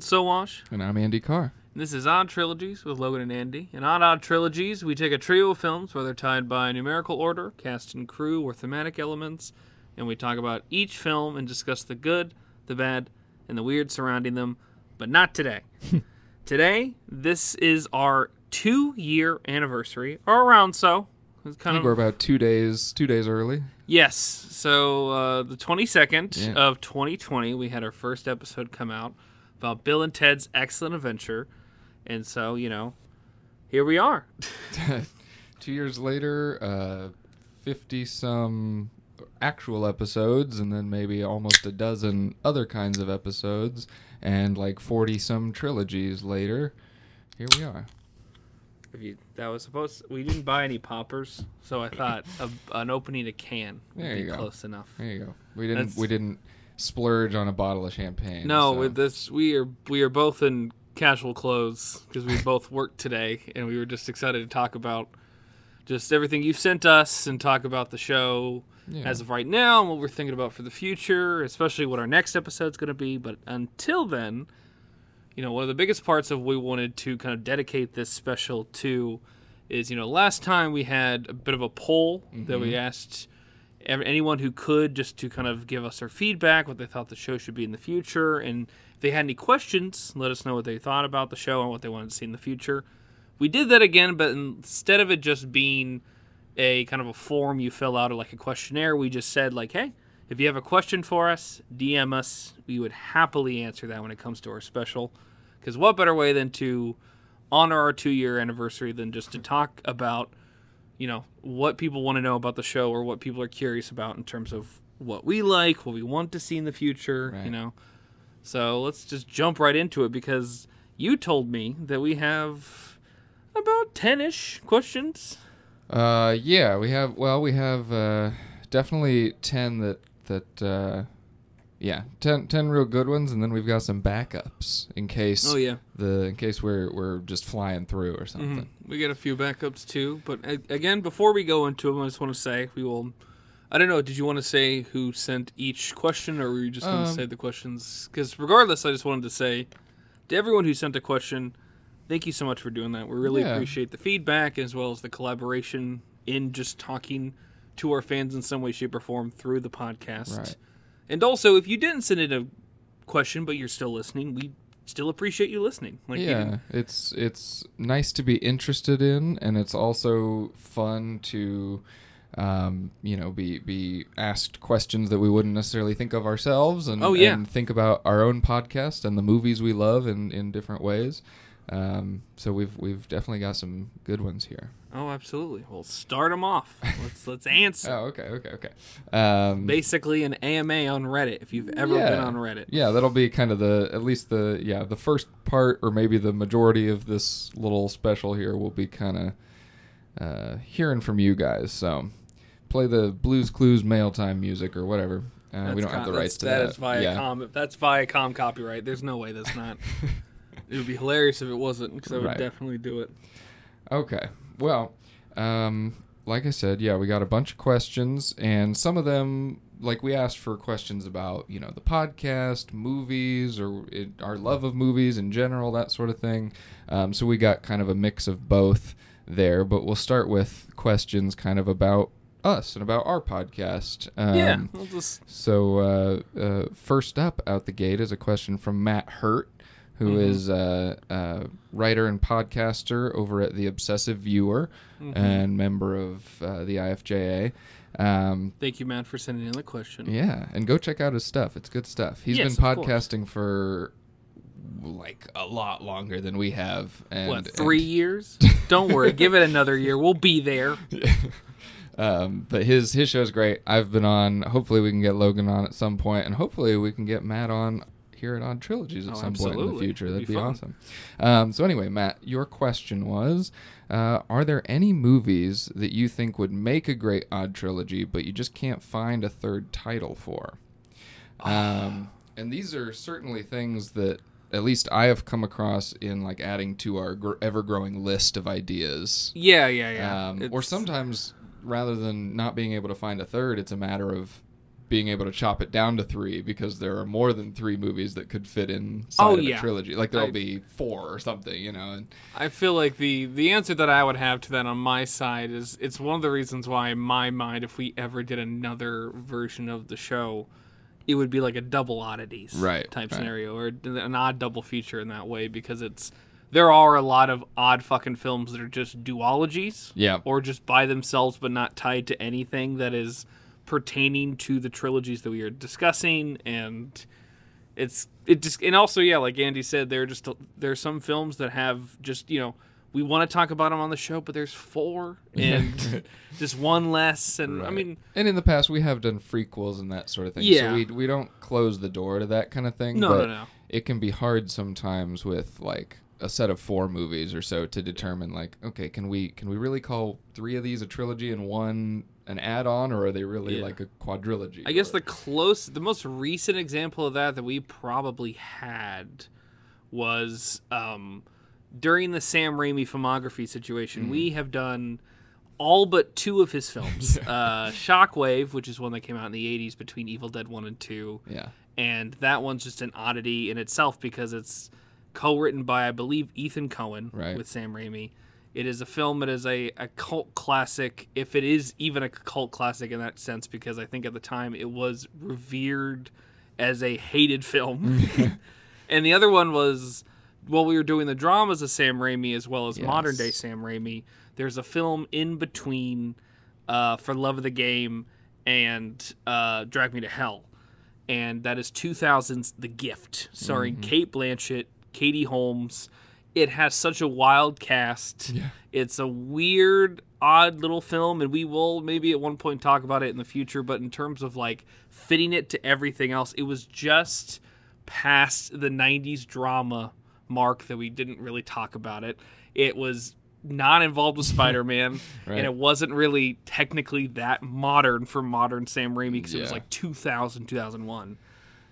Logan Sowash. And I'm Andy Carr. And this is Odd Trilogies with Logan and Andy. In Odd Odd Trilogies, we take a trio of films, whether tied by numerical order, cast and crew, or thematic elements, and we talk about each film and discuss the good, the bad, and the weird surrounding them. But not today. today, this is our two-year anniversary, or around so. It's I kind think of we're about two days two days early. Yes. So uh, the 22nd Yeah. of 2020, we had our first episode come out about Bill and Ted's Excellent Adventure. And so, you know, here we are. two years later, uh, fifty some actual episodes, and then maybe almost a dozen other kinds of episodes, and like forty some trilogies later, here we are. If you, that was supposed we didn't buy any poppers, so I thought a, an opening a can would There be close enough. There you go. We didn't That's- we didn't splurge on a bottle of champagne. No, so- with this we are we are both in casual clothes because we both worked today, and we were just excited to talk about just everything you've sent us and talk about the show yeah. as of right now and what we're thinking about for the future, especially what our next episode's going to be. But until then, you know, one of the biggest parts of we wanted to kind of dedicate this special to is, you know, last time we had a bit of a poll that we mm-hmm. asked ev- anyone who could just to kind of give us their feedback, what they thought the show should be in the future, and if they had any questions, let us know what they thought about the show and what they wanted to see in the future. We did that again, but instead of it just being a kind of a form you fill out or like a questionnaire, we just said like, hey, if you have a question for us, DM us. We would happily answer that when it comes to our special. Because what better way than to honor our two year anniversary than just to talk about, you know, what people want to know about the show or what people are curious about in terms of what we like, what we want to see in the future, you know. So let's just jump right into it because you told me that we have about 10 ish questions. Uh, yeah, we have. Well, we have uh, definitely ten that that. Uh, yeah, 10, 10 real good ones, and then we've got some backups in case Oh, yeah. the in case we're we're just flying through or something. Mhm. We get a few backups too, but a- again, before we go into them, I just want to say we will. I don't know. Did you want to say who sent each question, or were you just going to Um, say the questions? Because regardless, I just wanted to say to everyone who sent a question, thank you so much for doing that. We really Yeah. appreciate the feedback as well as the collaboration in just talking to our fans in some way, shape, or form through the podcast. Right. And also, if you didn't send in a question but you're still listening, we still appreciate you listening. Like yeah, it's it's nice to be interested in, and it's also fun to, um, you know, be be asked questions that we wouldn't necessarily think of ourselves, and Oh, yeah. and think about our own podcast and the movies we love in in different ways. Um, so we've we've definitely got some good ones here. Oh, absolutely. We'll start them off. Let's let's answer. Oh, okay, okay, okay. Um, Basically, an AMA on Reddit. If you've ever been on Reddit, Yeah, that'll be kind of the at least the yeah the first part or maybe the majority of this little special here will be kind of uh, hearing from you guys. So play the Blues Clues mail time music or whatever. Uh, we don't have the rights to that. That is. Viacom. If that's Viacom copyright, there's no way that's not. it would be hilarious if it wasn't, because I would Right. definitely do it. Okay. Well, um, like I said, yeah, we got a bunch of questions, and some of them, like we asked for questions about, you know, the podcast, movies, or it, our love of movies in general, that sort of thing. Um, so we got kind of a mix of both there, but we'll start with questions kind of about us and about our podcast. Um, yeah, we'll just so uh, uh, first up out the gate is a question from Matt Hurt, who Mhm. is a, a writer and podcaster over at the Obsessive Viewer mhm. and member of uh, the IFJA. Um, thank you, Matt, for sending in the question. yeah, and go check out his stuff. It's good stuff. He's Yes, been podcasting for like a lot longer than we have. And, what three and- years? Don't worry, give it another year. We'll be there. um, but his his show's great. I've been on. Hopefully, we can get Logan on at some point, and hopefully, we can get Matt on here at Odd Trilogies at Oh, some point in the future. That'd be be, awesome. Um, so anyway, Matt, your question was: uh, Are there any movies that you think would make a great Odd Trilogy, but you just can't find a third title for? Um, and these are certainly things that at least I have come across in like adding to our gr- ever-growing list of ideas. Yeah, yeah, yeah. Um, or sometimes, rather than not being able to find a third, it's a matter of being able to chop it down to three because there are more than three movies that could fit inside Oh, yeah. a trilogy. Like there'll I- be four or something, you know. And I feel like the the answer that I would have to that on my side is it's one of the reasons why in my mind if we ever did another version of the show it would be like a double oddities Right, type right. scenario or an odd double feature in that way because it's there are a lot of odd fucking films that are just duologies yeah, or just by themselves but not tied to anything that is pertaining to the trilogies that we are discussing and it's it just and also yeah like andy said there are just there are some films that have just you know we want to talk about them on the show but there's four and just one less and i mean and in the past we have done frequels and that sort of thing. Yeah. So we we don't close the door to that kind of thing. no but no no it can be hard sometimes with like a set of four movies or so to determine like okay can we can we really call three of these a trilogy and one an add-on or are they really Yeah. like a quadrilogy I guess the close, the most recent example of that that we probably had was um, during the Sam Raimi filmography situation. Mm. We have done all but two of his films. uh, Shockwave, which is one that came out in the '80s between Evil Dead One and Two, yeah and that one's just an oddity in itself because it's co-written by I believe Ethan Coen Right. with Sam Raimi. It is a film that is a, a cult classic, if it is even a cult classic in that sense, because I think at the time it was revered as a hated film. and the other one was, while we were doing the dramas of Sam Raimi as well as Yes. modern day Sam Raimi, there's a film in between uh, For Love of the Game and uh, Drag Me to Hell and that is 2000's The Gift, starring Mm-hmm. Cate Blanchett, Katie Holmes. It has such a wild cast. Yeah. It's a weird, odd little film, and we will maybe at one point talk about it in the future. But in terms of like fitting it to everything else, it was just past the 90s drama mark that we didn't really talk about it. It was not involved with Spider-Man, Right. and it wasn't really technically that modern for modern Sam Raimi because it was like 2000, 2001.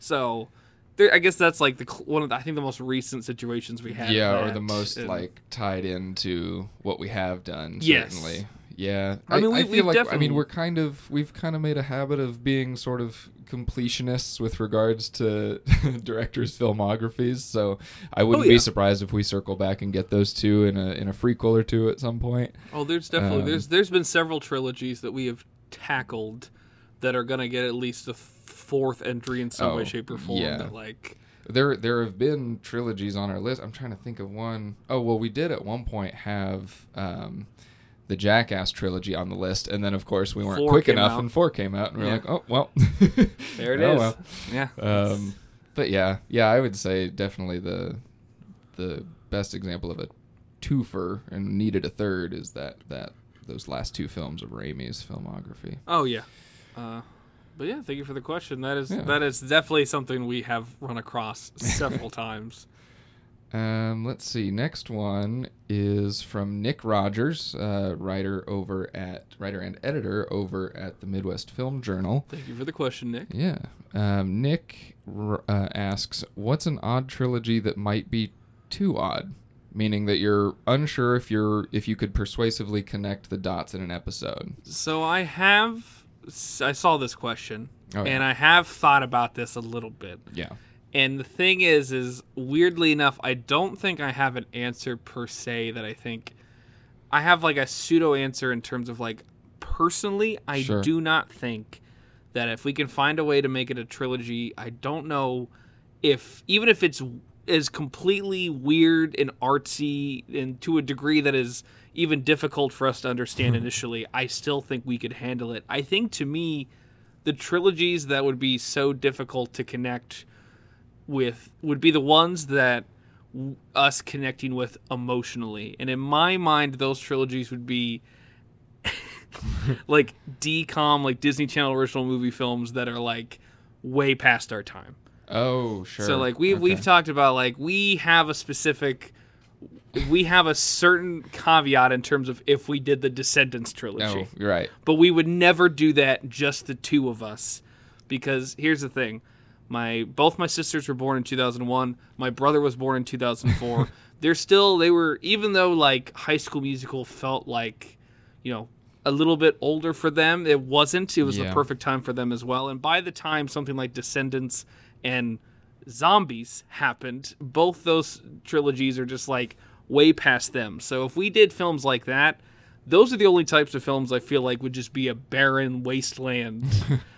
So, there, I guess that's like the one of the, I think the most recent situations we had. yeah or the most and- like tied into what we have done Yes. certainly yeah I mean, we- feel we've like i mean we're kind of we've kind of made a habit of being sort of completionists with regards to directors filmographies so i wouldn't Oh, yeah. be surprised if we circle back and get those two in a in a prequel or two at some point Oh, there's definitely Um, there's there's been several trilogies that we have tackled that are gonna get at least a fourth entry in some way, Oh, shape, or form. yeah. That like There, there have been trilogies on our list. I'm trying to think of one. Oh, well, we did at one point have um, the Jackass trilogy on the list, and then of course we weren't Four quick enough, out. and four came out, and we are Yeah. like, oh well. there it Oh, is. well. Yeah. Um, but yeah, yeah, I would say definitely the the best example of a twofer and needed a third is that that those last two films of Raimi's filmography. Oh yeah. Uh, but yeah, thank you for the question. That is Yeah. that is definitely something we have run across several times. Um, let's see. Next one is from Nick Rogers, uh, writer over at writer and editor over at the Midwest Film Journal. Thank you for the question, Nick. Yeah. Um, Nick r- uh, asks, "What's an odd trilogy that might be too odd?" Meaning that you're unsure if you're if you could persuasively connect the dots in an episode. So I have I saw this question Oh, yeah. and I have thought about this a little bit. Yeah. And the thing is, is weirdly enough, I don't think I have an answer per se that I think I have like a pseudo answer in terms of like personally, I Sure. do not think that if we can find a way to make it a trilogy, I don't know if even if it's is completely weird and artsy and to a degree that is even difficult for us to understand hmm. initially, I still think we could handle it. I think to me, the trilogies that would be so difficult to connect with would be the ones that w- us connecting with emotionally. And in my mind, those trilogies would be like DCOM, like Disney Channel original movie films that are like way past our time. Oh, sure. So like we've Okay. we've talked about like we have a specific we have a certain caveat in terms of if we did the Descendants trilogy. Oh, right. But we would never do that just the two of us because here's the thing. My both my sisters were born in 2001. My brother was born in 2004. They're still they were even though like High School Musical felt like, you know, a little bit older for them. It wasn't. It was the perfect time for them as well. And by the time something like Descendants and Zombies happened, both those trilogies are just like way past them. So if we did films like that, those are the only types of films I feel like would just be a barren wasteland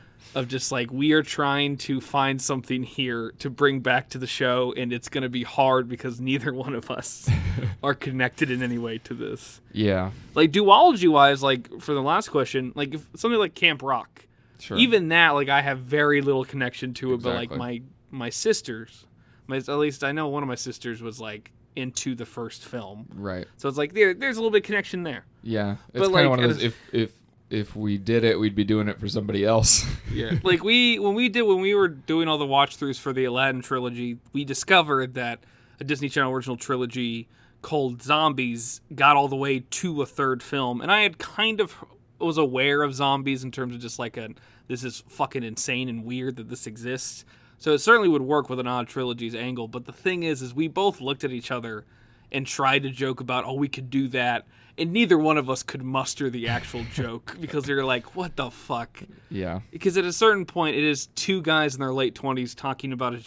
of just like we are trying to find something here to bring back to the show and it's going to be hard because neither one of us are connected in any way to this Yeah. like duology wise like for the last question like if something like camp rock Sure. even that like i have very little connection to it but like my my sisters my at least i know one of my sisters was like into the first film right. so it's like there there's a little bit of connection there Yeah. It's kind like, of one of those. If if if we did it, we'd be doing it for somebody else. Yeah. like we when we did when we were doing all the watch throughs for the Aladdin trilogy, we discovered that a Disney Channel original trilogy called Zombies got all the way to a third film, and I had kind of was aware of zombies in terms of just like a this is fucking insane and weird that this exists. So it certainly would work with an odd trilogies angle. But the thing is, is we both looked at each other and tried to joke about, oh, we could do that. And neither one of us could muster the actual joke because they were like, what the fuck? yeah. because at a certain point it is two guys in their late 20s talking about a,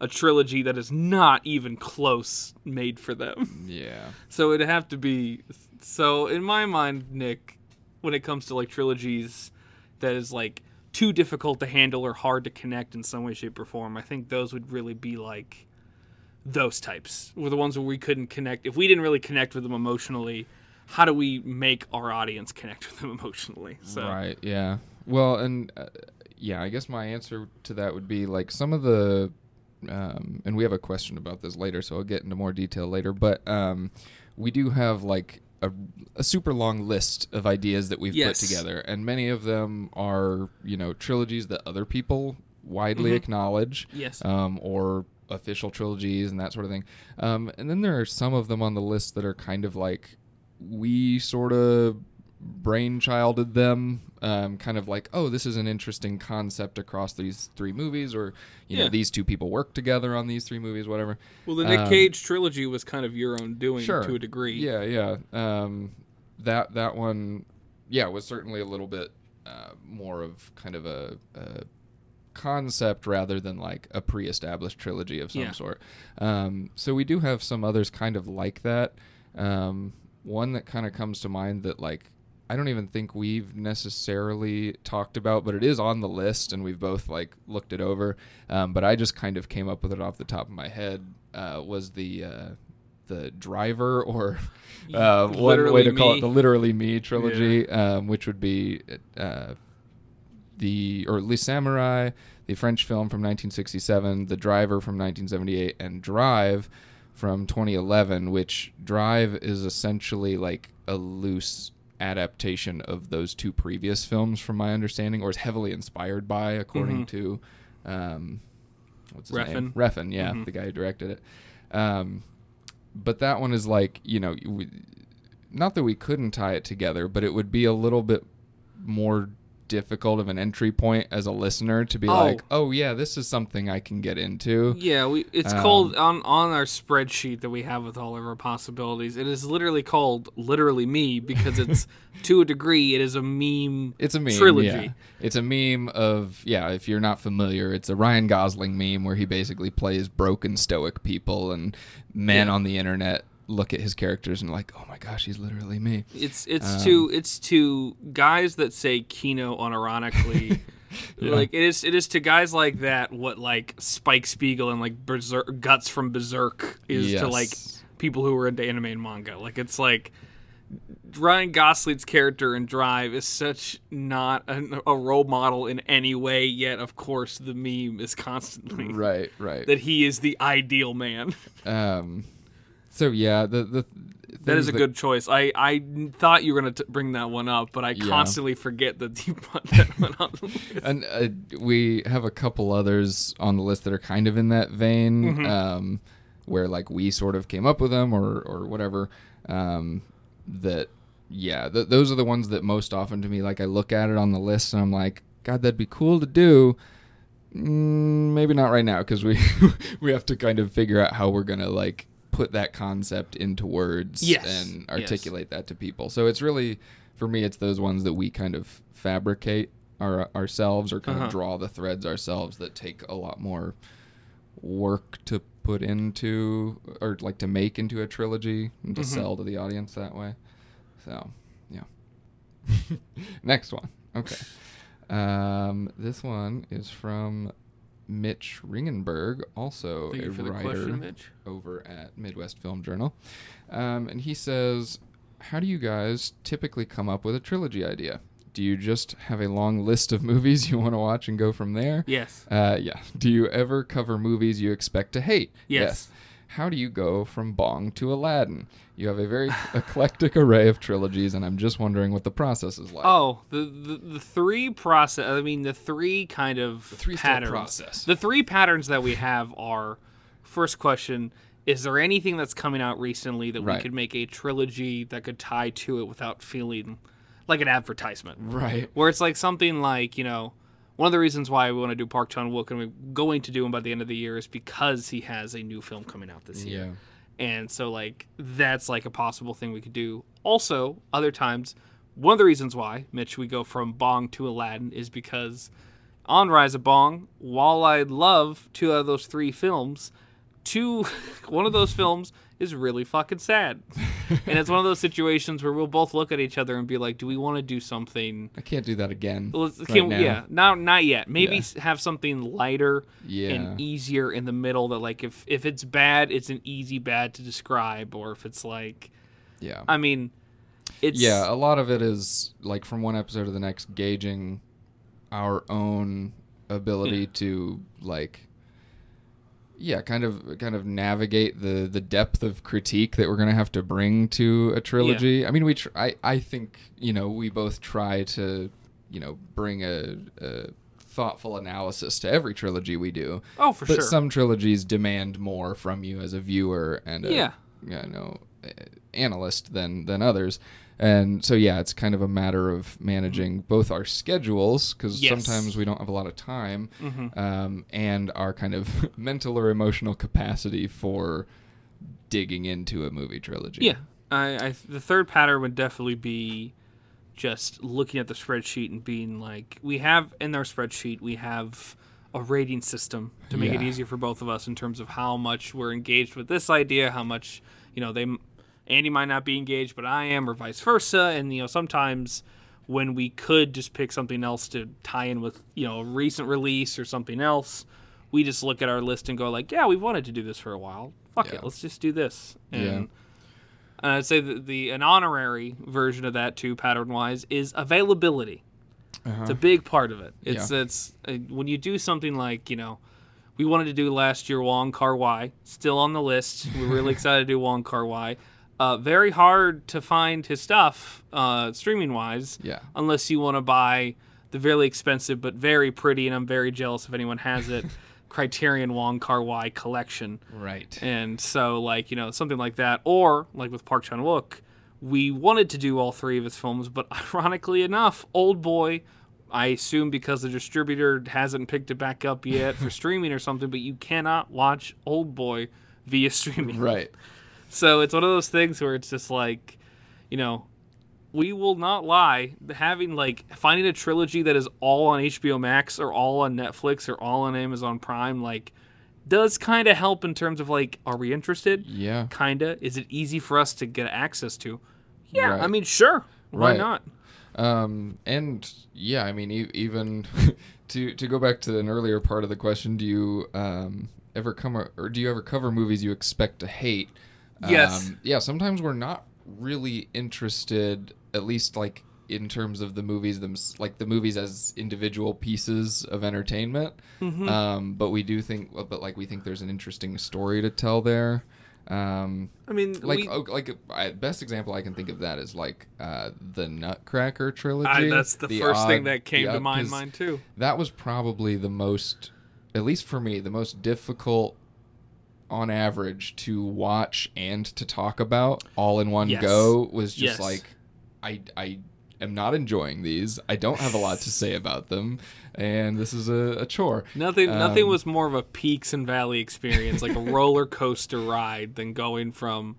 a trilogy that is not even close made for them Yeah. so it'd have to be so in my mind nick when it comes to like trilogies that is like too difficult to handle or hard to connect in some way shape or form i think those would really be like those types were the ones where we couldn't connect if we didn't really connect with them emotionally how do we make our audience connect with them emotionally so Right. Yeah. Well, and uh, yeah, I guess my answer to that would be like some of the, um, and we have a question about this later, so I'll get into more detail later. But um, we do have like a, a super long list of ideas that we've Yes. put together, and many of them are you know trilogies that other people widely Mhm. acknowledge yes um, or official trilogies and that sort of thing. Um, and then there are some of them on the list that are kind of like we sort of brainchilded them, um, kind of like, oh, this is an interesting concept across these three movies, or you Yeah. know, these two people work together on these three movies, whatever. Well, the Nick Um, Cage trilogy was kind of your own doing Sure. to a degree. Yeah, yeah. Um, that that one, yeah, was certainly a little bit uh, more of kind of a, a concept rather than like a pre-established trilogy of some Yeah. sort. Um, so we do have some others kind of like that. Um, one that kind of comes to mind that like I don't even think we've necessarily talked about, but it is on the list, and we've both like looked it over. Um, but I just kind of came up with it off the top of my head. Uh, was the uh, the driver or uh, one way to call it the literally me trilogy, um, which would be uh, the or Le Samouraï, the French film from 1967, The Driver from 1978, and Drive from 2011. Which Drive is essentially like a loose adaptation of those two previous films, from my understanding, or is heavily inspired by, according Mhm. to um, what's his Refn. name? Refn, yeah, Mhm. the guy who directed it. Um, but that one is like you know, we, not that we couldn't tie it together, but it would be a little bit more difficult of an entry point as a listener to be Oh. like, oh yeah, this is something I can get into. Yeah, we it's Um, called on on our spreadsheet that we have with all of our possibilities. It is literally called literally me because it's to a degree it is a meme. It's a meme. Trilogy. Yeah. It's a meme of yeah. If you're not familiar, it's a Ryan Gosling meme where he basically plays broken stoic people, and men Yeah. on the internet look at his characters and like, oh my gosh, he's literally me. It's it's Um, to it's to guys that say Kino unironically. Yeah. Like it is it is to guys like that what like Spike Spiegel and like Berserk guts from Berserk is to like people who are into anime and manga. Like it's like Ryan Gosling's character in Drive is such not an, a role model in any way. Yet, of course, the meme is constantly right, right. that he is the ideal man. Um, so yeah, the the That is a good choice. I I thought you were gonna t- bring that one up, but I Yeah. constantly forget that you put that one on the list. and uh, we have a couple others on the list that are kind of in that vein, Mhm. um, where like we sort of came up with them or or whatever. Um, that yeah, th- those are the ones that most often to me, like I look at it on the list and I'm like, God, that'd be cool to do. Mm, maybe not right now because we we have to kind of figure out how we're gonna like put that concept into words Yes, and yes. articulate that to people. So it's really for me, it's those ones that we kind of fabricate our, ourselves or kind Uh-huh. of draw the threads ourselves that take a lot more work to put into or like to make into a trilogy and to Mhm. sell to the audience that way. So, yeah. Next one. Okay. Um, this one is from Mitch Ringenberg, also Thank a you for the writer question, over at Midwest Film Journal. Um, and he says, How do you guys typically come up with a trilogy idea? Do you just have a long list of movies you want to watch and go from there? Yes. Uh, yeah. Do you ever cover movies you expect to hate? Yes. How do you go from Bong to Aladdin? You have a very eclectic array of trilogies, and I'm just wondering what the process is like. Oh, the, the the three process. I mean, the three kind of three-step patterns. process. The three patterns that we have are: first question, is there anything that's coming out recently that Right. we could make a trilogy that could tie to it without feeling like an advertisement? Right. Where it's like something like you know. One of the reasons why we want to do Park Chan Wook and we're going to do him by the end of the year is because he has a new film coming out this year Yeah. and so like that's like a possible thing we could do also other times one of the reasons why mitch we go from bong to aladdin is because on rise of bong while i love two out of those three films two one of those films is really fucking sad and it's one of those situations where we'll both look at each other and be like do we want to do something I can't do that again. Let's- right can, now. yeah not not yet maybe Yeah. have something lighter Yeah. and easier in the middle that like if if it's bad it's an easy bad to describe or if it's like yeah. i mean it's yeah, a lot of it is like from one episode to the next gauging our own ability Yeah. to like yeah, kind of kind of navigate the the depth of critique that we're going to have to bring to a trilogy. I mean, we tr- I I think, you know, we both try to, you know, bring a, a thoughtful analysis to every trilogy we do. oh for but sure some trilogies demand more from you as a viewer and a, Yeah. you know analyst than than others and so yeah it's kind of a matter of managing both our schedules because Yes. sometimes we don't have a lot of time Mhm. um, and our kind of mental or emotional capacity for digging into a movie trilogy yeah I, I the third pattern would definitely be just looking at the spreadsheet and being like we have in our spreadsheet we have a rating system to make it easier for both of us in terms of how much we're engaged with this idea how much you know they andy might not be engaged but i am or vice versa and you know sometimes when we could just pick something else to tie in with you know a recent release or something else we just look at our list and go like yeah we've wanted to do this for a while fuck Yeah. it let's just do this and Yeah. and I'd say that the an honorary version of that too, pattern wise, is availability. Uh-huh. It's a big part of it. It's it's uh, when you do something like you know, we wanted to do last year Wong Kar Wai, still on the list. We're really excited to do Wong Kar Wai. Uh, very hard to find his stuff uh, streaming wise, yeah unless you want to buy the very expensive but very pretty, and I'm very jealous if anyone has it. Criterion Wong Kar Wai collection. right And so, like, you know, something like that. Or, like with Park Chan Wook, we wanted to do all three of his films, but ironically enough, Old Boy, I assume because the distributor hasn't picked it back up yet for streaming or something, but you cannot watch Old Boy via streaming. right So it's one of those things where it's just like, you know, we will not lie. Having like finding a trilogy that is all on HBO Max or all on Netflix or all on Amazon Prime, like, does kind of help in terms of like, are we interested? yeah Kinda. Is it easy for us to get access to? Yeah, I mean, sure. Why Right. not? Um, and yeah, I mean, e- even to to go back to an earlier part of the question, do you um, ever come or do you ever cover movies you expect to hate? Yes. Um, yeah. Sometimes we're not really interested, at least like in terms of the movies them like the movies as individual pieces of entertainment. Mm-hmm. Um, but we do think, but like we think there's an interesting story to tell there. Um, I mean, like we, oh, like I, best example I can think of that is like uh, the Nutcracker trilogy. I, that's the, first thing that came to mind too. That was probably the most, at least for me, the most difficult on average to watch and to talk about all in one Yes. go was just Yes. like I I am not enjoying these. I don't have a lot to say about them and this is a, a chore. Nothing. nothing Um, was more of a peaks and valley experience, like a roller coaster ride, than going from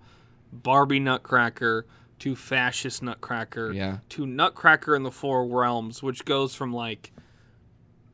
Barbie Nutcracker to fascist Nutcracker Yeah. to Nutcracker in the Four Realms, which goes from like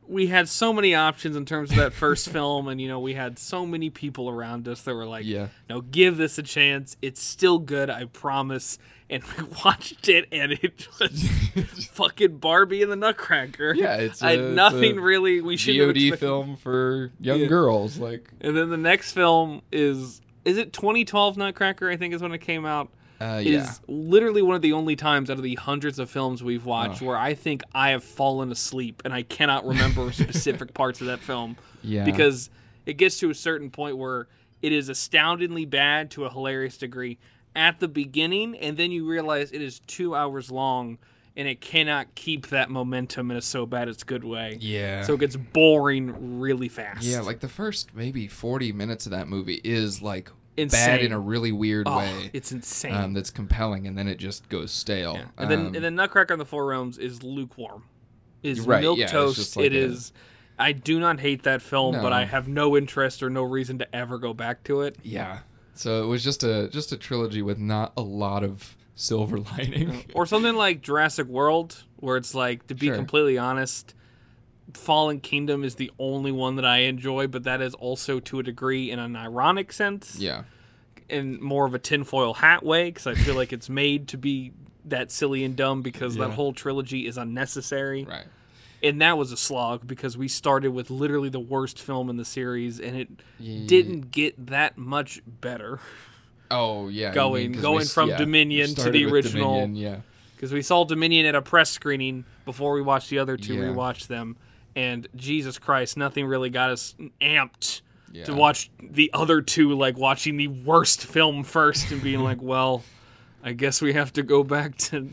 we had so many options in terms of that first film, and you know we had so many people around us that were like, Yeah. "No, give this a chance. It's still good, I promise." And we watched it, and it was fucking Barbie and the Nutcracker. Yeah, it's I a- it's nothing a really. We should have VOD film for young Yeah. girls. Like, And then the next film is is it 2012 Nutcracker? I think is when it came out. Uh, yeah. is literally one of the only times out of the hundreds of films we've watched where I think I have fallen asleep and I cannot remember specific parts of that film Yeah. because it gets to a certain point where it is astoundingly bad to a hilarious degree at the beginning, and then you realize it is two hours long and it cannot keep that momentum in a so bad it's good way. Yeah. So it gets boring really fast. yeah, like the first maybe 40 minutes of that movie is like bad in a really weird Oh, way. it's insane. Um, that's compelling, and then it just goes stale. Yeah. And then Um, and then Nutcracker on the Four Realms is lukewarm. Is Right, milk yeah, toast. like it a- is. I do not hate that film, but I have no interest or no reason to ever go back to it. yeah. So it was just a just a trilogy with not a lot of silver lining. Or something like Jurassic World, where it's like, to be Sure. completely honest, Fallen Kingdom is the only one that I enjoy, but that is also to a degree in an ironic sense, yeah. in more of a tinfoil hat way, because I feel like it's made to be that silly and dumb because that whole trilogy is unnecessary. Right. and that was a slog because we started with literally the worst film in the series and it Ye- didn't get that much better Oh yeah. Going- mean going we from yeah, Dominion to the original. Dominion, yeah. because we saw dominion at a press screening before we watched the other two Yeah. rewatch them and jesus christ nothing really got us amped Yeah. to watch the other two like watching the worst film first and being like well i guess we have to go back to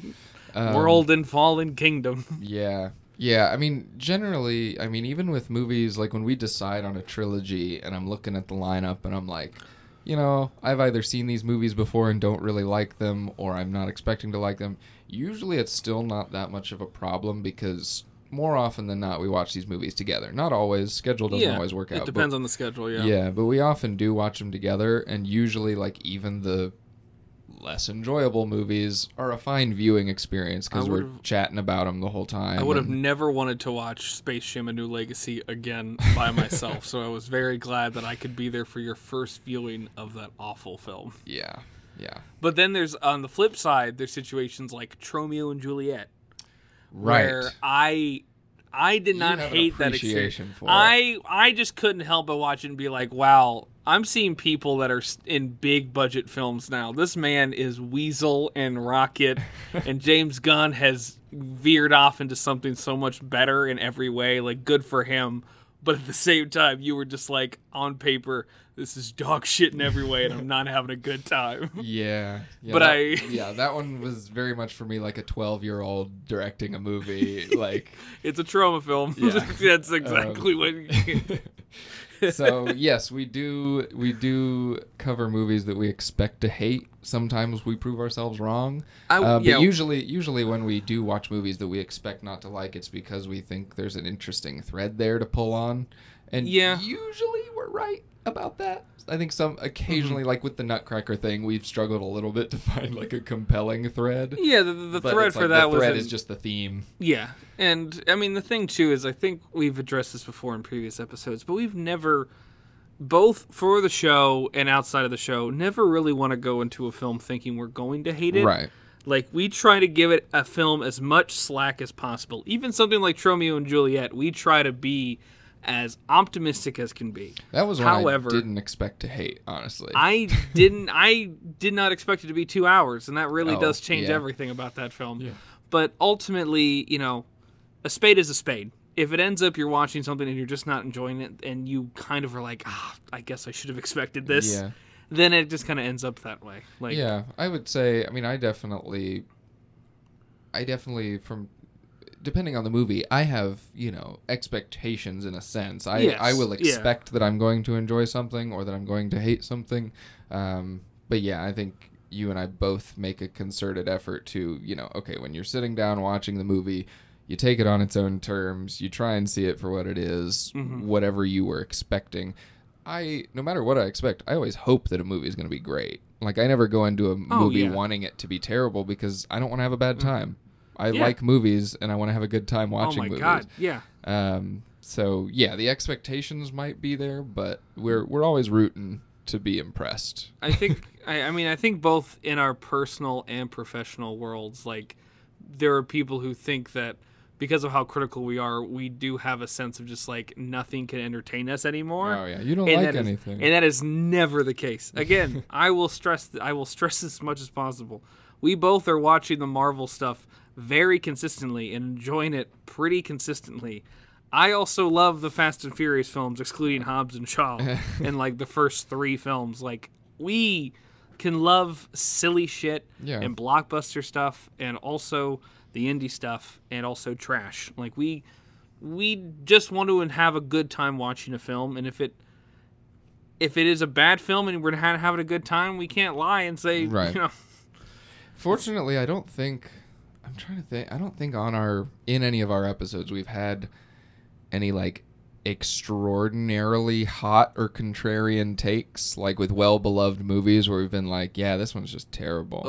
Um, world and fallen kingdom Yeah. Yeah, I mean, generally, I mean, even with movies, like when we decide on a trilogy and I'm looking at the lineup and I'm like, you know, I've either seen these movies before and don't really like them, or I'm not expecting to like them. Usually it's still not that much of a problem because more often than not, we watch these movies together. Not always, schedule doesn't always work out. it depends but, on the schedule yeah yeah, but we often do watch them together, and usually, like, even the less enjoyable movies are a fine viewing experience because we're chatting about them the whole time. I would have never wanted to watch Space Jam: A New Legacy again by myself, so I was very glad that I could be there for your first viewing of that awful film. Yeah, yeah. But then there's on the flip side, there's situations like Tromeo and Juliet, Right. where I I did not hate that experience. appreciation for it. I I just couldn't help but watch it and be like, wow, I'm seeing people that are in big budget films now. This man is Weasel and Rocket, and James Gunn has veered off into something so much better in every way. Like, good for him. But at the same time, you were just like, on paper, this is dog shit in every way, and I'm not having a good time. Yeah, yeah But that- I- yeah that one was very much for me like a twelve year old directing a movie like It's a Troma film. Yeah. That's exactly what. so yes we do we do cover movies that we expect to hate sometimes we prove ourselves wrong I- uh, but yeah. usually usually when we do watch movies that we expect not to like it's because we think there's an interesting thread there to pull on and Yeah. usually we're right about that i think some occasionally Mm-hmm. like with the nutcracker thing we've struggled a little bit to find like a compelling thread Yeah, the, the thread for like that the thread was is just the theme Yeah, and I mean the thing too is I think we've addressed this before in previous episodes, but we've never, both for the show and outside of the show, never really want to go into a film thinking we're going to hate it. right Like we try to give it a film as much slack as possible. Even something like Romeo and Juliet, we try to be as optimistic as can be. that was one However- i didn't expect to hate honestly I didn't. I did not expect it to be two hours, and that really Oh, does change yeah. everything about that film. Yeah. But ultimately, you know, a spade is a spade. If it ends up you're watching something and you're just not enjoying it, and you kind of are like, ah, I guess I should have expected this. yeah Then it just kind of ends up that way. Like, yeah i would say i mean i definitely i definitely from depending on the movie i have you know expectations in a sense i Yes, i will yeah. expect that i'm going to enjoy something or that i'm going to hate something um but yeah i think you and i both make a concerted effort to you know okay when you're sitting down watching the movie you take it on its own terms you try and see it for what it is, Mhm. whatever you were expecting I no matter what I expect, I always hope that a movie is going to be great. Like I never go into a Oh, movie yeah. Wanting it to be terrible because I don't want to have a bad time. I Yeah. like movies and I want to have a good time watching movies. oh my movies. god, yeah. Um, so yeah, the expectations might be there, but we're we're always rooting to be impressed. I think I, I mean I think both in our personal and professional worlds, like there are people who think that because of how critical we are, we do have a sense of just like nothing can entertain us anymore. Oh yeah, you don't and like that is- anything. and that is never the case. Again, I will stress I will stress as much as possible. We both are watching the Marvel stuff very consistently and enjoying it pretty consistently. I also love the Fast and Furious films, excluding Hobbs and Shaw, and like the first three films. Like we can love silly shit Yeah. and blockbuster stuff, and also the indie stuff, and also trash. Like we we just want to have a good time watching a film, and if it if it is a bad film and we're not having a good time, we can't lie and say, Right. you know, Fortunately, I don't think I'm trying to think. I don't think on our in any of our episodes we've had any like extraordinarily hot or contrarian takes like with well-beloved movies where we've been like, yeah, this one's just terrible.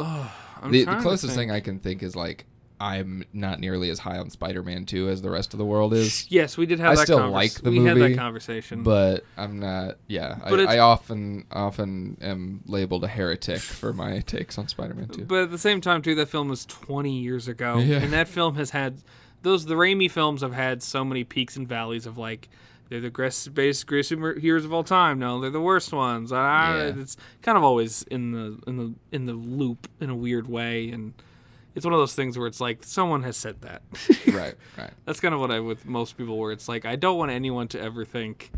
I'm the, the closest thing I can think is like I'm not nearly as high on Spider-Man 2 as the rest of the world is. Yes, we did have I that still convers- like the we had that movie, conversation. But I'm not. Yeah, But I, I often often am labeled a heretic for my takes on Spider-Man 2. But at the same time, too, that film was 20 years ago, Yeah. and that film has had those. The Raimi films have had so many peaks and valleys of like they're the greatest, greatest heroes of all time. No, they're the worst ones. Ah, Yeah. It's kind of always in the in the in the loop in a weird way, and it's one of those things where it's like someone has said that. right, right. That's kind of what I with most people where it's like I don't want anyone to ever think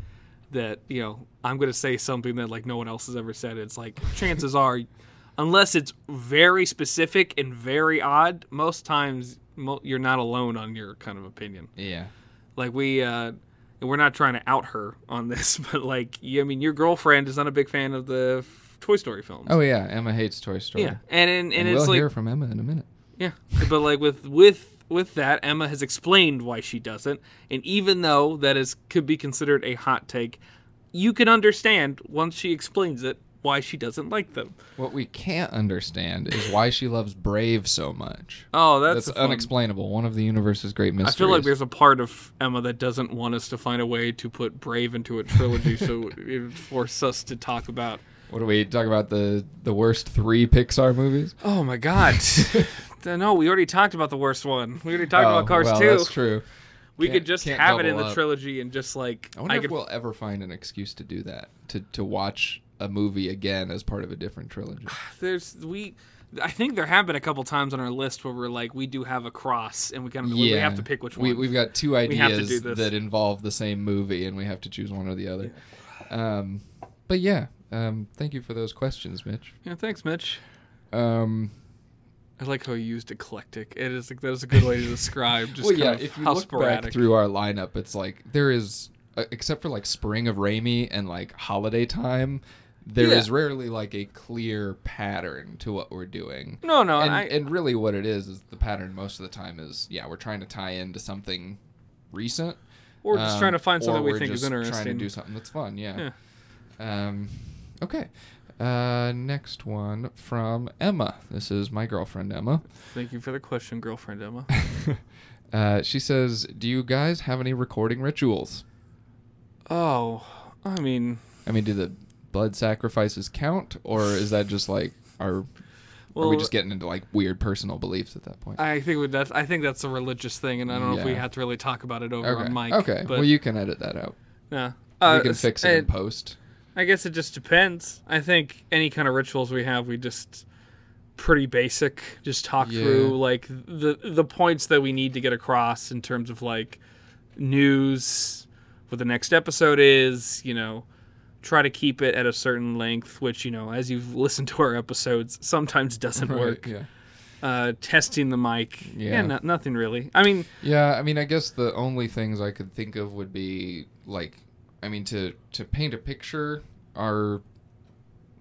that you know I'm going to say something that like no one else has ever said. It's like chances are, unless it's very specific and very odd, most times mo- you're not alone on your kind of opinion. Yeah. Like we. uh we're not trying to out her on this, but like, you, I mean, your girlfriend is not a big fan of the Toy Story films. Oh yeah, Emma hates Toy Story. yeah, and and, and, and, it's we'll like, hear from Emma in a minute. Yeah, but like with with with that, Emma has explained why she doesn't, and even though that is could be considered a hot take, you can understand once she explains it why she doesn't like them. What we can't understand is why she loves Brave so much. Oh, that's, That's, unexplainable. One of the universe's great mysteries. I feel like there's a part of Emma that doesn't want us to find a way to put Brave into a trilogy, so it would force us to talk about. What do we talk about the the worst three Pixar movies? Oh my God! no, we already talked about the worst one. We already talked Oh, about Cars well, 2. That's true. we Can't- could just have it in the up. trilogy and just like I wonder I if could we'll ever find an excuse to do that. To to watch a movie again as part of a different trilogy. there's we I think there have been a couple times on our list where we're like we do have a cross and we kind of we have to pick which one. We, we've got two have ideas that involve the same movie, and we have to choose one or the other. Um, but yeah, um, thank you for those questions, Mitch. yeah, thanks, Mitch. Um, I like how you used eclectic. It is like that is a good way to describe just well, yeah. If you how look sporadic. back through our lineup, it's like there is, uh, except for like Spring of Raimi and like Holiday Time, there is Yeah. rarely like a clear pattern to what we're doing. no, no, and, I, and really what it is is the pattern most of the time is yeah we're trying to tie into something recent just um, trying to find something we think is interesting. trying to do something that's fun yeah, um okay uh next one from emma. This is my girlfriend emma. Thank you for the question, girlfriend Emma. uh she says do you guys have any recording rituals? Oh, I mean, i mean do the blood sacrifices count or is that just like our are we just getting into like weird personal beliefs at that point? I think that's I think that's a religious thing, and I don't know if we Yeah. have to really talk about it over okay. on mic. okay. but well you can edit that out. Yeah, we Uh, can fix it in post I guess it just depends. I think any kind of rituals we have, we just pretty basic. Just talk Yeah. through like the the points that we need to get across in terms of like news, what the next episode is. You know, try to keep it at a certain length, which you know, as you've listened to our episodes, sometimes doesn't Right, work. yeah Uh, testing the mic, yeah, Yeah. no, nothing really. I mean, Yeah, I mean, I guess the only things I could think of would be like, I mean, to to paint a picture, our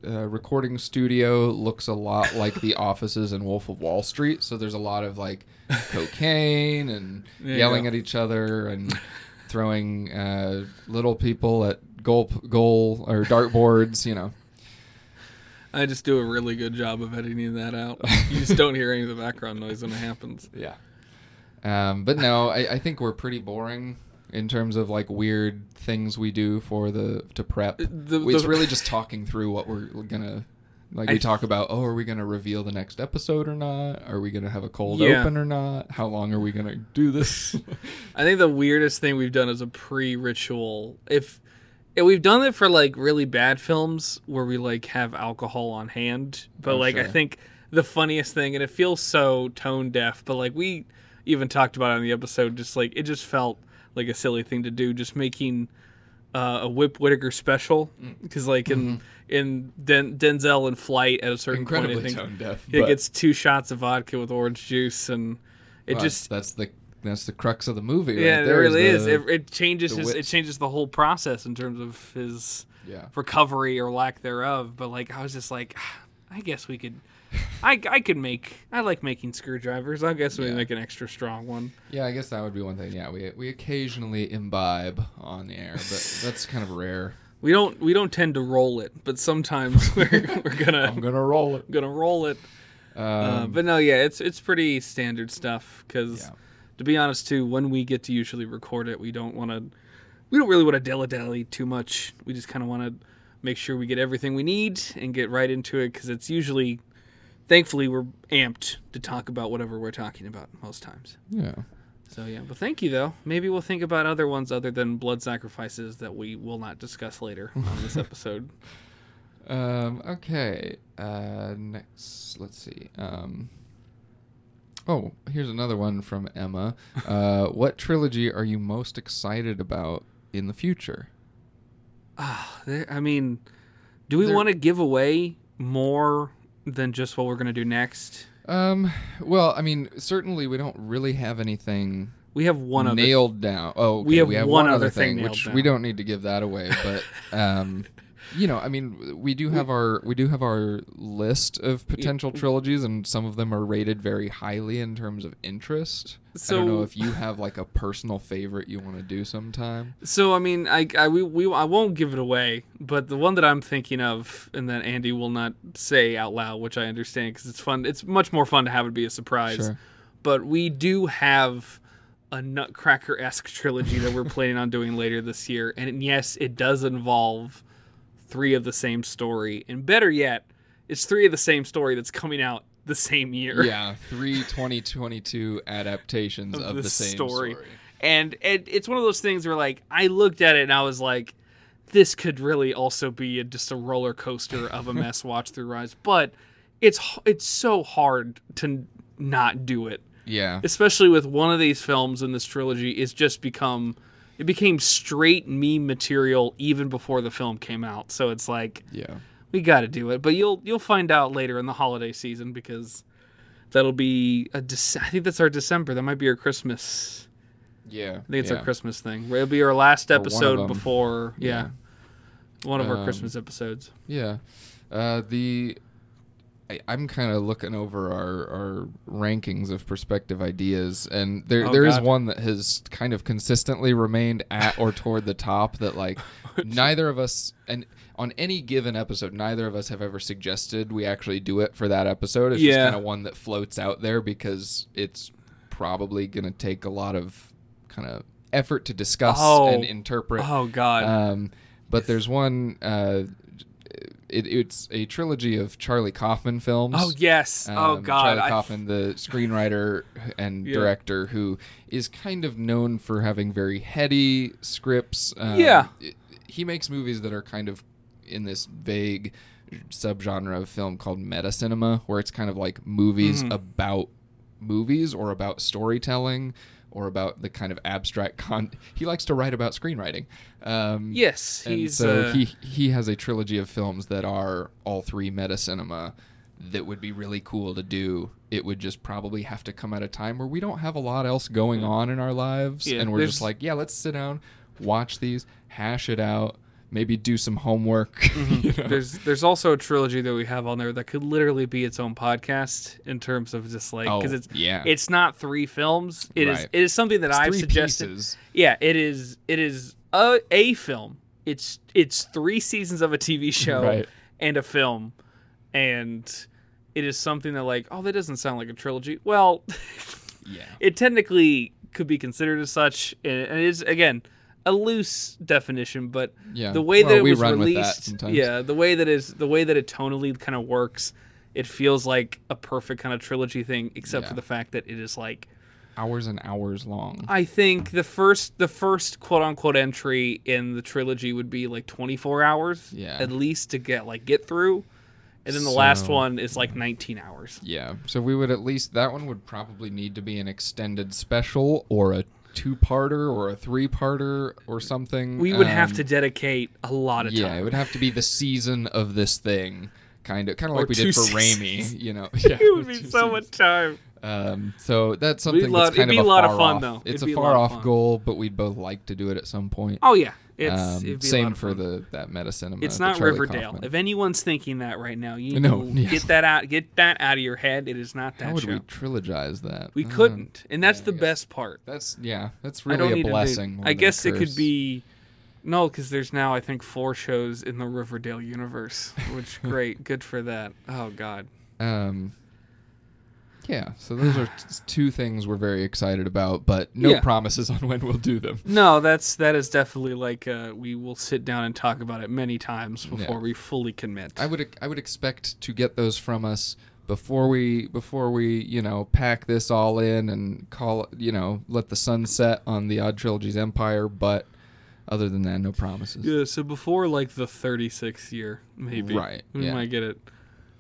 uh, recording studio looks a lot like the offices in Wolf of Wall Street. So there's a lot of like cocaine and you yelling go. at each other and throwing uh, little people at goal goal or dartboards. You know. I just do a really good job of editing that out. You just don't hear any of the background noise when it happens. Yeah. Um, but no, I, I think we're pretty boring in terms of like weird things we do for the to prep. The- it's the- really just talking through what we're gonna like. I- we talk about. Oh, are we gonna reveal the next episode or not? Are we gonna have a cold Yeah. open or not? How long are we gonna do this? I think the weirdest thing we've done is a pre-ritual. If, if we've done it for like really bad films where we like have alcohol on hand, but Oh, like I think the funniest thing, and it feels so tone deaf, but like we even talked about it in the episode, just like it just felt like a silly thing to do, just making uh, a Whip Whitaker special Mm. because like in in Den- Denzel in Flight at a certain Incredibly point, I think tone deaf. he gets two shots of vodka with orange juice, and it well, just that's the that's the crux of the movie. yeah, right it there really the- is. It, it changes the his. It changes the whole process in terms of his yeah. recovery or lack thereof. But like, I was just like, I guess we could. I, I could make. I like making screwdrivers. I guess we Yeah. make an extra strong one. Yeah, I guess that would be one thing. Yeah, we we occasionally imbibe on the air, but that's kind of rare. We don't. We don't tend to roll it, but sometimes we're we're gonna I'm gonna roll it. gonna roll it. Um, uh, but no, yeah, it's it's pretty standard stuff. Because Yeah. to be honest, too, when we get to usually record it, we don't want to. We don't really want to dilly dally too much. We just kind of want to make sure we get everything we need and get right into it because it's usually, thankfully, we're amped to talk about whatever we're talking about most times. yeah. So yeah, but thank you though. Maybe we'll think about other ones other than blood sacrifices that we will not discuss later on this episode. Um, okay. Uh, next, let's see. Um, oh, here's another one from Emma. Uh, what trilogy are you most excited about in the future? Ah, there, I mean, do we want to give away more than just what we're gonna do next? Um, well, I mean, certainly we don't really have anything We have one other. nailed down. Oh, okay, We have one, one other other thing thing, which down. we don't need to give that away. But um, you know, I mean, we do have our we do have our list of potential trilogies, and some of them are rated very highly in terms of interest. I don't know if you have like a personal favorite you want to do sometime. So I mean, I, I we, we I won't give it away, but the one that I'm thinking of, and that Andy will not say out loud, which I understand because it's fun. It's much more fun to have it be a surprise. Sure. But we do have a Nutcracker esque trilogy that we're planning on doing later this year, and yes, it does involve three of the same story, and better yet, it's three of the same story that's coming out the same year. Yeah, three 2022 adaptations Of of, the the same story. story. and it, it's one of those things where like I looked at it and I was like, this could really also be a, just a roller coaster of a mess watch through rise, but it's it's so hard to not do it, Yeah, especially with one of these films in this trilogy. It's just become it became straight meme material even before the film came out. So it's like yeah. we got to do it, but you'll you'll find out later in the holiday season because that'll be a Dec- I think that's our December. That might be our Christmas. Yeah, I think it's yeah. our Christmas thing. It'll be our last Or one of episode before, yeah, one of our Um, Christmas episodes. Yeah. Uh, the I, I'm kind of looking over our, our rankings of perspective ideas, and there Oh, there is one that has kind of consistently remained at or toward the top. That like neither of us, and on any given episode, neither of us have ever suggested we actually do it for that episode. It's just Yeah. kind of one that floats out there because it's probably going to take a lot of kind of effort to discuss Oh. and interpret. Oh God, Um, but there's one. Uh, it, it's a trilogy of Charlie Kaufman films. oh yes, oh Um, God, Charlie I- Kaufman, the screenwriter and Yeah. director, who is kind of known for having very heady scripts. Um, Yeah. it- he makes movies that are kind of in this vague subgenre of film called meta cinema, where it's kind of like movies Mhm. about movies or about storytelling or about the kind of abstract con. He likes to write about screenwriting. Um, yes, and he's so uh, he he has a trilogy of films that are all three meta cinema that would be really cool to do. It would just probably have to come at a time where we don't have a lot else going on in our lives, Yeah, and we're just like, yeah, let's sit down, watch these, hash it out, maybe do some homework. Mm-hmm. you know? There's there's also a trilogy that we have on there that could literally be its own podcast in terms of just like because Oh, it's yeah. it's not three films. It is Right. it is something that It's I've suggested. pieces. Yeah, it is it is a a film it's it's three seasons of a TV show Right. and a film, and it is something that like oh that doesn't sound like a trilogy. Well, Yeah. it technically could be considered as such, and it is again a loose definition, but Yeah. the way that it we was run with that released, yeah, the way that is the way that it tonally kind of works, it feels like a perfect kind of trilogy thing, except Yeah. for the fact that it is like Hours and hours long. I think the first the first quote unquote entry in the trilogy would be like 24 hours Yeah. at least to get like get through. And then the last one is like 19 hours. Yeah. So we would at least that one would probably need to be an extended special or a two-parter or a three-parter or something. We would have Um, to dedicate a lot of Yeah, time. it would have to be the season of this thing, kind of, kind of like we did for seasons. Raimi. You know, yeah, it would be so seasons. much time. Um, so that's something lot- that's kind it'd of be a lot of far fun, off. though. It's It'd a be a far off fun. goal, but we'd both like to do it at some point. Oh yeah, it's Um, it'd be a lot same for the that meta cinema. It's not Riverdale. Kaufman. If anyone's thinking that right now, you No, know, get that out. Get that out of your head. It is not that How would show. we trilogize that? We Uh, couldn't, and that's yeah, the best part. That's yeah. That's really a blessing. I guess it could be. No, because there's now I think four shows in the Riverdale universe, which great, good for that. Oh God, Um, yeah, so those are t- two things we're very excited about, but no Yeah. promises on when we'll do them. no, that's that is definitely like uh, we will sit down and talk about it many times before Yeah. we fully commit. I would I would expect to get those from us before we before we you know pack this all in and call you know let the sun set on the Odd Trilogy's empire. But other than that, no promises. Yeah, so before like the 36th year, maybe. Right, We yeah. might get it.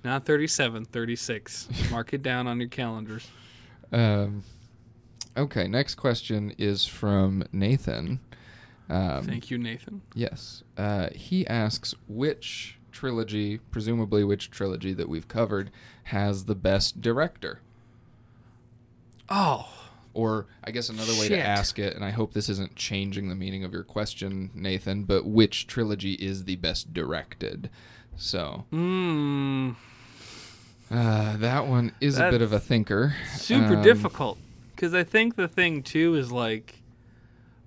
Not 37, 36. Mark it down on your calendars. Um, okay, next question is from Nathan. Um, Thank you, Nathan. Yes. Uh, he asks which trilogy, presumably which trilogy that we've covered, has the best director? Oh, Or I guess another way Shit. to ask it, and I hope this isn't changing the meaning of your question, Nathan, but which trilogy is the best directed? So mmm. Uh, that one is a bit of a thinker. Super Um, difficult. Because I think the thing, too, is like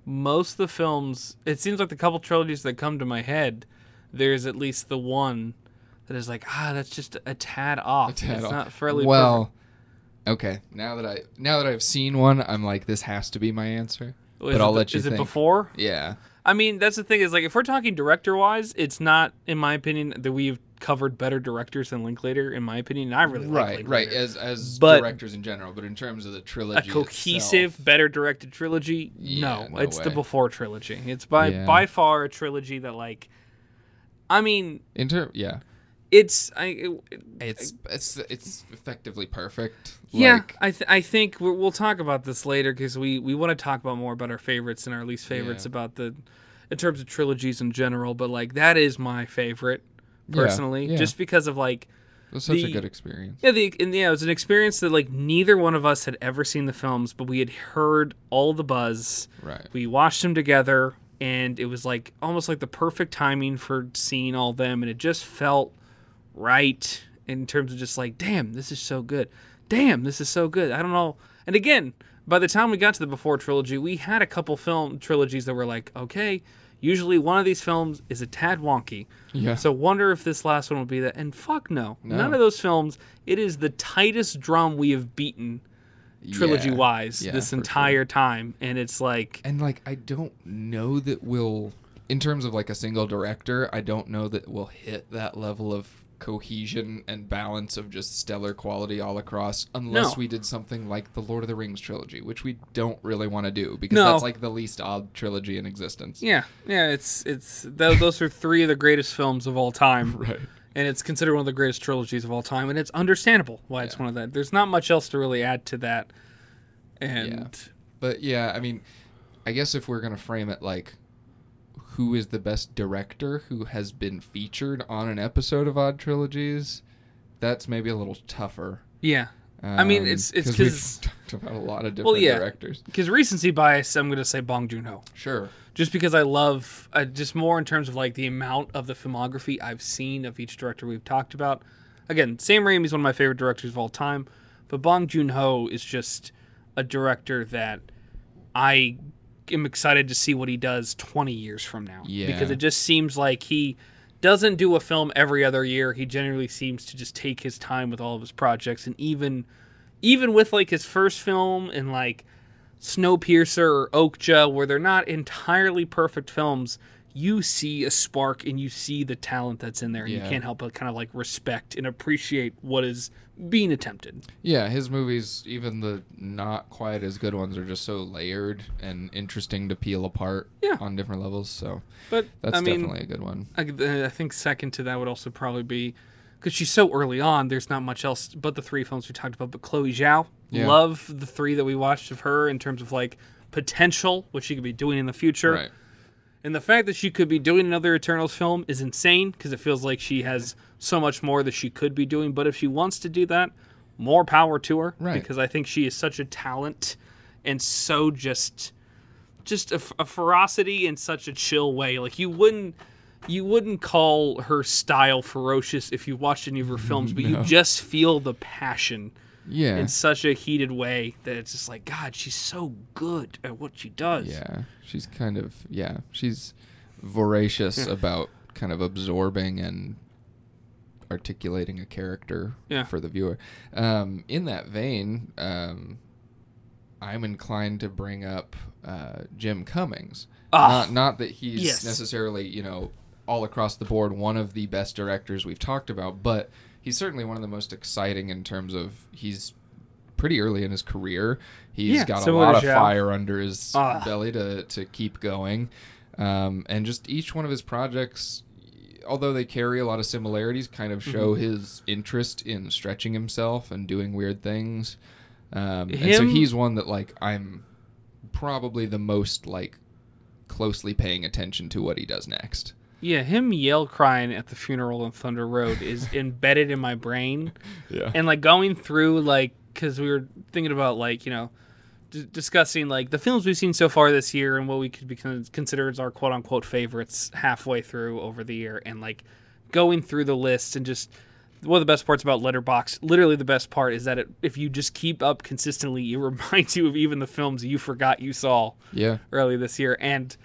most of the films, it seems like the couple trilogies that come to my head, there's at least the one that is like, ah, that's just a tad off. A tad it's off. not fairly well. Okay, now that I now that I've seen one, I'm like, this has to be my answer. perfect. Is but I'll it, let you Is it before? Yeah, I mean, that's the thing is like if we're talking director wise, it's not in my opinion that we've covered better directors than Linklater. In my opinion, and I really like right, Linklater. right. As as But- directors in general, but in terms of the trilogy, a cohesive, itself, better directed trilogy. Yeah, no, no it's the before trilogy. It's by Yeah. by far a trilogy that like. I mean, in term, yeah, it's I. It, it's it's it's effectively perfect. yeah, like, I th- I think we'll, we'll talk about this later because we we want to talk about more about our favorites and our least favorites Yeah. about the, in terms of trilogies in general. But like that is my favorite personally, yeah. just because of like it was such a good experience. Yeah, the and yeah, it was an experience that like neither one of us had ever seen the films, but we had heard all the buzz. Right. We watched them together, and it was like almost like the perfect timing for seeing all them, and it just felt right in terms of just like, damn, this is so good. Damn, this is so good. I don't know. And again, by the time we got to the before trilogy, we had a couple film trilogies that were like, okay, usually one of these films is a tad wonky. Yeah. So wonder if this last one will be that. And fuck no, No. none of those films. It is the tightest drum we have beaten trilogy wise Yeah, this for sure. entire time, and it's like And like I don't know that we'll in terms of like a single director, I don't know that we'll hit that level of cohesion and balance of just stellar quality all across unless No. we did something like the Lord of the Rings trilogy, which we don't really want to do because No. that's like the least odd trilogy in existence. yeah, yeah. It's it's tho- those are three of the greatest films of all time, Right. and it's considered one of the greatest trilogies of all time, and it's understandable why it's one of that. There's not much else to really add to that, and yeah. But yeah, I mean, I guess if we're gonna frame it like who is the best director who has been featured on an episode of Odd Trilogies, that's maybe a little tougher. yeah. I mean, it's it's- it's 'cause 'cause- we've talked about a lot of different Well, yeah. directors. Because recency bias, I'm gonna say Bong Joon Ho. Sure. just because I love uh, just more in terms of like the amount of the filmography I've seen of each director we've talked about. Again, Sam Raimi is one of my favorite directors of all time, but Bong Joon Ho is just a director that I am excited to see what he does 20 years from now. Yeah. Because it just seems like he doesn't do a film every other year. He generally seems to just take his time with all of his projects and even even with like his first film and like Snowpiercer or Okja where they're not entirely perfect films, you see a spark and you see the talent that's in there and you can't help but kind of like respect and appreciate what is being attempted. Yeah, his movies, even the not quite as good ones, are just so layered and interesting to peel apart Yeah. on different levels. So But that's I mean, definitely a good one. I, uh, I think second to that would also probably be because she's so early on. There's not much else but the three films we talked about. But Chloe Zhao, Yeah. love the three that we watched of her in terms of like potential, what she could be doing in the future, Right. And the fact that she could be doing another Eternals film is insane because it feels like she has so much more that she could be doing. But if she wants to do that, more power to her. Right. Because I think she is such a talent and so just just a, a ferocity in such a chill way. Like you wouldn't you wouldn't call her style ferocious if you watched any of her films, but No. you just feel the passion Yeah. in such a heated way that it's just like God, she's so good at what she does. Yeah, she's kind of yeah, she's voracious about kind of absorbing and articulating a character Yeah. for the viewer. Um, in that vein, um, I'm inclined to bring up uh, Jim Cummings. Ah, not not that he's yes. necessarily you know all across the board one of the best directors we've talked about, but he's certainly one of the most exciting in terms of he's pretty early in his career. He's Yeah, got a lot of fire under his Ah. belly to to keep going, um, and just each one of his projects. Although they carry a lot of similarities, kind of show Mm-hmm. his interest in stretching himself and doing weird things. Um, and so he's one that like I'm probably the most like closely paying attention to what he does next. Yeah, him yell crying at the funeral in Thunder Road is embedded in my brain. Yeah. and like going through like because we were thinking about like you know d- discussing like the films we've seen so far this year and what we could be con- consider as our quote unquote favorites halfway through over the year and like going through the list and just one of the best parts about Letterboxd literally the best part is that it, if you just keep up consistently it reminds you of even the films you forgot you saw Yeah. early this year and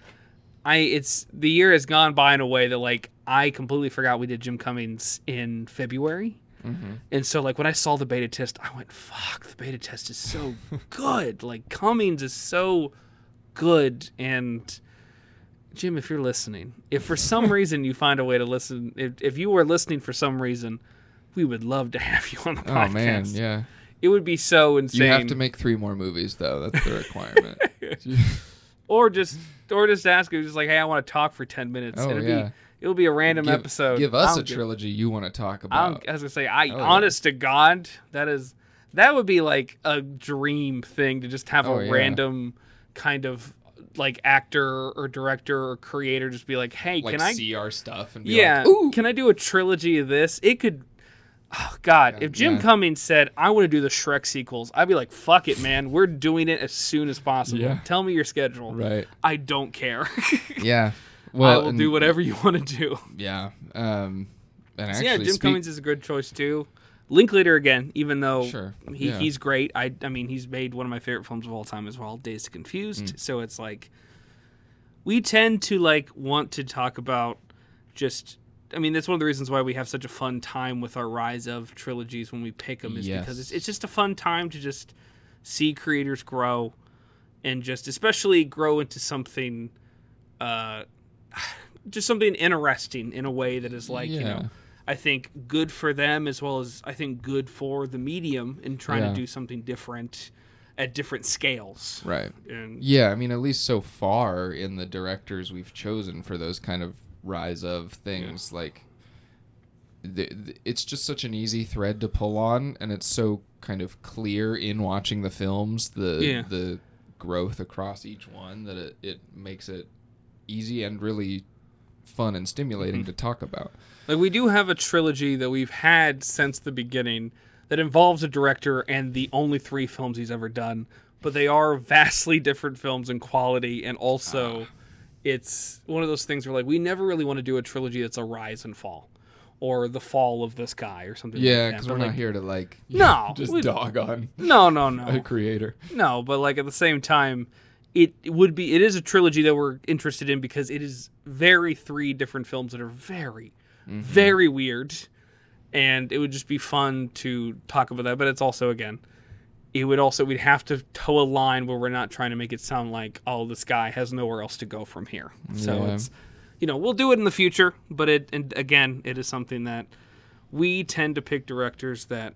i it's the year has gone by in a way that like i completely forgot we did jim cummings in february mm-hmm. and so like when i saw the beta test i went fuck the beta test is so good like cummings is so good and jim if you're listening if for some reason you find a way to listen if, if you were listening for some reason we would love to have you on the podcast Oh man, yeah. it would be so insane You have to make three more movies though. That's the requirement. or just or just ask him just like hey i want to talk for 10 minutes Oh, it'll yeah. be it'll be a random give, episode Give us a give- trilogy you want to talk I, about. don't, I was gonna say i Oh, yeah. honest to god that is that would be like a dream thing to just have Oh, a yeah. random kind of like actor or director or creator just be like hey like can i see our stuff and be yeah like, ooh. can i do a trilogy of this it could oh god if jim yeah. cummings said i want to do the shrek sequels i'd be like fuck it man we're doing it as soon as possible Yeah. tell me your schedule Right. i don't care Yeah. I Well, will and- do whatever you want to do. Yeah. Um, and So actually, yeah, Jim speak- Cummings is a good choice too. Linklater again, even though Sure, he, yeah. he's great. I I mean he's made one of my favorite films of all time as well, Dazed and Confused. Mm. So it's like we tend to like want to talk about just. I mean that's one of the reasons why we have such a fun time with our Rise of trilogies when we pick them is because it's it's just a fun time to just see creators grow and just especially grow into something. Uh, just something interesting in a way that is like you know I think good for them as well as I think good for the medium in trying Yeah. to do something different at different scales. Right. And Yeah, I mean, at least so far in the directors we've chosen for those kind of rise of things, like the, the- it's just such an easy thread to pull on, and it's so kind of clear in watching the films the Yeah. the growth across each one that it, it makes it easy and really fun and stimulating Mm-hmm. to talk about. like we do have a trilogy that we've had since the beginning that involves a director and the only three films he's ever done, but they are vastly different films in quality and also it's one of those things where like we never really want to do a trilogy that's a rise and fall or the fall of this guy or something Yeah, because But, we're like, not here to like No, just we- dog on No, no, no. a creator. No, but like at the same time, it, it would be it is a trilogy that we're interested in because it is very three different films that are very mm-hmm. very weird and it would just be fun to talk about that but it's also again it would also we'd have to toe a line where we're not trying to make it sound like oh this guy has nowhere else to go from here so Yeah. it's you know we'll do it in the future but it and again it is something that we tend to pick directors that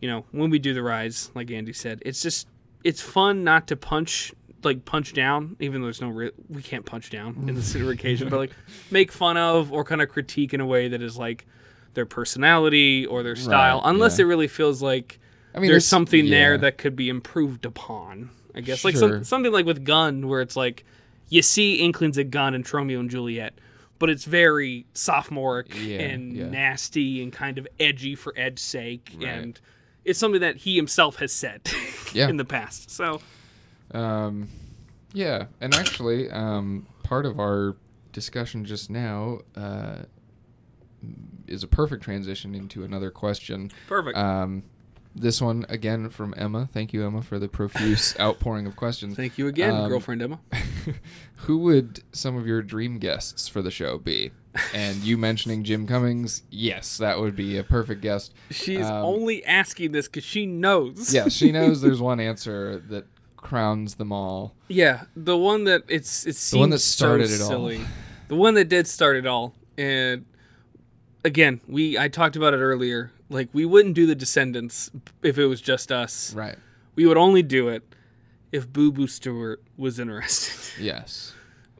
you know when we do the rise like andy said it's just it's fun not to punch like punch down even though there's no re- we can't punch down in the cinema occasion but like make fun of or kind of critique in a way that is like their personality or their style Right, unless yeah. it really feels like I mean, there's something there that could be improved upon i guess like some, something like with Gunn where it's like you see inklings of Gunn and Tromeo and Juliet, but it's very sophomoric Yeah, and yeah. nasty and kind of edgy for edge's sake, Right. and it's something that he himself has said Yeah. in the past. So Um, yeah, and actually, um, part of our discussion just now uh, is a perfect transition into another question. perfect. Um, this one again from Emma. Thank you, Emma, for the profuse outpouring of questions. Thank you again, um, girlfriend Emma. Who would some of your dream guests for the show be? And you mentioning Jim Cummings, yes, that would be a perfect guest. She's um, only asking this because she knows. Yeah, she knows there's one answer that crowns them all. Yeah, the one that it's it seems one that started so it all. silly. The one that did start it all. And again, we I talked about it earlier. Like we wouldn't do the Descendants if it was just us. Right. We would only do it if Boo Boo Stewart was interested. Yes.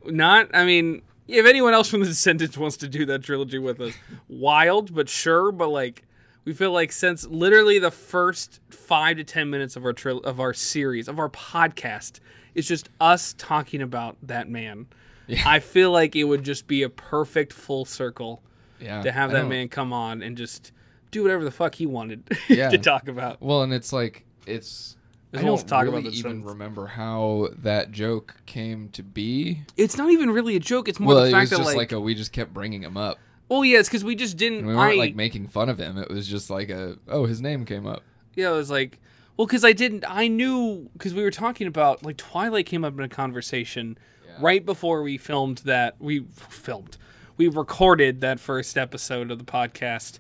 Not, I mean, if anyone else from the Descendants wants to do that trilogy with us, wild, but sure. But like, we feel like since literally the first five to ten minutes of our tril- of our series of our podcast is just us talking about that man. Yeah. I feel like it would just be a perfect full circle Yeah. to have that man come on and just do whatever the fuck he wanted Yeah. to talk about. Well, and it's like it's. I don't talk really about even remember how that joke came to be. It's not even really a joke. It's more well, the it fact was that just like, like, a, we just kept bringing him up. oh yeah, it's because we just didn't. And we weren't I, like making fun of him. It was just like a oh his name came up. Yeah, it was like, well, because I didn't, I knew, because we were talking about, like, Twilight came up in a conversation Yeah. right before we filmed that, we filmed, we recorded that first episode of the podcast,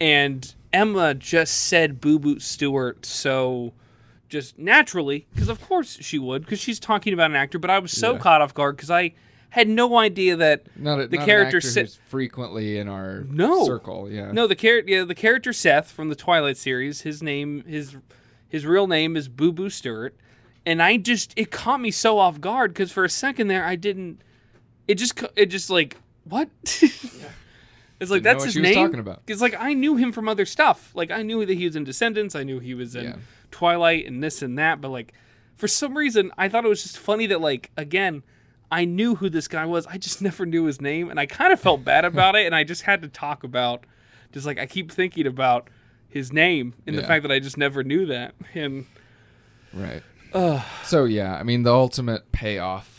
and Emma just said Boo Boo Stewart so just naturally, because of course she would, because she's talking about an actor, but I was so Yeah. caught off guard because I had no idea that Not a, The not character an actor sit- who's frequently in our No. circle. Yeah. No, the character, yeah, the character Seth from the Twilight series. His name, his his real name is Boo Boo Stewart, and I just it caught me so off guard because for a second there I didn't. It just it just like what? It's like that's his name. talking about. It's like I knew him from other stuff. Like I knew that he was in Descendants. I knew he was in Yeah. Twilight and this and that. But like for some reason, I thought it was just funny that like again, I knew who this guy was. I just never knew his name, and I kind of felt bad about it. And I just had to talk about, just like I keep thinking about his name and the fact that I just never knew that. And Right. So yeah, I mean the ultimate payoff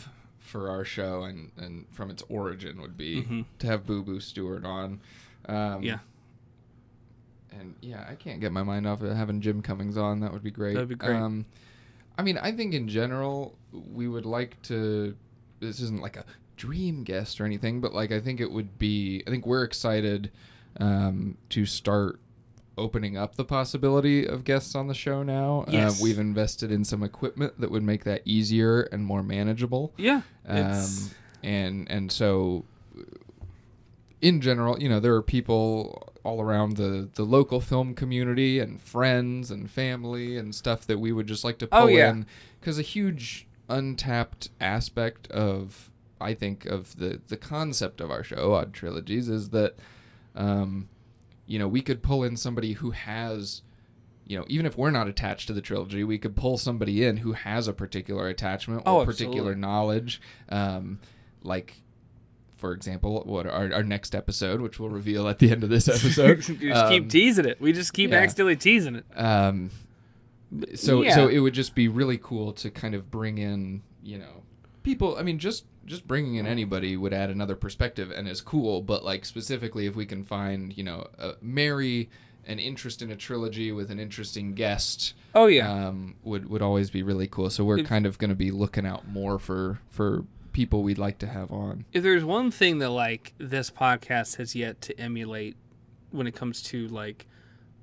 for our show and and from its origin would be to have Boo Boo Stewart on. Um, Mm-hmm. yeah, And yeah, I can't get my mind off of having Jim Cummings on. That would be great. That'd be great. Um, I mean, I think in general we would like to. This isn't like a dream guest or anything, but like I think it would be. I think we're excited um, to start opening up the possibility of guests on the show now. Yes. Uh, we've invested in some equipment that would make that easier and more manageable yeah. um, and and so in general you know there are people all around the the local film community and friends and family and stuff that we would just like to pull Oh, yeah. in because a huge untapped aspect of i think of the the concept of our show odd trilogies is that um you know we could pull in somebody who has you know, even if we're not attached to the trilogy, we could pull somebody in who has a particular attachment or Oh, particular knowledge. Um, like, for example, what our, our next episode, which we'll reveal at the end of this episode. we just keep um, teasing it. We just keep yeah. accidentally teasing it. um, so Yeah. so it would just be really cool to kind of bring in, you know, people. I mean, just just bringing in anybody would add another perspective and is cool. But like specifically, if we can find, you know, uh, marry an interest in a trilogy with an interesting guest Oh yeah. um, would would always be really cool. So we're If- kind of going to be looking out more for for people we'd like to have on. if there's one thing that like this podcast has yet to emulate when it comes to like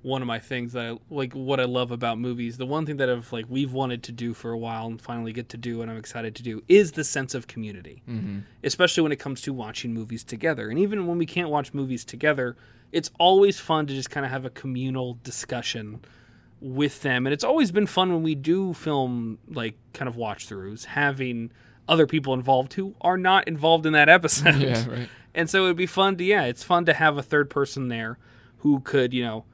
one of my things that I like what I love about movies, the one thing that I've like we've wanted to do for a while and finally get to do and I'm excited to do is the sense of community. Mm-hmm. Especially when it comes to watching movies together. And even when we can't watch movies together, it's always fun to just kind of have a communal discussion with them. And it's always been fun when we do film like kind of watch throughs, having other people involved who are not involved in that episode. Yeah, right. And so it'd be fun to yeah, it's fun to have a third person there who could, you know,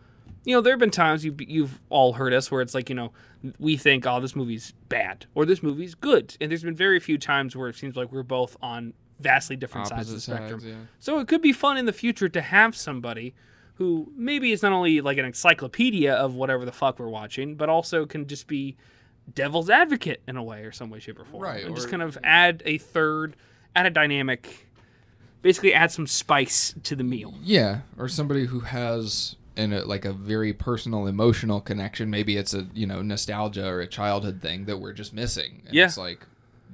you know, there have been times you you've all heard us where it's like, you know, we think oh this movie's bad or this movie's good. And there's been very few times where it seems like we're both on vastly different sides of the spectrum. sides, yeah. So it could be fun in the future to have somebody who maybe is not only like an encyclopedia of whatever the fuck we're watching, but also can just be devil's advocate in a way or some way, shape, or form. Right, And just kind of add a third, add a dynamic, basically add some spice to the meal. Yeah, or somebody who has in a, like a very personal emotional connection. Maybe it's a you know nostalgia or a childhood thing that we're just missing. And Yeah. it's like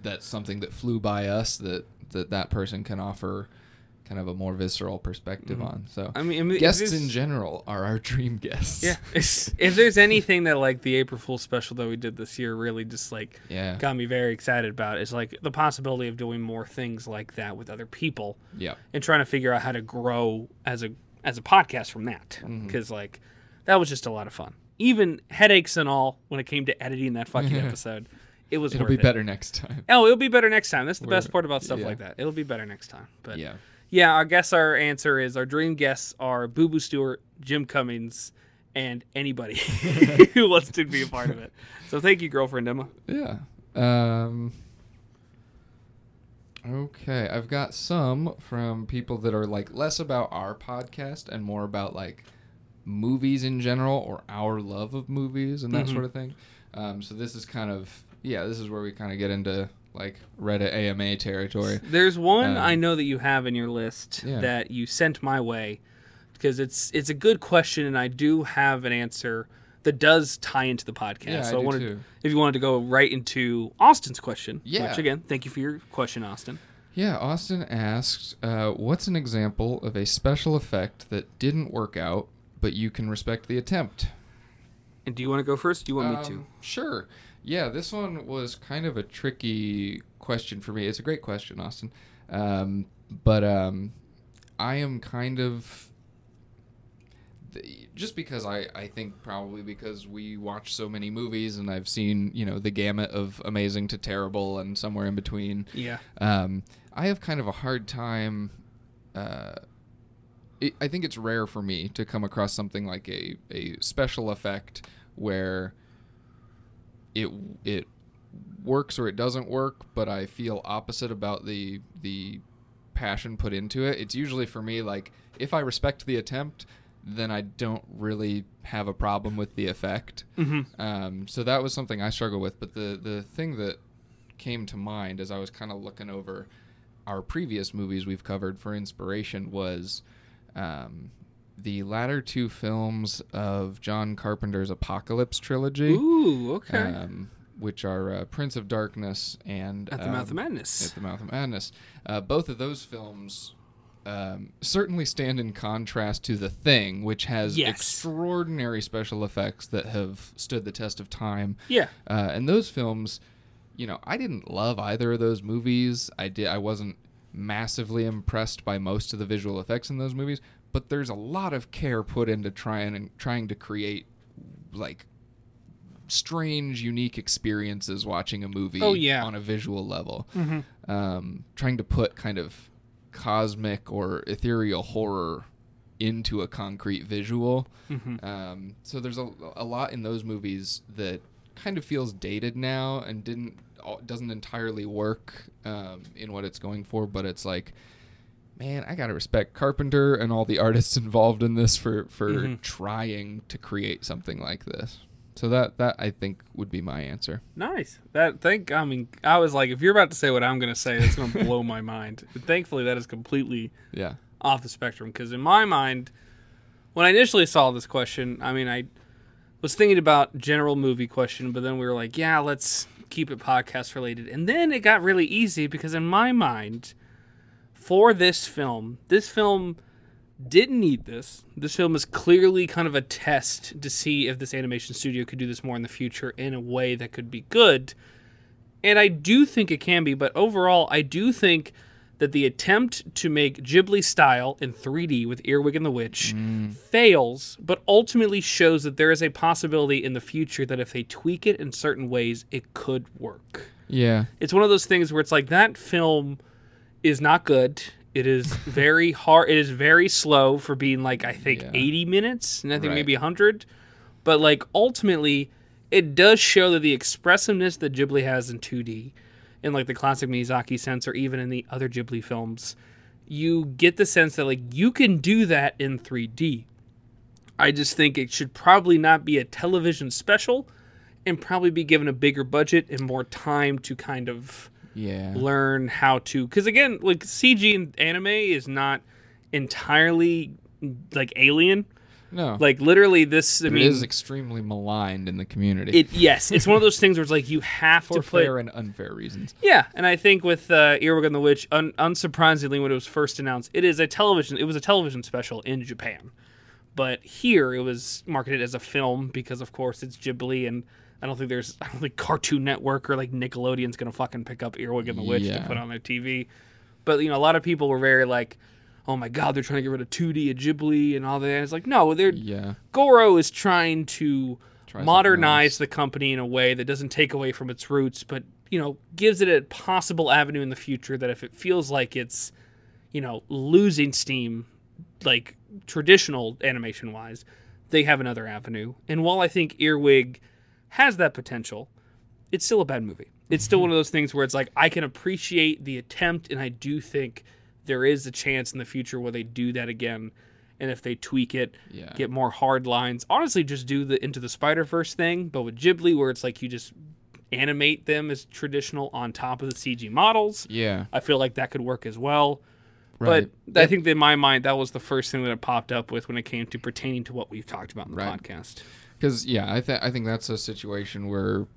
that's something that flew by us that that that person can offer kind of a more visceral perspective on. So Mm-hmm. I mean, I mean, guests in general are our dream guests. Yeah. if there's anything that like the April Fool special that we did this year really just like yeah, got me very excited about is like the possibility of doing more things like that with other people. yeah. and trying to figure out how to grow as a as a podcast from that Mm-hmm. because like that was just a lot of fun even headaches and all when it came to editing that fucking episode it was It'll be it. better next time. oh it'll be better next time that's the We're- best part about stuff yeah. like that it'll be better next time but yeah. Yeah. i guess our answer is our dream guests are boo boo stewart jim cummings and anybody who wants to be a part of it so thank you girlfriend emma Yeah. Um, okay, I've got some from people that are like less about our podcast and more about like movies in general or our love of movies and that Mhm. sort of thing. Um, so this is kind of yeah, this is where we kind of get into like Reddit AMA territory. There's one Um, I know that you have in your list Yeah. that you sent my way because it's it's a good question and I do have an answer that does tie into the podcast. Yeah, so I do wanted too. if you wanted to go right into Austin's question. Yeah. Which again, thank you for your question, Austin. Yeah, Austin asked, uh, "What's an example of a special effect that didn't work out, but you can respect the attempt?" And do you want to go first? Do you want me to? Um, Sure. Yeah, this one was kind of a tricky question for me. It's a great question, Austin. Um, but um, I am kind of. Just because I, I think probably because we watch so many movies and I've seen, you know, the gamut of amazing to terrible and somewhere in between. Yeah. Um, I have kind of a hard time. Uh, it, I think it's rare for me to come across something like a, a special effect where it it works or it doesn't work, but I feel opposite about the the passion put into it. It's usually for me like if I respect the attempt, then I don't really have a problem with the effect. hmm Um, so that was something I struggle with. But the the thing that came to mind as I was kind of looking over our previous movies we've covered for inspiration was um, the latter two films of John Carpenter's Apocalypse trilogy, Ooh, okay. um, which are uh, Prince of Darkness and At the Mouth of um, Madness. at the Mouth of Madness. Uh, both of those films um, certainly stand in contrast to The Thing, which has Yes. extraordinary special effects that have stood the test of time. yeah. Uh, and those films, you know, I didn't love either of those movies. I did. I wasn't massively impressed by most of the visual effects in those movies, but there's a lot of care put into trying and trying to create like strange, unique experiences watching a movie Oh, yeah. on a visual level. hmm Um, trying to put kind of cosmic or ethereal horror into a concrete visual. hmm Um, so there's a, a lot in those movies that kind of feels dated now and didn't doesn't entirely work um, in what it's going for. But it's like, man, I gotta respect Carpenter and all the artists involved in this for for Mhm. trying to create something like this. So that that I think would be my answer. Nice. That thank. I mean, I was like, if you're about to say what I'm going to say, it's going to blow my mind. Thankfully, that is completely Yeah. off the spectrum because in my mind when I initially saw this question, I mean, I was thinking about general movie question, but then we were like, yeah, let's keep it podcast related. And then it got really easy because in my mind, for this film, this film didn't need this. This film is clearly kind of a test to see if this animation studio could do this more in the future in a way that could be good. And I do think it can be, but overall, I do think that the attempt to make Ghibli style in 3D with Earwig and the Witch mm. fails, but ultimately shows that there is a possibility in the future that if they tweak it in certain ways, it could work. Yeah. It's one of those things where it's like that film is not good. It is very hard. It is very slow for being like I think Yeah. 80 minutes, and I think Right. maybe 100. But like ultimately, it does show that the expressiveness that Ghibli has in 2D, in like the classic Miyazaki sense, or even in the other Ghibli films, you get the sense that like you can do that in 3D. I just think it should probably not be a television special, and probably be given a bigger budget and more time to kind of Yeah. learn how to because again like cg in anime is not entirely like alien No. like literally this i it mean is extremely maligned in the community it yes it's one of those things where it's like you have for to put fair and unfair reasons. yeah and i think with uh, earwig and the witch un- unsurprisingly when it was first announced it is a television it was a television special in japan but here it was marketed as a film because of course it's ghibli and i don't think there's i don't think cartoon network or like nickelodeon's gonna fucking pick up earwig and the witch to put on their tv but you know a lot of people were very like oh my god they're trying to get rid of 2d and ghibli and all that. It's like no they're Yeah. goro is trying to Try modernize the company in a way that doesn't take away from its roots but you know gives it a possible avenue in the future that if it feels like it's you know losing steam like traditional animation wise they have another avenue. And while i think earwig has that potential it's still a bad movie it's still one of those things where it's like i can appreciate the attempt and i do think there is a chance in the future where they do that again and if they tweak it Yeah. get more hard lines honestly just do the into the spider verse thing but with ghibli where it's like you just animate them as traditional on top of the cg models Yeah. i feel like that could work as well Right. but I think that in my mind, that was the first thing that it popped up with when it came to pertaining to what we've talked about in the Right. podcast. Because yeah, I think I think that's a situation where,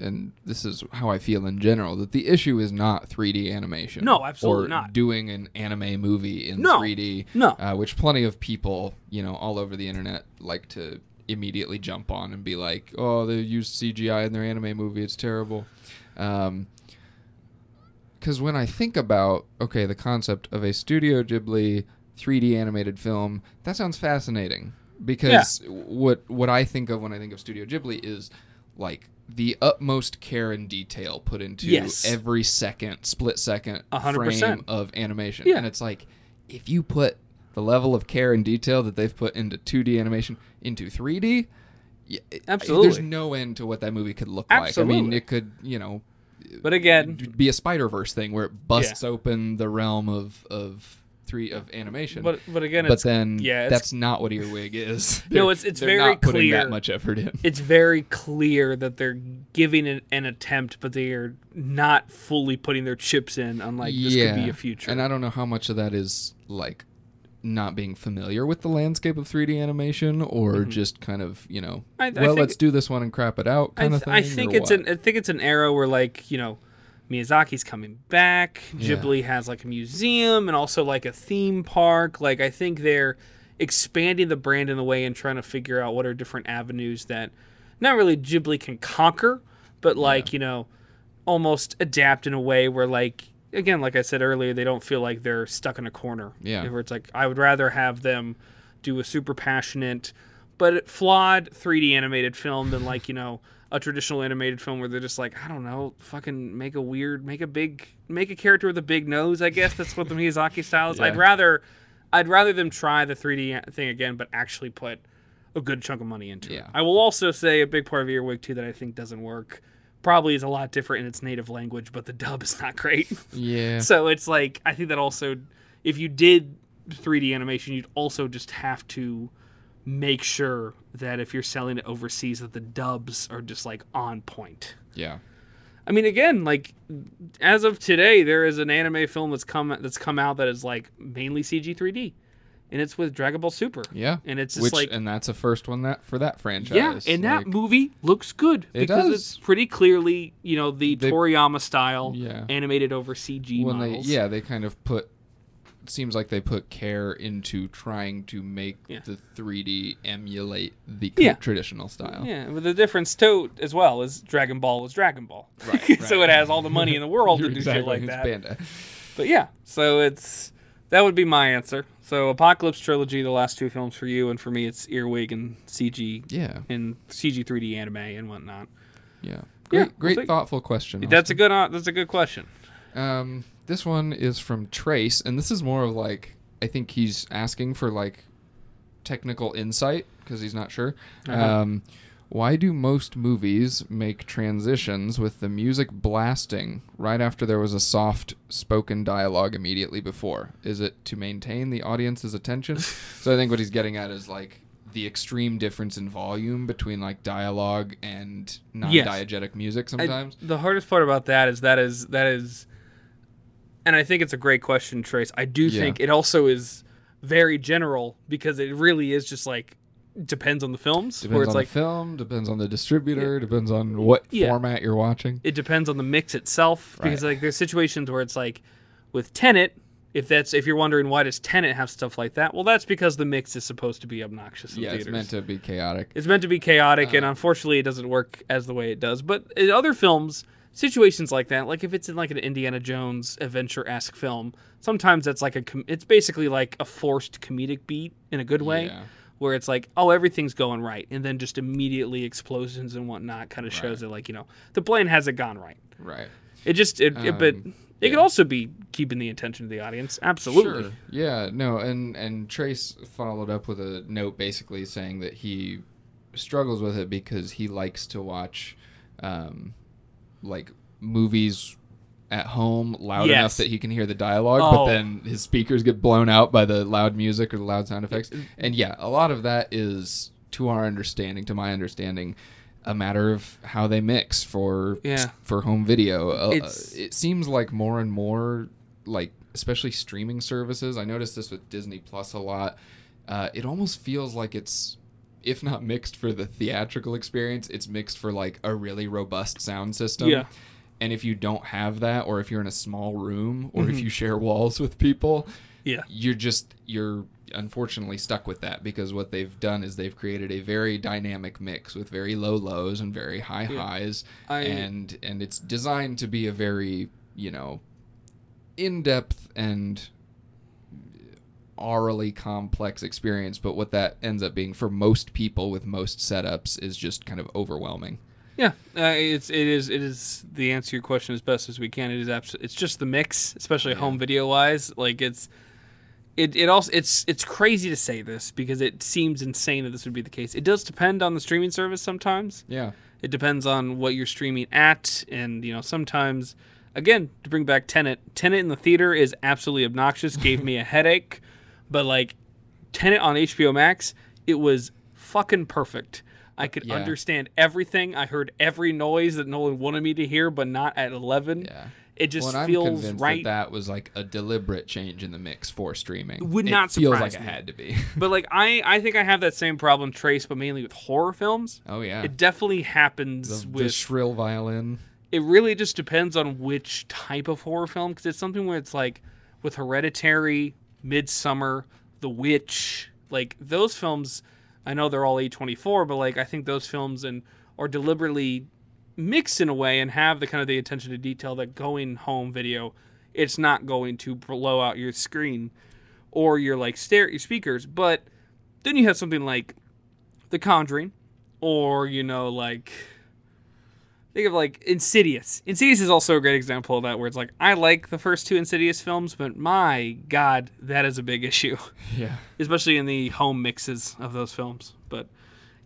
and this is how I feel in general, that the issue is not 3D animation. No, absolutely or not. Doing an anime movie in No. 3D. No. uh, which plenty of people, you know, all over the internet like to immediately jump on and be like, "Oh, they use CGI in their anime movie; it's terrible." Um, because when I think about okay, the concept of a Studio Ghibli 3D animated film, that sounds fascinating. Because what what I think of when I think of Studio Ghibli is like the utmost care and detail put into Yes. every second, split second A hundred frame percent. of animation. Yeah. And it's like if you put the level of care and detail that they've put into 2D animation into 3D, Absolutely. there's no end to what that movie could look like. I mean, it could, you know, But again, be a Spider Verse thing where it busts open the realm of of three of animation. but but again, But it's then yeah, that's not what Earwig is. No, it's- it's very not putting clear. that much effort in. it's very clear that they're giving an, an attempt, but they are not fully putting their chips in. Unlike this could be a future. And I don't know how much of that is like not being familiar with the landscape of 3D animation or just kind of, you know, Mm-hmm. I- I well, let's do this one and crap it out I, kind th- of thing. I think it's what? an I think it's an era where like you know Miyazaki's coming back. Yeah. Ghibli has like a museum and also like a theme park. Like I think they're expanding the brand in the way and trying to figure out what are different avenues that not really Ghibli can conquer, but like you know almost adapt in a way where like again like I said earlier they don't feel like they're stuck in a corner. Yeah. where it's like I would rather have them do a super passionate but flawed 3D animated film than like you know a traditional animated film where they're just like I don't know, fucking make a weird, make a big, make a character with a big nose. I guess that's what the Miyazaki style is. I'd rather, I'd rather them try the 3D thing again, but actually put a good chunk of money into it. I will also say a big part of Earwig too that I think doesn't work. Probably is a lot different in its native language, but the dub is not great. Yeah. So it's like I think that also, if you did 3D animation, you'd also just have to make sure that if you're selling it overseas, that the dubs are just like on point. yeah. I mean, again, like as of today, there is an anime film that's come that's come out that is like mainly CG 3D, and it's with Dragon Ball Super. Yeah. And it's just Which like and that's a first one that for that franchise. yeah, and that movie looks good It because does. it's pretty clearly, you know, the They- Toriyama style, Yeah. animated over CG when they models. yeah they kind of put seems like they put care into trying to make Yeah. the 3D emulate the Yeah. traditional style. Yeah, but the difference too, as well, is Dragon Ball is Dragon Ball. Right, right. so it has all the money in the world to do exactly shit like that. Bandai. But yeah, so it's that would be my answer. So Apocalypse trilogy, the last two films for you, and for me, it's Earwig and CG Yeah, and CG 3D anime and whatnot. yeah. Great, Yeah, we'll great, thoughtful question. That's a good. Uh, that's a good question. Um, this one is from Trace, and this is more of like I think he's asking for like technical insight because he's not sure. Uh-huh. Um, why do most movies make transitions with the music blasting right after there was a soft spoken dialogue immediately before? Is it to maintain the audience's attention? so I think what he's getting at is like the extreme difference in volume between like dialogue and non-diegetic music I- sometimes. the hardest part about that is that is that is, and I think it's a great question, Trace. I do Yeah. think it also is very general because it really is just like depends on the films Depends where it's on like the film, depends on the distributor, depends on what Yeah. format you're watching. it depends on the mix itself because Right. like there's situations where it's like with Tenet if that's if you're wondering why does Tenet have stuff like that well that's because the mix is supposed to be obnoxious in Yeah, theaters it's meant to be chaotic. It's meant to be chaotic and Uh, unfortunately it doesn't work as the way it does but in other films situations like that like if it's in like an Indiana Jones adventure-esque film sometimes that's like a com- it's basically like a forced comedic beat in a good way Yeah. where it's like, oh, everything's going right, and then just immediately explosions and whatnot kind of shows that like you know the plan hasn't gone right. Right. It just it, it but Um, it could also be keeping the attention of the audience. Absolutely. Sure. Yeah, no, and and Trace followed up with a note basically saying that he struggles with it because he likes to watch um like movies at home loud Yes. enough that he can hear the dialogue, Oh. but then his speakers get blown out by the loud music or the loud sound effects. And yeah, a lot of that is to our understanding, to my understanding, a matter of how they mix for Yeah. for home video. Uh, it seems like more and more like especially streaming services. I noticed this with Disney Plus a lot. Uh, it almost feels like it's if not mixed for the theatrical experience, it's mixed for like a really robust sound system. Yeah. And if you don't have that, or if you're in a small room, or Mm-hmm. if you share walls with people, Yeah. you're just you're unfortunately stuck with that because what they've done is they've created a very dynamic mix with very low lows and very high Yeah. highs I- and and it's designed to be a very you know in-depth and aurally complex experience but what that ends up being for most people with most setups is just kind of overwhelming Yeah, uh, it's it is it is the answer to your question as best as we can. It is abs- It's just the mix, especially Yeah. home video wise. Like it's it it also it's it's crazy to say this because it seems insane that this would be the case. It does depend on the streaming service sometimes. yeah It depends on what you're streaming at, and you know sometimes, again, to bring back Tenet, Tenet in the theater is absolutely obnoxious. Gave me a headache, but like Tenet on HBO Max, it was fucking perfect. I could Yeah. understand everything. I heard every noise that Nolan wanted me to hear, but not at eleven. yeah It just well, feels right. that that was like a deliberate change in the mix for streaming. Would not It not feels surprise like it had to be. But like I, I think I have that same problem, Trace, but mainly with horror films. oh yeah, It definitely happens the, with the shrill violin. it really just depends on which type of horror film because it's something where it's like with hereditary Midsommar the witch like those films i know they're all a24 but like i think those films and are deliberately mixed in a way and have the kind of the attention to detail that going home video it's not going to blow out your screen or your like stare at your speakers. But then you have something like the conjuring or you know like Think of like Insidious. Insidious is also a great example of that, where it's like I like the first two Insidious films, but my God, that is a big issue, Yeah. especially in the home mixes of those films. But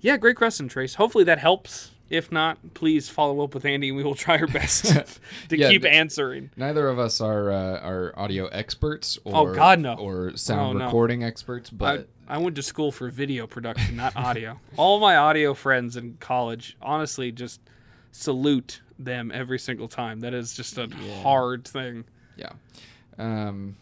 yeah, great question, Trace. Hopefully that helps. If not, please follow up with Andy, and we will try our best to Yeah, keep answering. Neither of us are uh, are audio experts or Oh, God, no. or sound Oh, no. recording experts, but I, I went to school for video production, not audio. All my audio friends in college, honestly, just salute them every single time. That is just a hard thing. yeah. Um,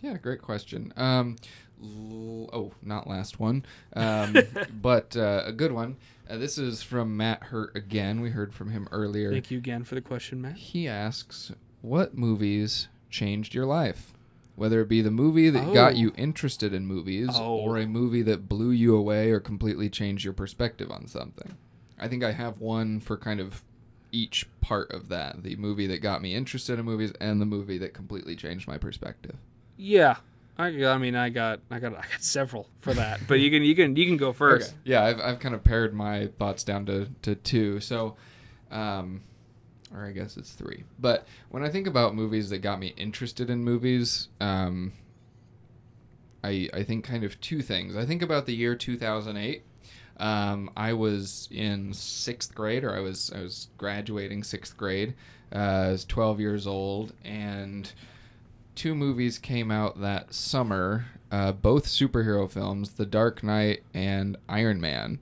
Yeah, great question. Um, l- oh, not last one, um, but uh, a good one. Uh, this is from Matt Hurt again. We heard from him earlier. Thank you again for the question, Matt. He asks, "What movies changed your life? Whether it be the movie that got Oh. you interested in movies, Oh. or a movie that blew you away or completely changed your perspective on something." I think I have one for kind of each part of that: the movie that got me interested in movies, and the movie that completely changed my perspective. Yeah, I, I mean, I got, I got, I got several for that. but you can, you can, you can go first. Okay. Yeah, I've, I've kind of pared my thoughts down to, to two. So, um, or I guess it's three. But when I think about movies that got me interested in movies, um, I, I think kind of two things. I think about the year 2008. Um, I was in sixth grade, or I was I was graduating sixth grade. Uh, I was 12 years old, and two movies came out that summer, uh, both superhero films, The Dark Knight and Iron Man.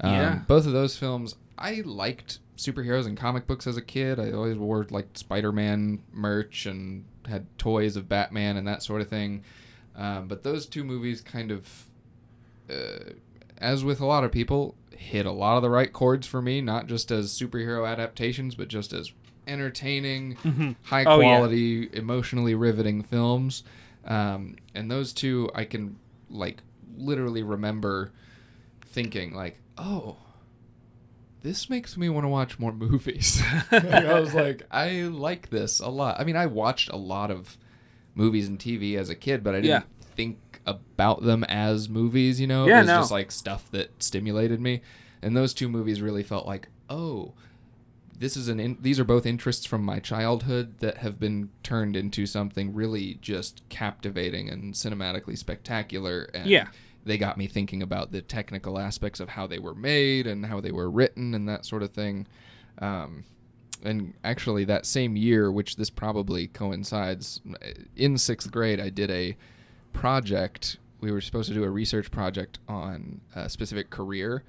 Um, Yeah. Both of those films, I liked superheroes and comic books as a kid. I always wore like Spider-Man merch and had toys of Batman and that sort of thing. Um, but those two movies kind of, uh, as with a lot of people, hit a lot of the right chords for me, not just as superhero adaptations, but just as entertaining, Mhm. high Oh, yeah. quality, emotionally riveting films. Um, and those two, I can like literally remember thinking like, oh, this makes me want to watch more movies. Like, I was like, I like this a lot. I mean, I watched a lot of movies and TV as a kid, but I didn't Yeah. think about them as movies. You know, Yeah, it was no. just like stuff that stimulated me. And those two movies really felt like, oh, this is an in- these are both interests from my childhood that have been turned into something really just captivating and cinematically spectacular and Yeah. they got me thinking about the technical aspects of how they were made and how they were written and that sort of thing um, and actually that same year which this probably coincides in sixth grade i did a project we were supposed to do a research project on a specific career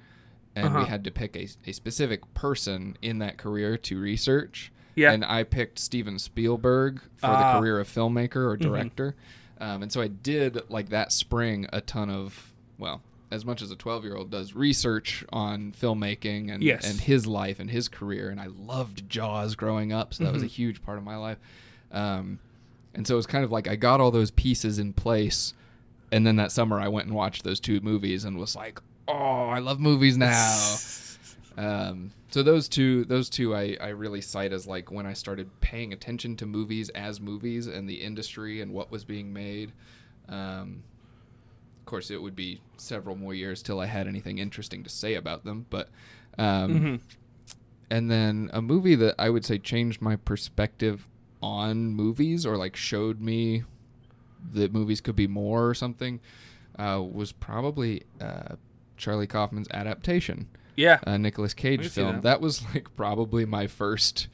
and Uh-huh. we had to pick a, a specific person in that career to research Yeah. and i picked steven spielberg for Ah. the career of filmmaker or Mhm. director um, and so i did like that spring a ton of well as much as a 12 year old does research on filmmaking and, Yes. and his life and his career and i loved jaws growing up so that was a Mhm. huge part of my life um, and so it was kind of like i got all those pieces in place and then that summer i went and watched those two movies and was like oh i love movies now um, so those two those two I, I really cite as like when i started paying attention to movies as movies and the industry and what was being made um, of course it would be several more years till i had anything interesting to say about them but um, Mhm. and then a movie that I would say changed my perspective on movies or like showed me that movies could be more or something uh, was probably uh, Charlie Kaufman's adaptation, Yeah. a Nicolas Cage film. that. That. was like probably my first.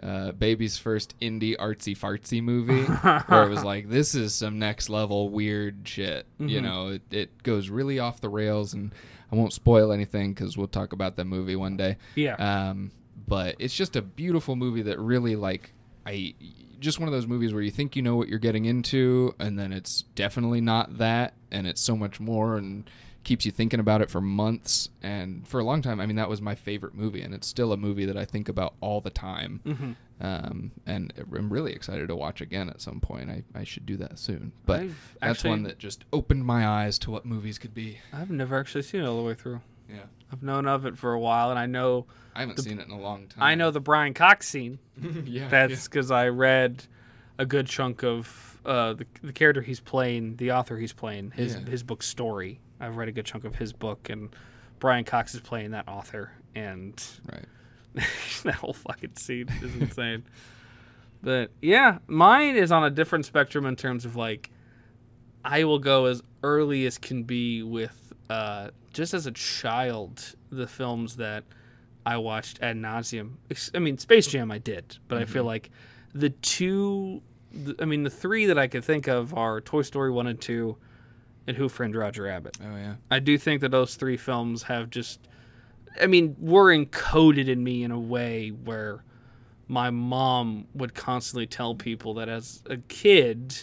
Uh, baby's first indie artsy fartsy movie where it was like this is some next level weird shit you Mhm. know it, it goes really off the rails and i won't spoil anything because we'll talk about that movie one day yeah. um, but it's just a beautiful movie that really like I just one of those movies where you think you know what you're getting into, and then it's definitely not that, and it's so much more, and keeps you thinking about it for months. And for a long time, I mean, that was my favorite movie, and it's still a movie that I think about all the time. Mhm. Um, and I'm really excited to watch again at some point. I, I should do that soon. But I've that's actually, one that just opened my eyes to what movies could be. I've never actually seen it all the way through. Yeah. I've known of it for a while, and I know I haven't The- seen it in a long time. I know the Brian Cox scene. yeah. That's because I read a good chunk of uh, the the character he's playing, the author he's playing, his Yeah. his book story. I've read a good chunk of his book, and Brian Cox is playing that author, and right. that whole fucking scene is insane. but yeah, mine is on a different spectrum in terms of like, I will go as early as can be with uh, just as a child the films that I watched ad nauseum. I mean, Space Jam I did, but I feel mm-hmm. like the two, I mean, the three that I could think of are Toy Story one and two, and Who Framed Roger Rabbit. Oh yeah. I do think that those three films have just, I mean, were encoded in me in a way where my mom would constantly tell people that as a kid,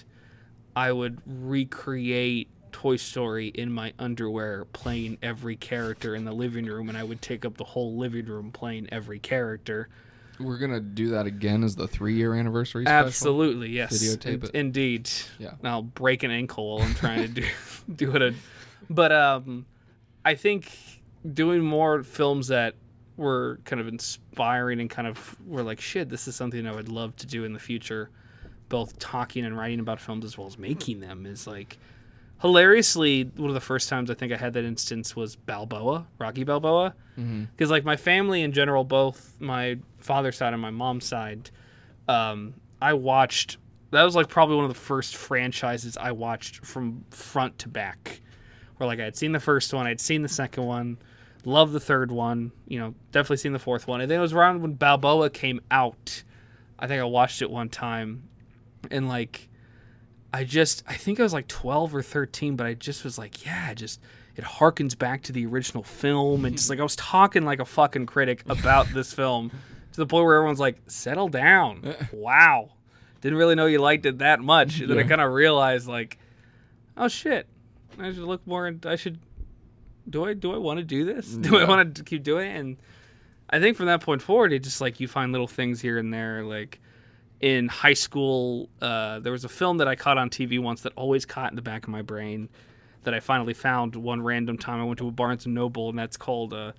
I would recreate Toy Story in my underwear, playing every character in the living room, and I would take up the whole living room playing every character. We're gonna do that again as the three year anniversary special. Absolutely, yes. Videotape In- it. Indeed. Yeah. And I'll break an ankle while I'm trying to do do it. A, but um, I think doing more films that were kind of inspiring and kind of were like, shit, this is something I would love to do in the future. Both talking and writing about films as well as making them is like hilariously one of the first times I think I had that instance was Balboa, Rocky Balboa because like my family in general, both my father's side and my mom's side, um, I watched. That was like probably one of the first franchises I watched from front to back. Where like I had seen the first one, I'd seen the second one, loved the third one, you know, definitely seen the fourth one. And then it was around when Balboa came out. I think I watched it one time, and like, I just I think I was like twelve or thirteen, but I just was like, yeah, just it harkens back to the original film, and just like I was talking like a fucking critic about this film to the point where everyone's like, settle down. wow, didn't really know you liked it that much. And then I kind of realized like, oh shit, I should look more. and I should. Do I do I want to do this? Do I want to keep doing it? And I think from that point forward, it just like you find little things here and there. Like in high school, uh, there was a film that I caught on TV once that always caught in the back of my brain. That I finally found one random time. I went to a Barnes and Noble, and that's called uh,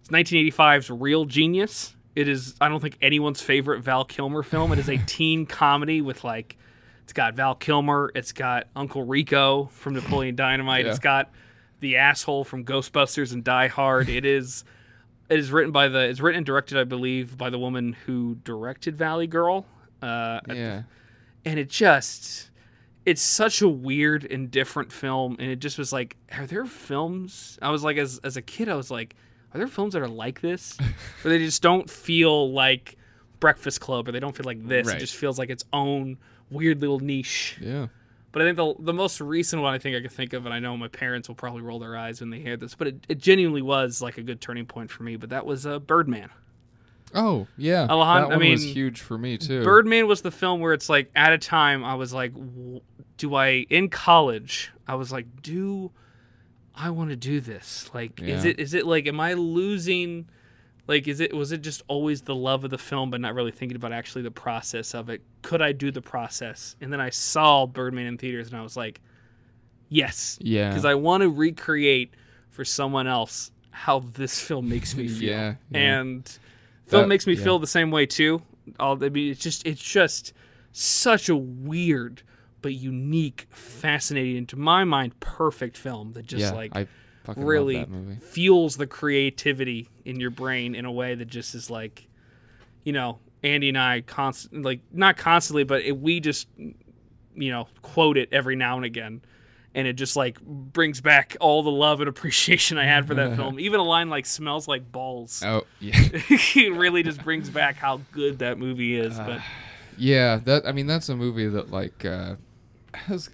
it's 1985's Real Genius. It is I don't think anyone's favorite Val Kilmer film. It is a teen comedy with like it's got Val Kilmer, it's got Uncle Rico from Napoleon Dynamite, Yeah. it's got the asshole from Ghostbusters and Die Hard. It is it is written by the it's written and directed I believe by the woman who directed Valley Girl. Uh, Yeah. and it just it's such a weird and different film and it just was like are there films i was like as, as a kid i was like are there films that are like this Where they just don't feel like breakfast club or they don't feel like this Right. it just feels like its own weird little niche Yeah. but i think the, the most recent one i think i could think of and i know my parents will probably roll their eyes when they hear this but it, it genuinely was like a good turning point for me but that was uh, birdman Oh yeah. Alejandro- that I one was huge for me too. Birdman was the film where it's like at a time I was like, do I in college? I was like, do I want to do this? Like, is it is it like am I losing? Like, is it was it just always the love of the film, but not really thinking about actually the process of it? Could I do the process? And then I saw Birdman in theaters, and I was like, yes, Yeah. because I want to recreate for someone else how this film makes me feel. Yeah, yeah. And film That- makes me yeah. feel the same way too. All I mean, it's just it's just such a weird but unique, fascinating, and to my mind, perfect film that just yeah. like I really love that movie. fuels the creativity in your brain in a way that just is like, you know, Andy and I constant like not constantly, but it, we just you know quote it every now and again, and it just like brings back all the love and appreciation I had for that film. Even a line like "smells like balls," Oh yeah. it really just brings back how good that movie is. But Yeah, that I mean that's a movie that like uh has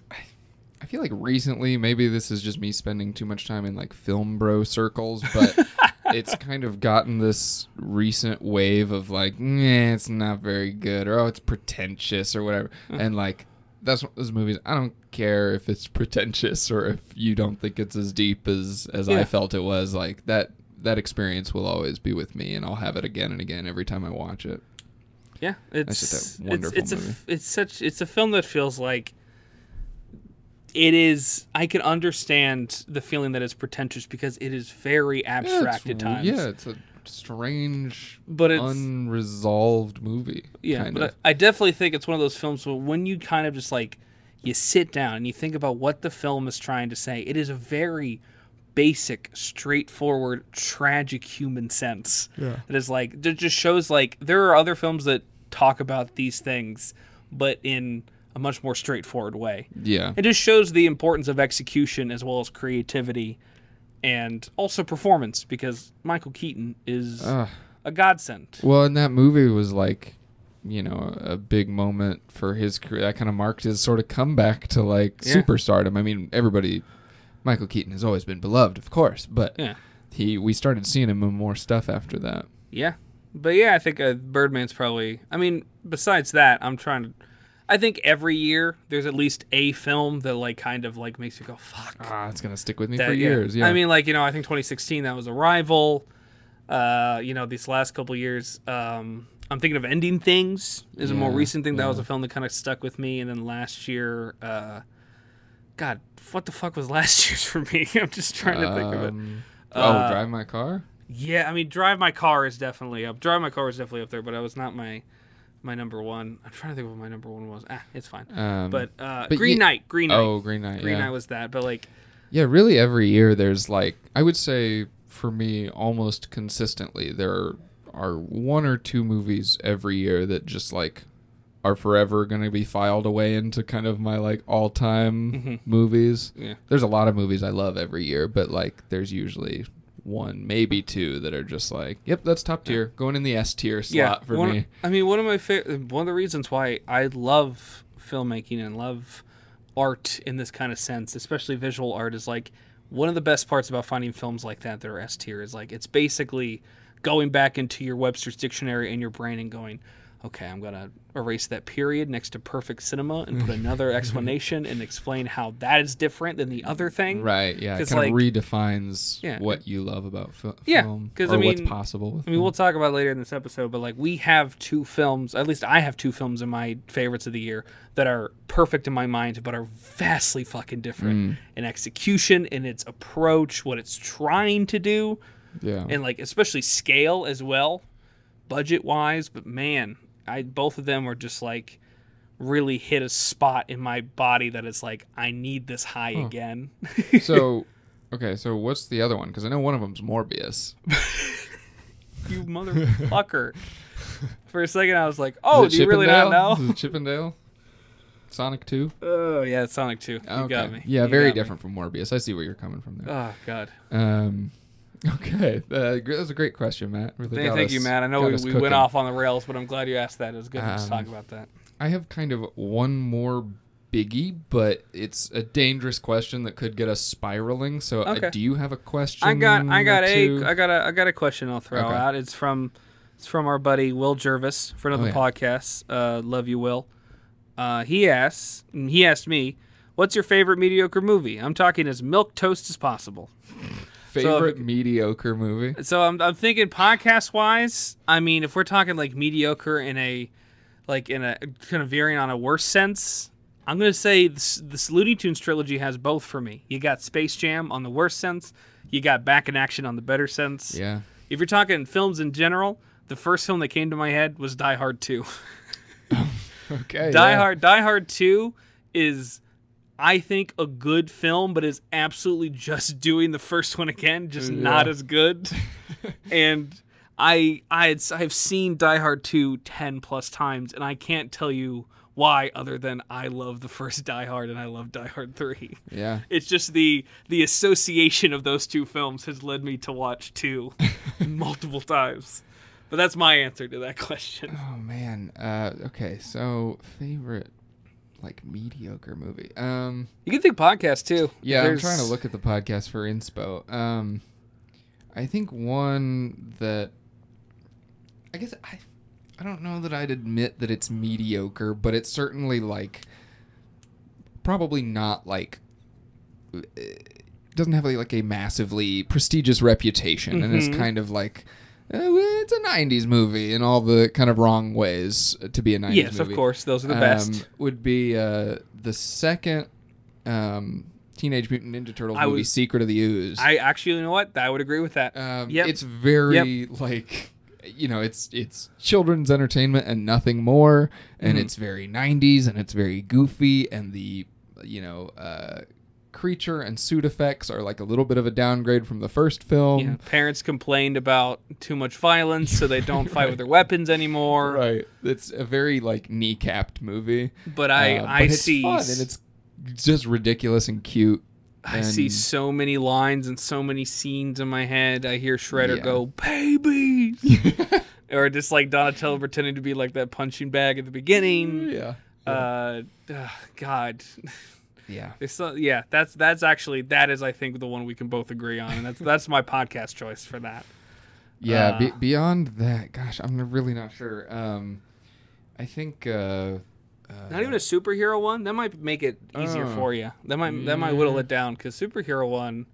I feel like recently maybe this is just me spending too much time in like film bro circles, but it's kind of gotten this recent wave of like, it's not very good or oh it's pretentious or whatever. And like that's one of those movies I don't care if it's pretentious or if you don't think it's as deep as as Yeah. I felt it was. Like that that experience will always be with me and I'll have it again and again every time I watch it. Yeah, it's it's wonderful it's, a it's such it's a film that feels like it is. I can understand the feeling that it's pretentious because it is very abstract yeah, at times. Yeah, it's a strange, But it's- unresolved movie. yeah. kind But of. I, I definitely think it's one of those films where when you kind of just like you sit down and you think about what the film is trying to say, it is a very basic, straightforward, tragic human sense. Yeah. It is like it just shows like there are other films that talk about these things, but in a much more straightforward way. yeah, It just shows the importance of execution as well as creativity and also performance because Michael Keaton is Ugh. a godsend. well, and that movie was like, you know, a big moment for his career. That kind of marked his sort of comeback to like Yeah. superstardom. I mean, everybody, Michael Keaton has always been beloved, of course, but Yeah. he we started seeing him in more stuff after that. Yeah. But yeah, I think uh, Birdman's probably. I mean, besides that, I'm trying to. I think every year there's at least a film that like kind of like makes you go fuck. Ah, it's gonna stick with me that- for years. Yeah. I mean, like you know, I think 2016 that was Arrival. Uh, you know, these last couple years, um, I'm thinking of Ending Things is a more recent thing. That was a film that kind of stuck with me. And then last year, uh, God, what the fuck was last year's for me? I'm just trying to think of it. Um, Uh, oh, drive my car. Yeah, I mean, Drive My Car is definitely up. Drive My Car is definitely up there, but I was not my my number one. I'm trying to think what my number one was. Ah, it's fine. Um, But, uh, but Green ye- Knight, Green Knight, oh, Green Knight. Green yeah. Knight was that. But like, Yeah, really every year there's like I would say for me almost consistently there are one or two movies every year that just like are forever going to be filed away into kind of my like all-time Mhm. movies. Yeah. There's a lot of movies I love every year, but like there's usually one, maybe two that are just like, yep, that's top tier, going in the S tier slot for one, me. I mean, one of my fa- one of the reasons why I love filmmaking and love art in this kind of sense, especially visual art, is like one of the best parts about finding films like that that are S tier is like it's basically going back into your Webster's dictionary in your brain and going, okay, I'm gonna erase that period next to perfect cinema and put another explanation and explain how that is different than the other thing. Right, yeah, it kind like- of redefines Yeah. what you love about fil- Yeah, film or I what's mean- possible with I mean, we'll talk about it later in this episode, but like we have two films, at least I have two films in my favorites of the year that are perfect in my mind, but are vastly fucking different mm. in execution, in its approach, what it's trying to do, yeah. and like especially scale as well, budget wise. But man, I both of them were just like really hit a spot in my body that is like I need this high again. so okay so what's the other one because i know one of them's morbius you motherfucker. For a second, I was like, "Oh, do you really not know?" Chip 'n Dale? Is it Chip 'n Dale sonic 2 Oh yeah, Sonic 2. You got me. yeah You very got me. different from morbius i see where you're coming from there Oh god. um okay uh, gr- that was a great question matt really Thank, thank us- you, Matt. I know we, we went off on the rails, but I'm glad you asked that. It was good to Um, talk about that. i have kind of one more biggie but it's a dangerous question that could get us spiraling so uh, do you have a question I got I got a got a I got a question I'll throw Okay. out. It's from it's from our buddy Will Jervis for another Oh, yeah. podcast. Uh, love you, Will. Uh, he asks he asked me, "What's your favorite mediocre movie?" I'm talking as milk toast as possible. Favorite mediocre movie So I'm, I'm thinking podcast wise. I mean, if we're talking like mediocre in a like in a kind of veering on a worse sense, I'm gonna say this, this Looney Tunes trilogy has both for me. You got Space Jam on the worst sense. You got Back in Action on the better sense. yeah If you're talking films in general, the first film that came to my head was Die Hard 2. okay Die yeah. Hard Die Hard 2 is I think a good film but is absolutely just doing the first one again just not as good. and I I had, I've seen Die Hard 2 10 plus times and I can't tell you why other than I love the first Die Hard and I love Die Hard 3. yeah It's just the the association of those two films has led me to watch 2 multiple times. But that's my answer to that question. Oh man. Uh, okay, so favorite like mediocre movie. Um, You can think podcast too. yeah, There's- I'm trying to look at the podcast for inspo. Um, I think one that I guess I I don't know that I'd admit that it's mediocre, but it's certainly like probably not like doesn't have like a massively prestigious reputation and it's kind of like uh, it's a 90s movie in all the kind of wrong ways to be a 90s Yes, movie of course. Those are the um, best. would be uh, the second um, Teenage Mutant Ninja Turtles I movie, was- Secret of the Ooze. I actually, you know what? I would agree with that. um, Yep. It's very like you know, it's it's children's entertainment and nothing more, and Mhm. it's very '90s and it's very goofy, and the you know. Uh, creature and suit effects are like a little bit of a downgrade from the first film yeah. Parents complained about too much violence, so they don't fight with their weapons anymore. right it's a very like kneecapped movie But I, Uh, I but it's see, fun and it's just ridiculous and cute I see so many lines and so many scenes in my head. I hear Shredder Yeah. go, "Baby," or just like Donatello pretending to be like that punching bag at the beginning. yeah Uh, ugh, God, yeah There's so, yeah, that's that's actually that is I think the one we can both agree on, and that's that's my podcast choice for that. Yeah, be, Uh, beyond that, gosh, I'm really not sure. Um, I think uh, Not even a superhero one. That might make it easier Oh. for you. That might that might whittle it down because superhero one.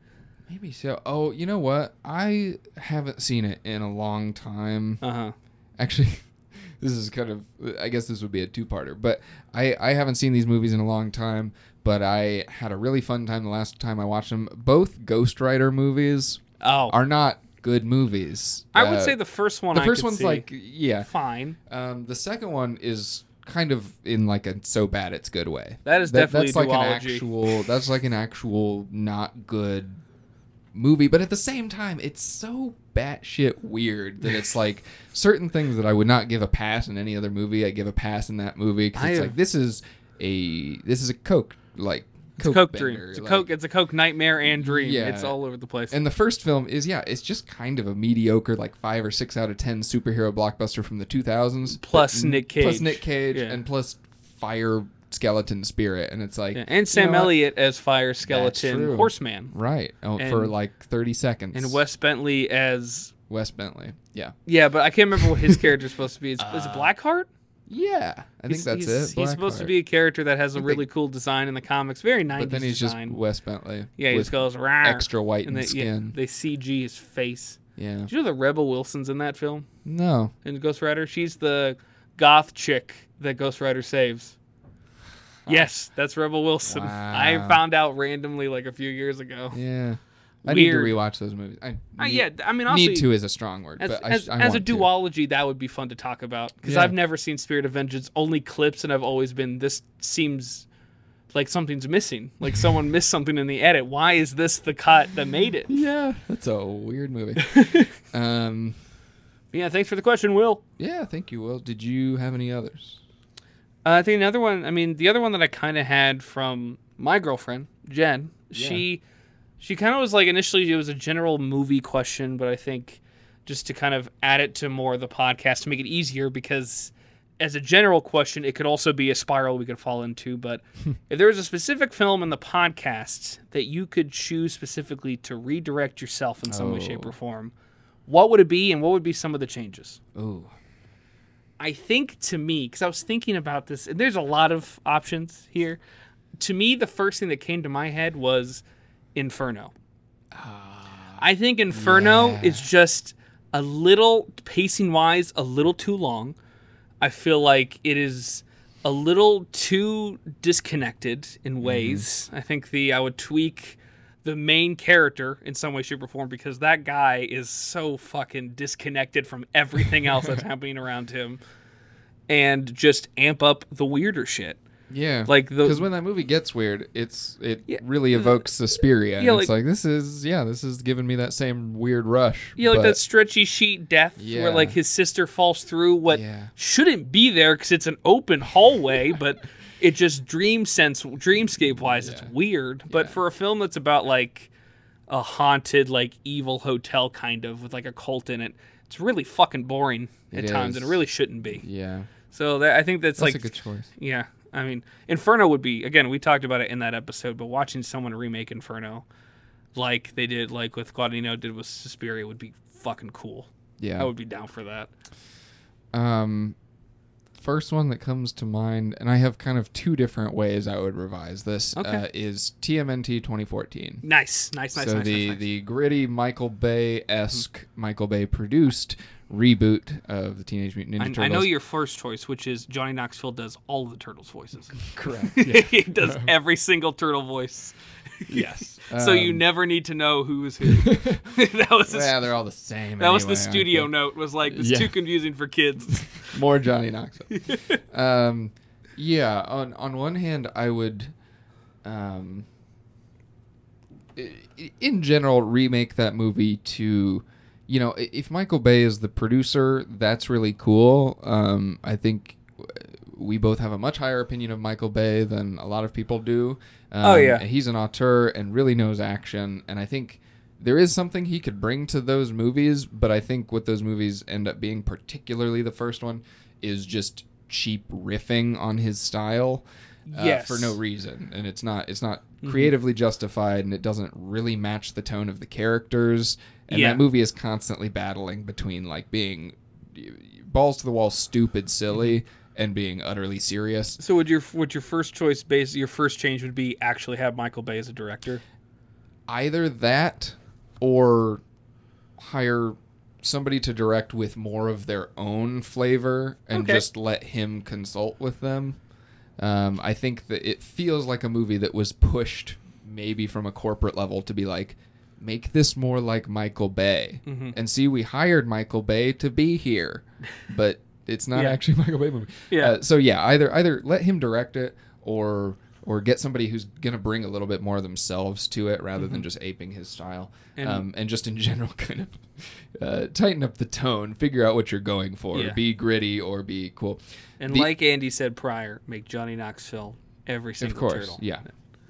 Maybe so. Oh, you know what? I haven't seen it in a long time. Uh huh. Actually, this is kind of. I guess this would be a two-parter, but I I haven't seen these movies in a long time. But I had a really fun time the last time I watched them. Both Ghost Rider movies Oh, are not good movies. I would Uh, say the first one. the I first one's see. like yeah. fine. Um, the second one is kind of in like a so bad it's good way. That is definitely that's like an actual. That's like an actual not good movie, but at the same time, it's so batshit weird that it's like certain things that I would not give a pass in any other movie. I give a pass in that movie because it's I- like this is a this is a coke like It's a Coke dream. It's a like- Coke. It's a Coke nightmare and dream. Yeah. It's all over the place. And the first film is yeah, it's just kind of a mediocre like five or six out of ten superhero blockbuster from the 2000s. Plus but- Nick plus Cage. Nick Cage, Yeah. and plus Fire Skeleton Spirit, and it's like Yeah, and you Sam know what? Elliott as Fire Skeleton. Horseman, right oh, for like 30 seconds. and Wes Bentley as Wes Bentley, yeah, yeah, but I can't remember what his character's supposed to be. Is, is it Blackheart? Yeah, I think He's- that's he's, it. He's supposed to be a character that has a think really cool design in the comics, very 90s but then he's design. just Wes Bentley. yeah, he just goes "Rawr," extra white and in they, skin. Yeah, they CG his face. yeah, Did you know that Rebel Wilson's in that film no, in Ghost Rider? She's the goth chick that Ghost Rider saves. Yes, that's Rebel Wilson. I found out randomly like a few years ago. yeah. I Weird. need to rewatch those movies. I Uh, need, yeah, I mean, need to is a strong word, as, but I, as, I as a want to. duology, that would be fun to talk about because Yeah. I've never seen Spirit of Vengeance, only clips, and I've always been this seems like something's missing, like someone missed something in the edit. Why is this the cut that made it? Yeah, that's a weird movie. um, Yeah, thanks for the question, Will. yeah, thank you. Will, did you have any others? Uh, I think another one. I mean, the other one that I kind of had from my girlfriend Jen. She, she kind of was like initially it was a general movie question, but I think just to kind of add it to more of the podcast to make it easier because as a general question, it could also be a spiral we could fall into. But if there was a specific film in the podcast that you could choose specifically to redirect yourself in some way, shape, Oh. or form, what would it be, and what would be some of the changes? Oh, I think to me, because I was thinking about this, and there's a lot of options here. To me, the first thing that came to my head was Inferno. Ah, I think Inferno yeah. is just a little, pacing wise, a little too long. I feel like it is a little too disconnected in mm-hmm. ways. I think the I would tweak the main character in some way, shape, or form because that guy is so fucking disconnected from everything else that's happening around him, and just amp up the weirder shit. Yeah. Like because when that movie gets weird, it's it Yeah. really evokes Suspiria. Yeah, it's like- this is yeah, this is giving me that same weird rush. Yeah, like that stretchy sheet death Yeah. where like his sister falls through what Yeah. shouldn't be there because it's an open hallway, but it just dream sense, dreamscape wise, it's weird. But for a film that's about like a haunted, like evil hotel kind of with like a cult in it, it's really fucking boring at It times, and it really shouldn't be. Yeah, So that, I think that's, that's like a good choice. yeah, I mean, Inferno would be again. We talked about it in that episode, but watching someone remake Inferno, like they did, like with Guadagnino did with Suspiria, would be fucking cool. Yeah. I would be down for that. Um, first one that comes to mind, and I have kind of two different ways I would revise this. Okay. Uh, is TMNT 2014. Nice, nice, nice, so nice, the nice, nice. the gritty Michael Bay esque Michael Bay produced reboot of the Teenage Mutant Ninja I, Turtles. I know your first choice, which is Johnny Knoxville does all the turtles' voices. correct. he does every single turtle voice. yes. so you Um, never need to know who is who. that was the, yeah, they're all the same. that was the anyway, aren't studio they? note. Was like it's Yeah. too confusing for kids. More Johnny Knoxville. um, yeah. On on one hand, I would, um, i- in general, remake that movie to, you know, if Michael Bay is the producer, that's really cool. Um, I think we both have a much higher opinion of Michael Bay than a lot of people do. Um, Oh, yeah. he's an auteur and really knows action, and I think there is something he could bring to those movies, but I think what those movies end up being, particularly the first one, is just cheap riffing on his style uh, Yes. for no reason, and it's not it's not creatively justified, and it doesn't really match the tone of the characters. And Yeah. that movie is constantly battling between like being balls to the wall, stupid, silly. and being utterly serious. So would your would your first choice base your first change would be actually have Michael Bay as a director? Either that or hire somebody to direct with more of their own flavor and Okay. just let him consult with them. Um, I think that it feels like a movie that was pushed maybe from a corporate level to be like, make this more like Michael Bay. Mhm. And see, we hired Michael Bay to be here, but it's not Yeah. actually Michael Bay movie. Yeah. Uh, so yeah, either either let him direct it or or get somebody who's gonna bring a little bit more of themselves to it rather than just aping his style. Mm-hmm. And- um, and just in general, kind of uh, tighten up the tone, figure out what you're going for, Yeah. be gritty or be cool. And The- like Andy said prior, make Johnny Knoxville every single Of course, turtle. yeah.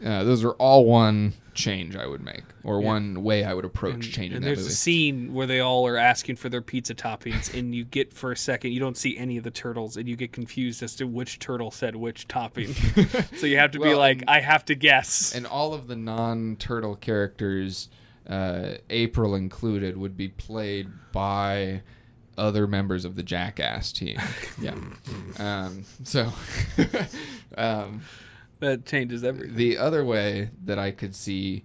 Uh, those are all one change I would make, or Yeah. one way I would approach And, changing and that there's movie. a scene where they all are asking for their pizza toppings, and you get for a second you don't see any of the turtles, and you get confused as to which turtle said which topping. so you have to be like, I have to guess. and all of the non-turtle characters, uh, April included, would be played by other members of the Jackass team. yeah. Um, so, um, that changes everything. the other way that I could see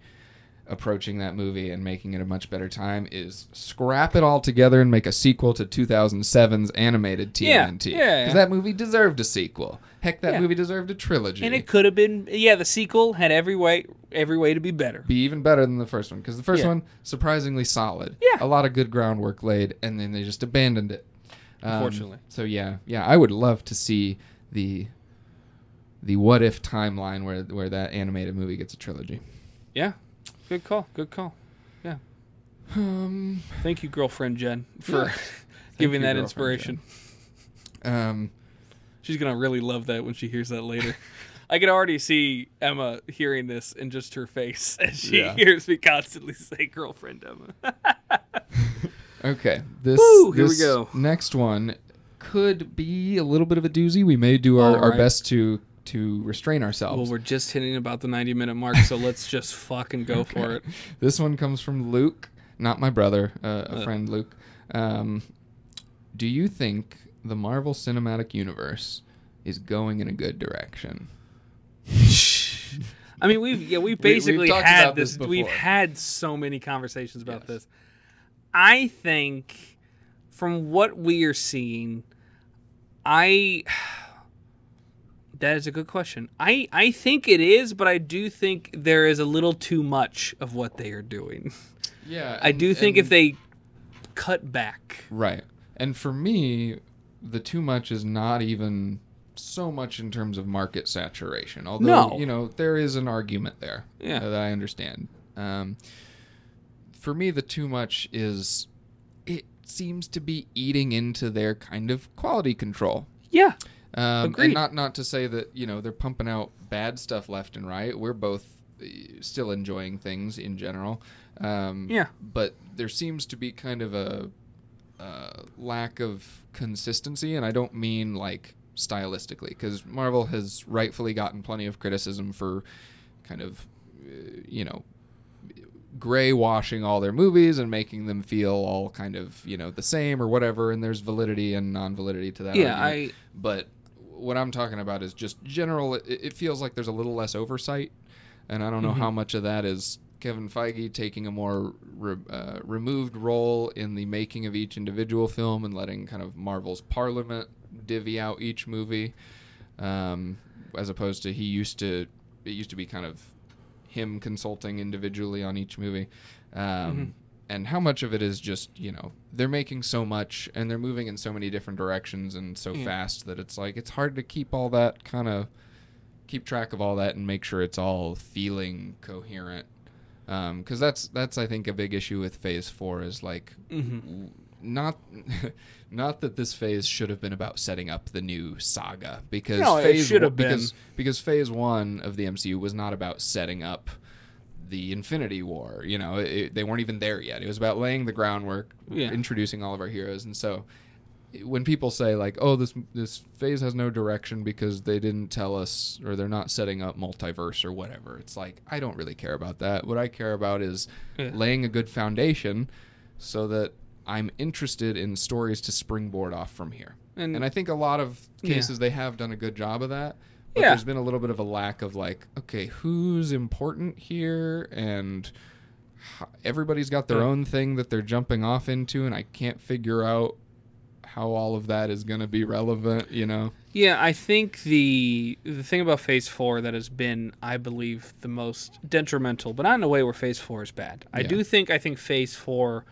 approaching that movie and making it a much better time is scrap it all together and make a sequel to 2007's animated Yeah, TMNT. yeah, yeah. Because that movie deserved a sequel. Heck, that Yeah. movie deserved a trilogy. And it could have been, yeah, the sequel had every way, every way to be better. be even better than the first one because the first Yeah. one surprisingly solid. Yeah. a lot of good groundwork laid, and then they just abandoned it. Um, Unfortunately. So yeah, yeah, I would love to see the the what if timeline where where that animated movie gets a trilogy. Yeah, good call, good call. Yeah. Um, Thank you, girlfriend Jen, for Yeah. giving that inspiration. um, She's gonna really love that when she hears that later. I can already see Emma hearing this in just her face as she Yeah. hears me constantly say "girlfriend Emma." okay, this Woo, here we this go. next one could be a little bit of a doozy. We may do our, All our best to to restrain ourselves. well, we're just hitting about the ninety-minute mark, so let's just fucking go for it. This one comes from Luke, not my brother, uh, a Uh. friend Luke. Um, do you think the Marvel Cinematic Universe is going in a good direction? I mean, we've yeah, we've we've basically talked had this. this we've had so many conversations about Yes. this. I think, from what we are seeing, I. That is a good question. I I think it is, but I do think there is a little too much of what they are doing. Yeah, I do think if they cut back. right, and for me, the too much is not even so much in terms of market saturation. Although No. you know there is an argument there Yeah. that I understand. Um, for me, the too much is it seems to be eating into their kind of quality control. Yeah. Um, and not not to say that you know they're pumping out bad stuff left and right. We're both uh, still enjoying things in general. Um, Yeah. But there seems to be kind of a, uh lack of consistency, and I don't mean like stylistically, because Marvel has rightfully gotten plenty of criticism for kind of uh, you know gray washing all their movies and making them feel all kind of you know the same or whatever and there's validity and non-validity to that Yeah. argument. I. but what i'm talking about is just general it, it feels like there's a little less oversight and i don't know Mhm. how much of that is kevin feige taking a more re, uh, removed role in the making of each individual film and letting kind of marvel's parliament divvy out each movie um, as opposed to he used to it used to be kind of him consulting individually on each movie um, Mhm. And how much of it is just you know they're making so much and they're moving in so many different directions and so Yeah. fast that it's like it's hard to keep all that kind of keep track of all that and make sure it's all feeling coherent because that's that's I think a big issue with Phase Four is like mhm. w- not not that this phase should have been about setting up the new saga because No, it should have been. because because phase one of the MCU was not about setting up the Infinity War. You know, it, they weren't even there yet. It was about laying the groundwork, Yeah. introducing all of our heroes, and so when people say like, "Oh, this this phase has no direction because they didn't tell us or they're not setting up multiverse or whatever," it's like I don't really care about that. What I care about is Yeah. laying a good foundation so that I'm interested in stories to springboard off from here. and, And I think a lot of Yeah. cases they have done a good job of that. But Yeah. there's been a little bit of a lack of like, okay, who's important here and everybody's got their own thing that they're jumping off into and I can't figure out how all of that is going to be relevant, you know. Yeah, I think the the thing about Phase Four that has been, I believe, the most detrimental, but not in a way where Phase Four is bad. I Yeah. do think I think Phase Four,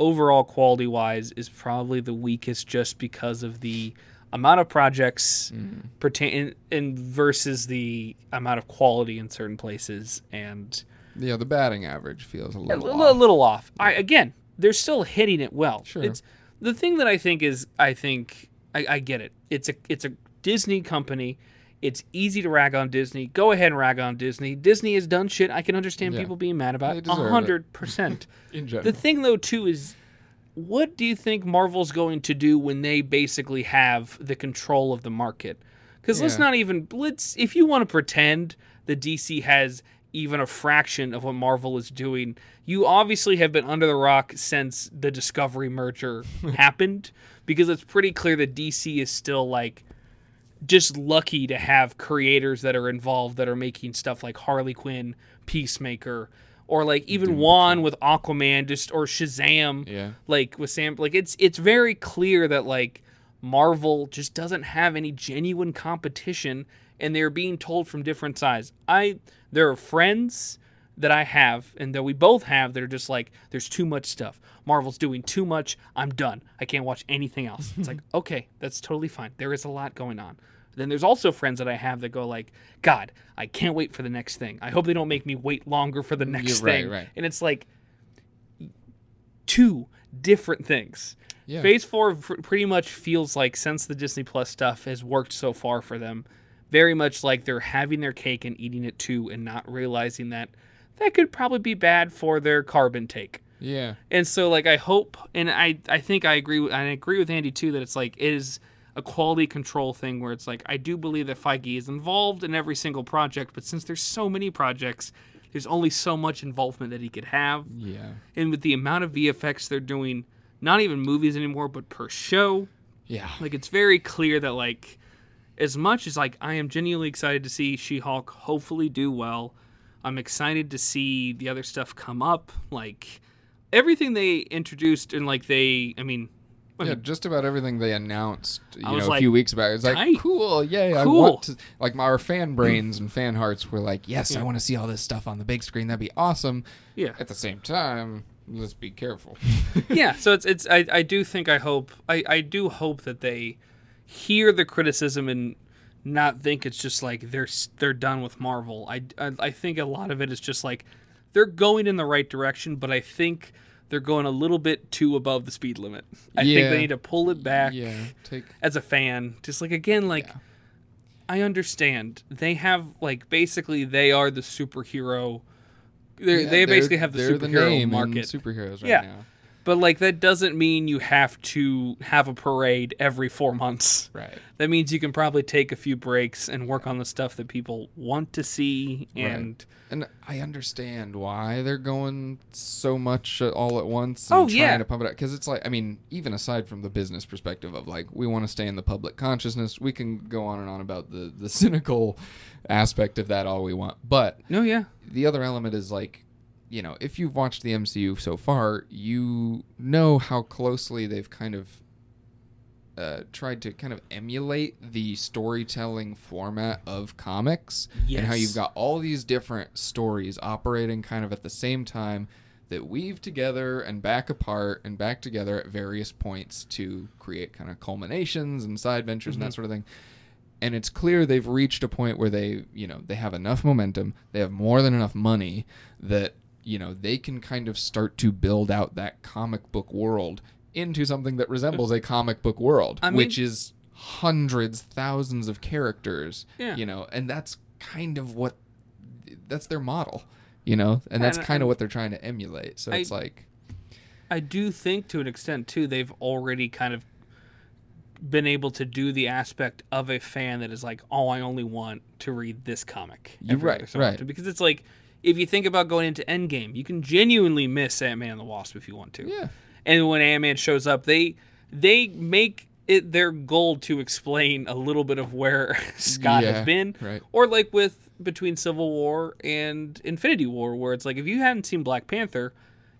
overall quality wise, is probably the weakest, just because of the amount of projects mm-hmm. pertain and versus the amount of quality in certain places and Yeah, the batting average feels a a little little, off. little off. I again, they're still hitting it well. Sure. It's the thing that I think is I think I, I get it. It's a it's a Disney company. It's easy to rag on Disney. Go ahead and rag on Disney. Disney has done shit I can understand Yeah. people being mad about. A hundred percent. in general. The thing though too is what do you think Marvel's going to do when they basically have the control of the market? Because let's not even let's if you want to pretend that DC has even a fraction of what Marvel is doing, you obviously have been under the rock since the Discovery merger happened. Because it's pretty clear that DC is still like just lucky to have creators that are involved that are making stuff like Harley Quinn, Peacemaker, or like even Wan with Aquaman, just or Shazam, yeah. like with Sam. Like it's it's very clear that like Marvel just doesn't have any genuine competition, and they're being told from different sides. I there are friends that I have and that we both have that are just like, there's too much stuff. Marvel's doing too much. I'm done. I can't watch anything else. It's like, okay, that's totally fine. There is a lot going on. Then there's also friends that I have that go like, God, I can't wait for the next thing. I hope they don't make me wait longer for the next Yeah, right, thing. right. And it's like two different things. Yeah. Phase four pr- pretty much feels like since the Disney Plus stuff has worked so far for them, very much like they're having their cake and eating it too, and not realizing that that could probably be bad for their carbon take. Yeah. And so, like, I hope, and I, I think I agree, with, I agree with Andy too that it's like it is a quality control thing where it's like I do believe that Feige is involved in every single project, but since there's so many projects, there's only so much involvement that he could have Yeah. and with the amount of VFX they're doing, not even movies anymore, but per show, Yeah. like it's very clear that like as much as like I am genuinely excited to see She-Hulk hopefully do well, I'm excited to see the other stuff come up, like everything they introduced and like they, I mean, Yeah, just about everything they announced, you know, was a few weeks back. It's like, cool, yay! I want to. Like our fan mm. brains and fan hearts were like, yes, I want to see all this stuff on the big screen. That'd be awesome. yeah. At the same time, let's be careful. yeah so it's it's I, I do think i hope I, I do hope that they hear the criticism and not think it's just like they're they're done with marvel I, I i think a lot of it is just like they're going in the right direction but i think they're going a little bit too above the speed limit i think they need to pull it back yeah, take. as a fan just like again like Yeah. i understand they have like basically they are the superhero they're, Yeah, they basically have the they're superhero name in market superheroes right Yeah. now. but like that doesn't mean you have to have a parade every four months. Right. That means you can probably take a few breaks and work on the stuff that people want to see. And And I understand why they're going so much uh, all at once. Oh, And trying yeah. to pump it up because it's like I mean, even aside from the business perspective of like we want to stay in the public consciousness, we can go on and on about the the cynical aspect of that all we want. But no, yeah, the other element is like, you know, if you've watched the MCU so far, you know how closely they've kind of uh, tried to kind of emulate the storytelling format of comics and how you've got all these different stories operating kind of at the same time that weave together and back apart and back together at various points to create kind of culminations and side ventures and that sort of thing. And it's clear they've reached a point where they you know they have enough momentum they have more than enough money that you know they can kind of start to build out that comic book world into something that resembles a comic book world I mean- which is hundreds thousands of characters Yeah. you know and that's kind of what that's their model you know and that's kind of what they're trying to emulate so I- it's like I do think to an extent too they've already kind of been able to do the aspect of a fan that is like, oh, I only want to read this comic. You're right, right. Because it's like, if you think about going into Endgame, you can genuinely miss Ant Man and the Wasp if you want to. yeah and when Ant Man shows up, they they make it their goal to explain a little bit of where Scott Yeah, has been, right. or like with between Civil War and Infinity War, where it's like if you hadn't seen Black Panther,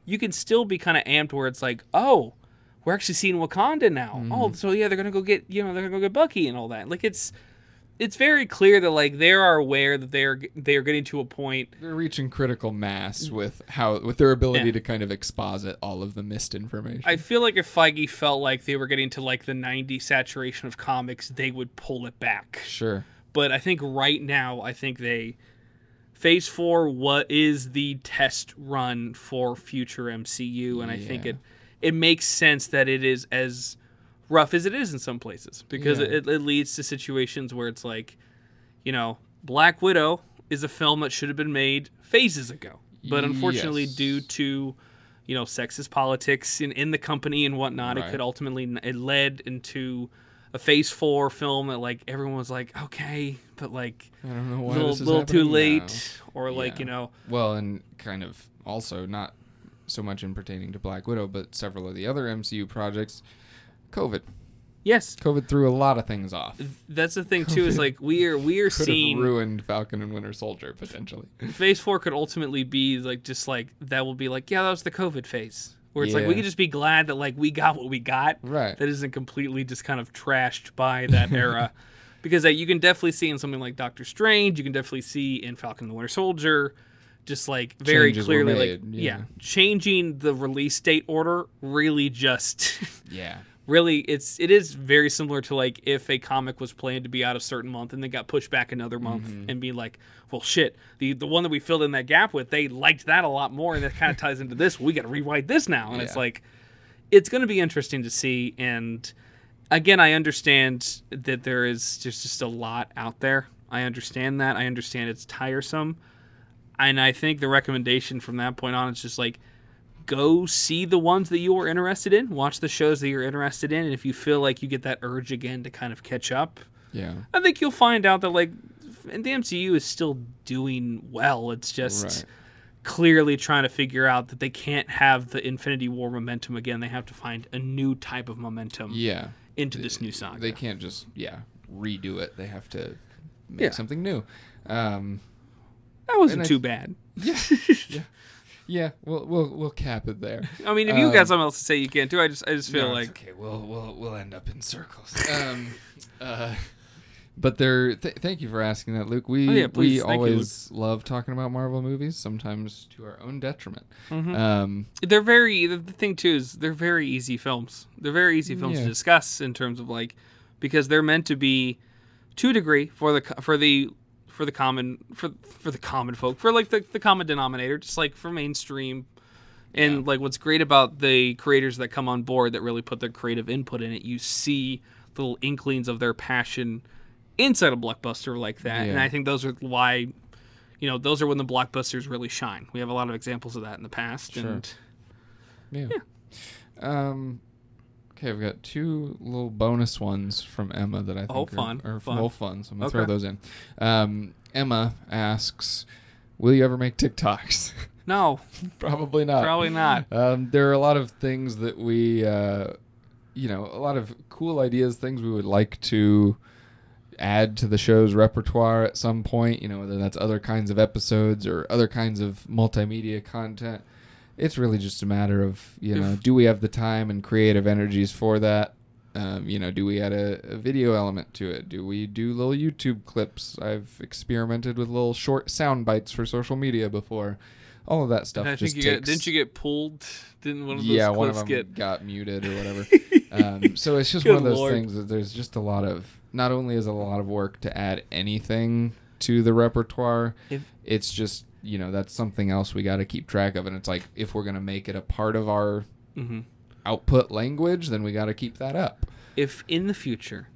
you can still be kind of amped where it's like, oh, we're actually seeing Wakanda now. Mm-hmm. Oh, so yeah, they're gonna go get you know they're gonna go get Bucky and all that. Like it's it's very clear that like they are aware that they are they are getting to a point They're reaching critical mass with how with their ability Yeah. to kind of exposit all of the missed information. I feel like if Feige felt like they were getting to like the 90 saturation of comics, they would pull it back. sure. But I think right now, I think they phase four what is the test run for future MCU, and I think it it makes sense that it is as rough as it is in some places because Yeah. it, it leads to situations where it's like, you know, Black Widow is a film that should have been made phases ago, but unfortunately, Yes. due to you know sexist politics in, in the company and whatnot, it could ultimately it led into a phase four film that like everyone was like okay but like I don't know a why little, little too late or like Yeah. you know Well, and kind of also not so much in pertaining to Black Widow, but several of the other MCU projects. COVID. yes COVID threw a lot of things off. that's the thing too is like we are we are Could seeing have ruined Falcon and Winter Soldier potentially. phase four could ultimately be like just like that will be like yeah that was the covid phase where it's like we Yeah. could just be glad that like we got what we got Right. that isn't completely just kind of trashed by that era because uh, you can definitely see in something like doctor strange you can definitely see in falcon and the winter soldier just like very Changes clearly like yeah. yeah. changing the release date order really just Yeah. Really it's it is very similar to like if a comic was planned to be out a certain month and then got pushed back another month Mm-hmm. and be like well shit the the one that we filled in that gap with they liked that a lot more and that kind of ties into this we got to rewrite this now and it's like it's going to be interesting to see and again i understand that there is just just a lot out there. I understand that. I understand it's tiresome. And i think the recommendation from that point on is just like go see the ones that you are interested in watch the shows that you're interested in and if you feel like you get that urge again to kind of catch up Yeah. i think you'll find out that like and the mcu is still doing well it's just Right. clearly trying to figure out that they can't have the infinity war momentum again they have to find a new type of momentum Yeah. into this new saga They can't just yeah redo it. They have to make Yeah. something new. Um, that wasn't and I- too bad yeah. yeah. Yeah. We'll we'll we'll cap it there. i mean if you got Um, something else to say you can too i just i just feel No, like okay. We'll we'll we'll end up in circles. um, uh, but there. Th- thank you for asking that, Luke. We Oh, yeah, we Thank you, always love talking about Marvel movies, sometimes to our own detriment. Mhm. Um, they're very the the thing too is they're very easy films they're very easy films to discuss in terms of like because they're meant to be to a degree for the for the for the common for for the common folk for like the, the common denominator just like for mainstream and Yeah. like what's great about the creators that come on board that really put their creative input in it you see little inklings of their passion inside a blockbuster like that and i think those are why you know those are when the blockbusters really shine we have a lot of examples of that in the past Sure. and yeah. Um. Okay, I've got two little bonus ones from Emma that I think Oh, are, fun, are fun. full fun. So I'm gonna throw those in. Um, Emma asks, "Will you ever make TikToks?" no Probably not. Probably not. Um, there are a lot of things that we, uh, you know, a lot of cool ideas, things we would like to add to the show's repertoire at some point. You know, whether that's other kinds of episodes or other kinds of multimedia content. It's really just a matter of you know, If- do we have the time and creative energies for that? Um, you know, do we add a, a video element to it? Do we do little YouTube clips? I've experimented with little short sound bites for social media before. All of that stuff. I just think you takes- didn't you get pulled? Didn't one of those yeah, clips one of them get? got muted or whatever. um, so it's just one of those Lord. things that there's just a lot of. Not only is it a lot of work to add anything to the repertoire, If- it's just you know that's something else we got to keep track of, and it's like if we're gonna make it a part of our hmm output language, then we got to keep that up. If in the future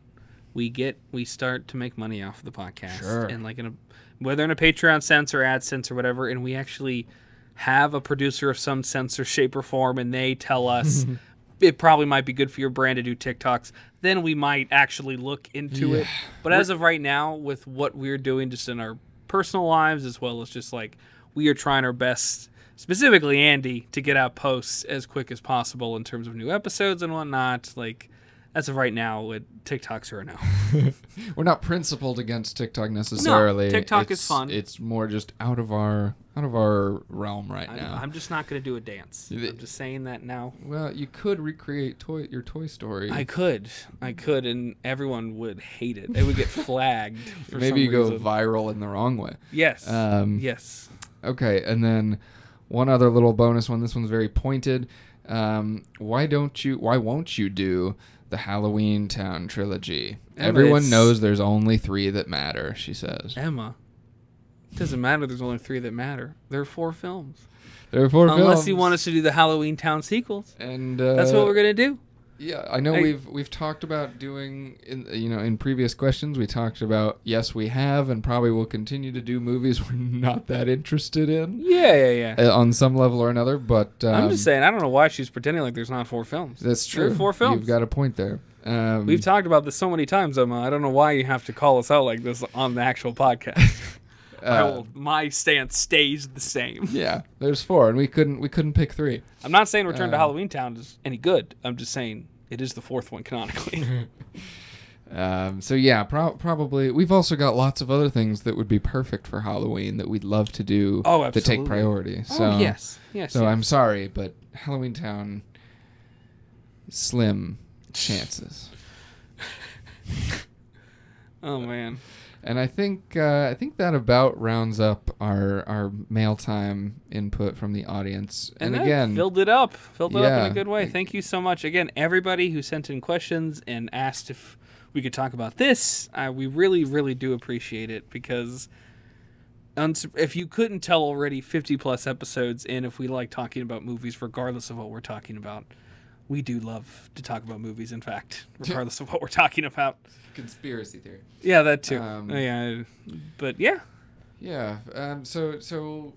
we get we start to make money off of the podcast, Sure. and like in a whether in a Patreon sense or AdSense or whatever, and we actually have a producer of some sense or shape or form, and they tell us. It probably might be good for your brand to do TikToks. Then we might actually look into it. Yeah. But as of right now, with what we're doing just in our personal lives, as well as just like we are trying our best, specifically Andy, to get out posts as quick as possible in terms of new episodes and whatnot. Like, as of right now, it, TikToks are a no. We're not principled against TikTok necessarily. No, TikTok is It's- fun. It's more just out of our out of our realm right I, now. I'm just not going to do a dance. I'm just saying that now. well, you could recreate toy your Toy Story. I could, I could, and everyone would hate it. They would get flagged. For Maybe you go reason. viral in the wrong way. Yes. Um, yes. Okay, and then one other little bonus one. This one's very pointed. Um, why don't you? Why won't you do the Halloween Town trilogy? Emma, Everyone it's- knows there's only three that matter. She says Emma. It doesn't matter. There's only three that matter. There are four films. there are four Unless you films, want us to do the Halloween Town sequels. and uh, That's what we're gonna do. Yeah, I know I- we've we've talked about doing in you know in previous questions we talked about yes we have and probably will continue to do movies we're not that interested in Yeah, yeah, yeah. uh, on some level or another. But um, I'm just saying. I don't know why she's pretending like there's not four films. that's there are true. four films. You've got a point there. Um, We've talked about this so many times, Emma. I don't know why you have to call us out like this on the actual podcast. Uh, will- my stance stays the same. yeah, there's four, and we couldn't we couldn't pick three. I'm not saying Return to Uh, Halloween Town is any good. I'm just saying it is the fourth one canonically. Um, so yeah, pro- probably we've also got lots of other things that would be perfect for Halloween that we'd love to do Oh, that take priority. So oh yes, yes. So yes. I'm sorry, but Halloween Town, slim chances. Oh man. And I think uh, I think that about rounds up our our mail time input from the audience. And, that again, filled it up, filled it up in a good way. Thank you so much again, everybody who sent in questions and asked if we could talk about this. Uh, we really, really do appreciate it because. If you couldn't tell already, 50 plus episodes in, if we like talking about movies, regardless of what we're talking about, we do love to talk about movies, in fact, regardless of what we're talking about. conspiracy theory. Yeah, that too. Um, yeah, but yeah, Yeah. Um, so so,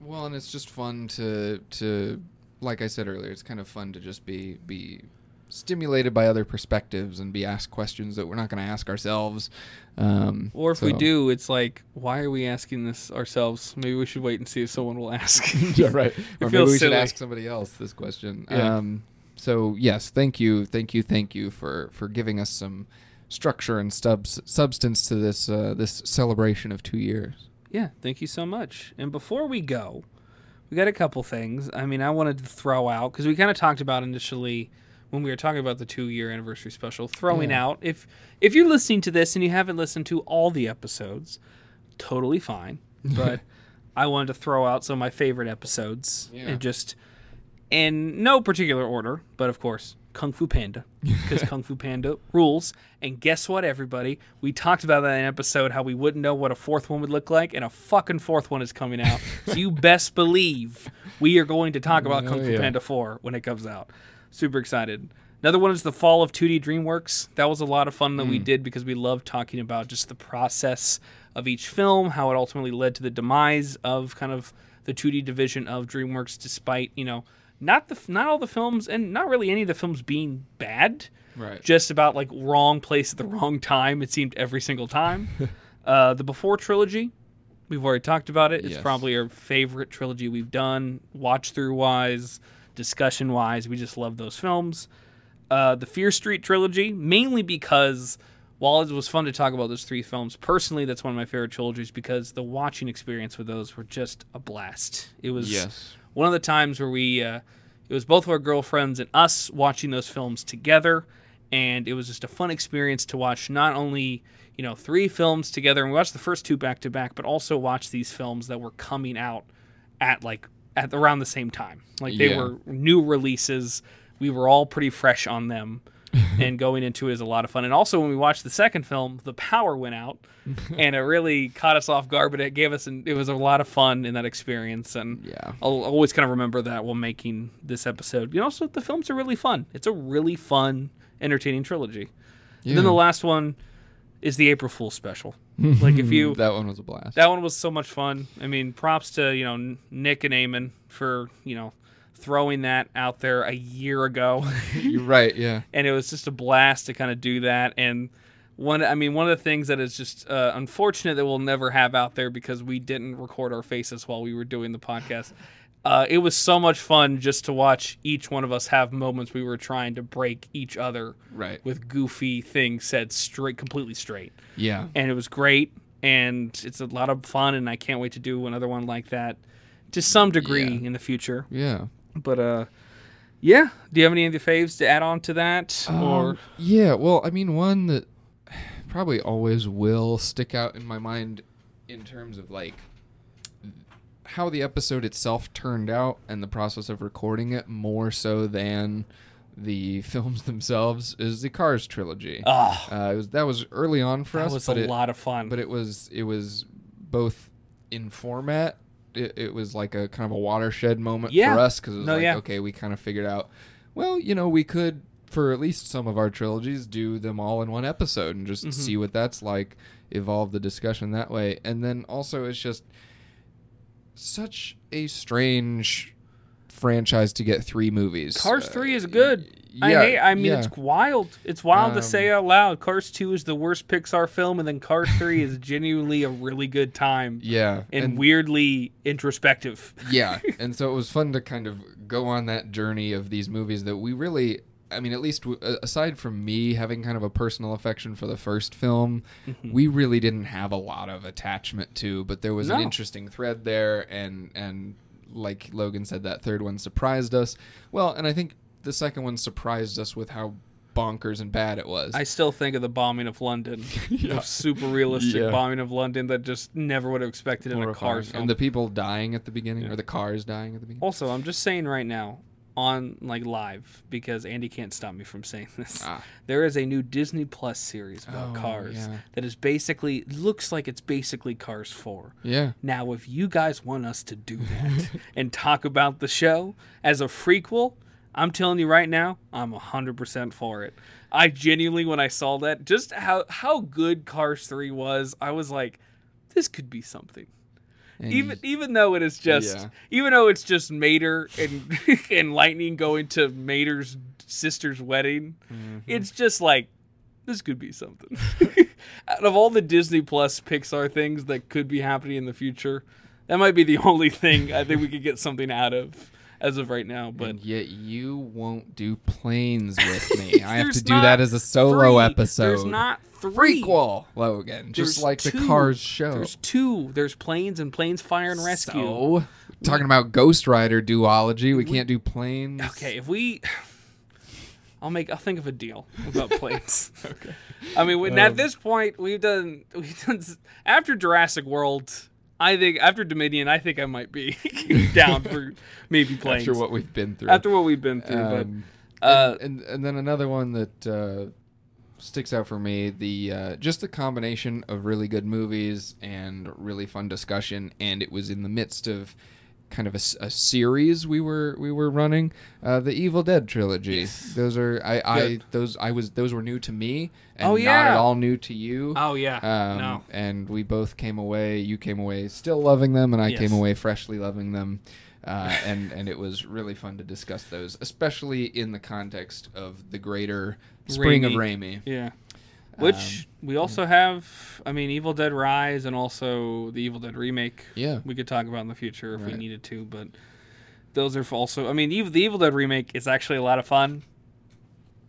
well, and it's just fun to to like I said earlier, it's kind of fun to just be be stimulated by other perspectives and be asked questions that we're not going to ask ourselves. Um, or if we do, it's like, why are we asking this ourselves? Maybe we should wait and see if someone will ask. yeah, right. Or maybe we should ask somebody else this question. Yeah. Um, so yes, thank you, thank you, thank you for for giving us some structure and stubs, substance to this uh, this celebration of two years. Yeah, thank you so much. And before we go, we got a couple things. I mean, I wanted to throw out because we kind of talked about initially when we were talking about the two year anniversary special, throwing Yeah. out if if you're listening to this and you haven't listened to all the episodes, totally fine. But I wanted to throw out some of my favorite episodes Yeah. and just in no particular order, but of course, Kung Fu Panda, because Kung Fu Panda rules. And guess what, everybody? We talked about that in an episode how we wouldn't know what a fourth one would look like, and a fucking fourth one is coming out. so you best believe we are going to talk about Oh, Kung Fu yeah. Panda 4 when it comes out. Super excited. Another one is the fall of 2D DreamWorks. That was a lot of fun that we hmm. did because we loved talking about just the process of each film, how it ultimately led to the demise of kind of the 2D division of DreamWorks, despite you know not the not all the films and not really any of the films being bad, Right. just about like wrong place at the wrong time. It seemed every single time. uh, the Before trilogy, we've already talked about it. It's Yes. probably our favorite trilogy we've done, watch through wise, discussion wise. We just love those films. Uh, the Fear Street trilogy, mainly because while it was fun to talk about those three films, personally, that's one of my favorite trilogies because the watching experience with those were just a blast. It was Yes. One of the times where we uh, it was both of our girlfriends and us watching those films together and it was just a fun experience to watch not only you know three films together and we watched the first two back to back but also watch these films that were coming out at like at around the same time. Like they Yeah. were new releases. We were all pretty fresh on them and going into it is a lot of fun and also when we watched the second film the power went out and it really caught us off guard but it gave us an, it was a lot of fun in that experience and Yeah. I'll always kind of remember that while making this episode. You know, also the films are really fun. It's a really fun, entertaining trilogy. And then the last one is the April Fool's special. like if you that one was a blast. that one was so much fun. I mean, props to you know Nick and Eamon for you know throwing that out there a year ago. You're right. Yeah. and it was just a blast to kind of do that and one I mean one of the things that is just uh, unfortunate that we'll never have out there because we didn't record our faces while we were doing the podcast. Uh, it was so much fun just to watch each one of us have moments we were trying to break each other Right. with goofy things said straight, completely straight, Yeah. and it was great. And it's a lot of fun, and I can't wait to do another one like that to some degree Yeah. in the future. Yeah. But uh, yeah. Do you have any of the faves to add on to that, or Um, yeah, well, I mean, one that probably always will stick out in my mind in terms of like how the episode itself turned out and the process of recording it more so than the films themselves is the Cars trilogy. Uh, it was, that was early on for that us, was but a it, lot of fun. but it was it was both in format. It, it was like a kind of a watershed moment Yeah. for us because it was No, like yeah. okay, we kind of figured out. Well, you know, we could for at least some of our trilogies do them all in one episode and just Mhm. see what that's like. Evolve the discussion that way, and then also it's just such a strange franchise to get three movies. Cars Uh, three is good. Yeah, I hate. I mean, yeah. it's wild. It's wild to Um, say out loud. Cars two is the worst Pixar film, and then Cars three is genuinely a really good time yeah, and, weirdly introspective. yeah and so it was fun to kind of go on that journey of these movies that we really i mean at least aside from me having kind of a personal affection for the first film Mm-hmm. we really didn't have a lot of attachment to but there was an interesting thread there and and like logan said that third one surprised us well and i think the second one surprised us with how bonkers and bad it was I still think of the bombing of London, Yeah. the super realistic Yeah. bombing of London that just never would have expected in a Horrifying. Cars film. and the people dying at the beginning Yeah. or the cars dying at the beginning also, I'm just saying right now on like live because Andy can't stop me from saying this. ah, There is a new Disney Plus series about Oh, Cars yeah. that is basically looks like it's basically Cars 4. yeah Now, if you guys want us to do that and talk about the show as a prequel, I'm telling you right now, I'm 100% for it. I genuinely, when I saw that, just how how good Cars 3 was, I was like, this could be something. And Even even though it is just Yeah. even though it's just Mater and and Lightning going to Mater's sister's wedding, Mhm. it's just like this could be something. Out of all the Disney Plus Pixar things that could be happening in the future, that might be the only thing I think we could get something out of as of right now. But and yet you won't do planes with me. I have to do not that as a solo episode. There's not three. prequel, Logan, just There's like the. Cars show. There's two. There's planes and planes fire and rescue. So, talking about Ghost Rider duology, we can't do planes. Okay, if we, I'll make. I'll think of a deal about planes. okay. I mean, when, at Um, this point, we've done. We've done after Jurassic World. I think after Dominion, I think I might be down for maybe planes After what we've been through. After what we've been through. Um, but uh, and, and and then another one that uh, sticks out for me the uh, just the combination of really good movies and really fun discussion, and it was in the midst of kind of a series we were we were running uh, the Evil Dead trilogy. Those are I, I those I was those were new to me and Oh, not yeah. at all new to you. oh yeah, Um, no, And we both came away. You came away still loving them, and I Yes. came away freshly loving them. Uh, and and it was really fun to discuss those, especially in the context of the greater spring of Raimi. yeah. Which we also have. I mean, Evil Dead Rise and also the Evil Dead remake. Yeah, we could talk about in the future if we needed to, but those are also. I mean, the Evil Dead remake is actually a lot of fun.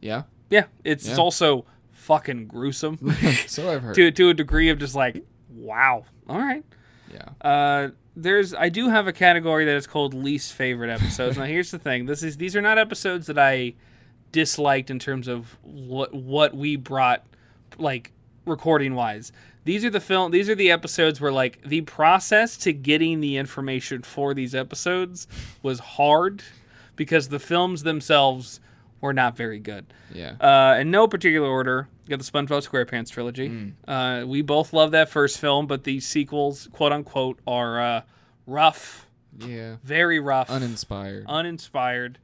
yeah. Yeah, it's, it's also fucking gruesome so I've heard. to to a degree of just like, wow. All right. Yeah, Uh, there's I do have a category that is called least favorite episodes. now here's the thing: this is these are not episodes that I disliked in terms of what what we brought, like recording wise. These are the film. These are the episodes where like the process to getting the information for these episodes was hard because the films themselves were not very good. yeah. Uh, in no particular order, got the SpongeBob SquarePants trilogy. Mm. Uh, we both love that first film, but the sequels, quote unquote, are uh, rough, yeah. very rough, Uninspired. uninspired.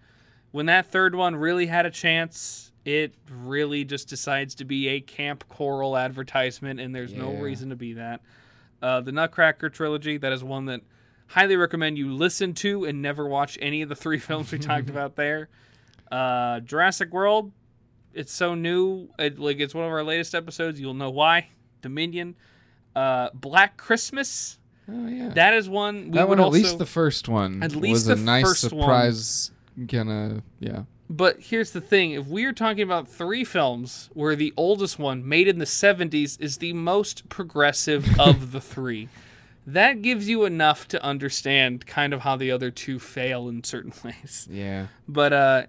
When that third one really had a chance, it really just decides to be a Camp Coral advertisement, and there's no reason to be that. Uh, the Nutcracker trilogy, that is one that highly recommend you listen to and never watch any of the three films we talked about there. Uh, Jurassic World, it's so new. It, like it's one of our latest episodes. You'll know why. Dominion, uh, Black Christmas. Oh yeah. That is one. We that would one, at also, least the first one, At least was the a nice one. surprise. Kind of, yeah. But here's the thing: if we are talking about three films, where the oldest one, made in the '70s, is the most progressive of the three, that gives you enough to understand kind of how the other two fail in certain ways. Yeah. But uh,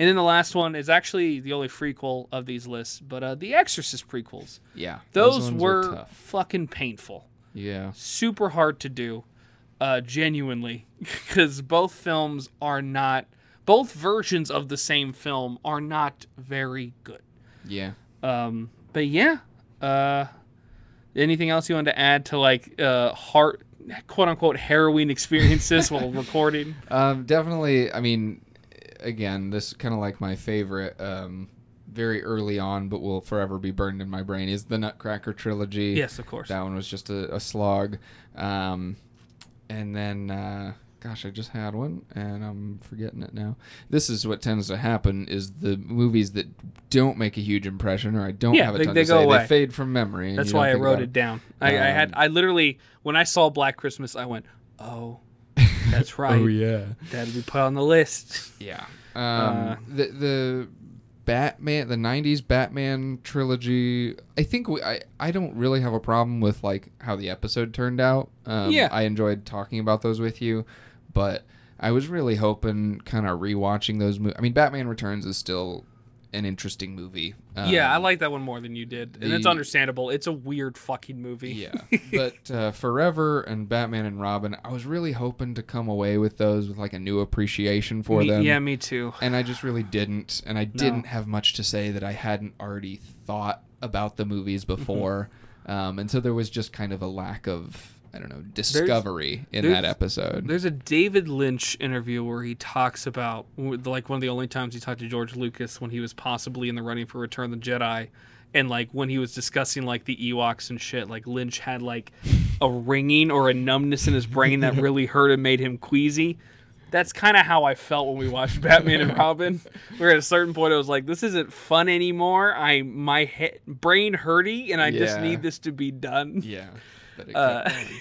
and then the last one is actually the only prequel of these lists. But uh, the Exorcist prequels, Yeah. those, ones were fucking painful, Yeah. super hard to do, uh, genuinely, because both films are not. Both versions of the same film are not very good. Yeah. Um, but yeah, uh, anything else you wanted to add to like uh, heart, quote unquote, harrowing experiences while recording? Um, definitely. I mean, again, this is kind of like my favorite. Um, very early on, but will forever be burned in my brain is the Nutcracker trilogy. Yes, of course. That one was just a, a slog. Um, and then, uh, gosh, I just had one and I'm forgetting it now. This is what tends to happen: is the movies that don't make a huge impression, or I don't Yeah, have a they- ton they to go say, away. they fade from memory. That's why I wrote it down. I, I had Um, I literally when I saw Black Christmas, I went, "Oh, that's right. Oh yeah. That'll be put on the list." Yeah. Um, Uh, the the Batman, the '90s Batman trilogy. I think we, I I don't really have a problem with like how the episode turned out. Um, Yeah. I enjoyed talking about those with you, but I was really hoping, kind of rewatching those. movies. I mean, Batman Returns is still an interesting movie. yeah, I Um, like that one more than you did, and it's understandable. It's a weird fucking movie. Yeah, but uh, Forever and Batman and Robin, I was really hoping to come away with those with like a new appreciation for Me- them. yeah, me too. and I just really didn't, and I didn't have much to say that I hadn't already thought about the movies Mm-hmm. before, um, and so there was just kind of a lack of I don't know discovery in there's- that episode. There's a David Lynch interview where he talks about like one of the only times he talked to George Lucas when he was possibly in the running for Return of the Jedi, and like when he was discussing like the Ewoks and shit, like Lynch had like a ringing or a numbness in his brain that really hurt and made him queasy. That's kind of how I felt when we watched Batman and Robin. Where at a certain point I was like, "This isn't fun anymore. I my brain hurty, and I just need this to be done." yeah, but it Uh, going.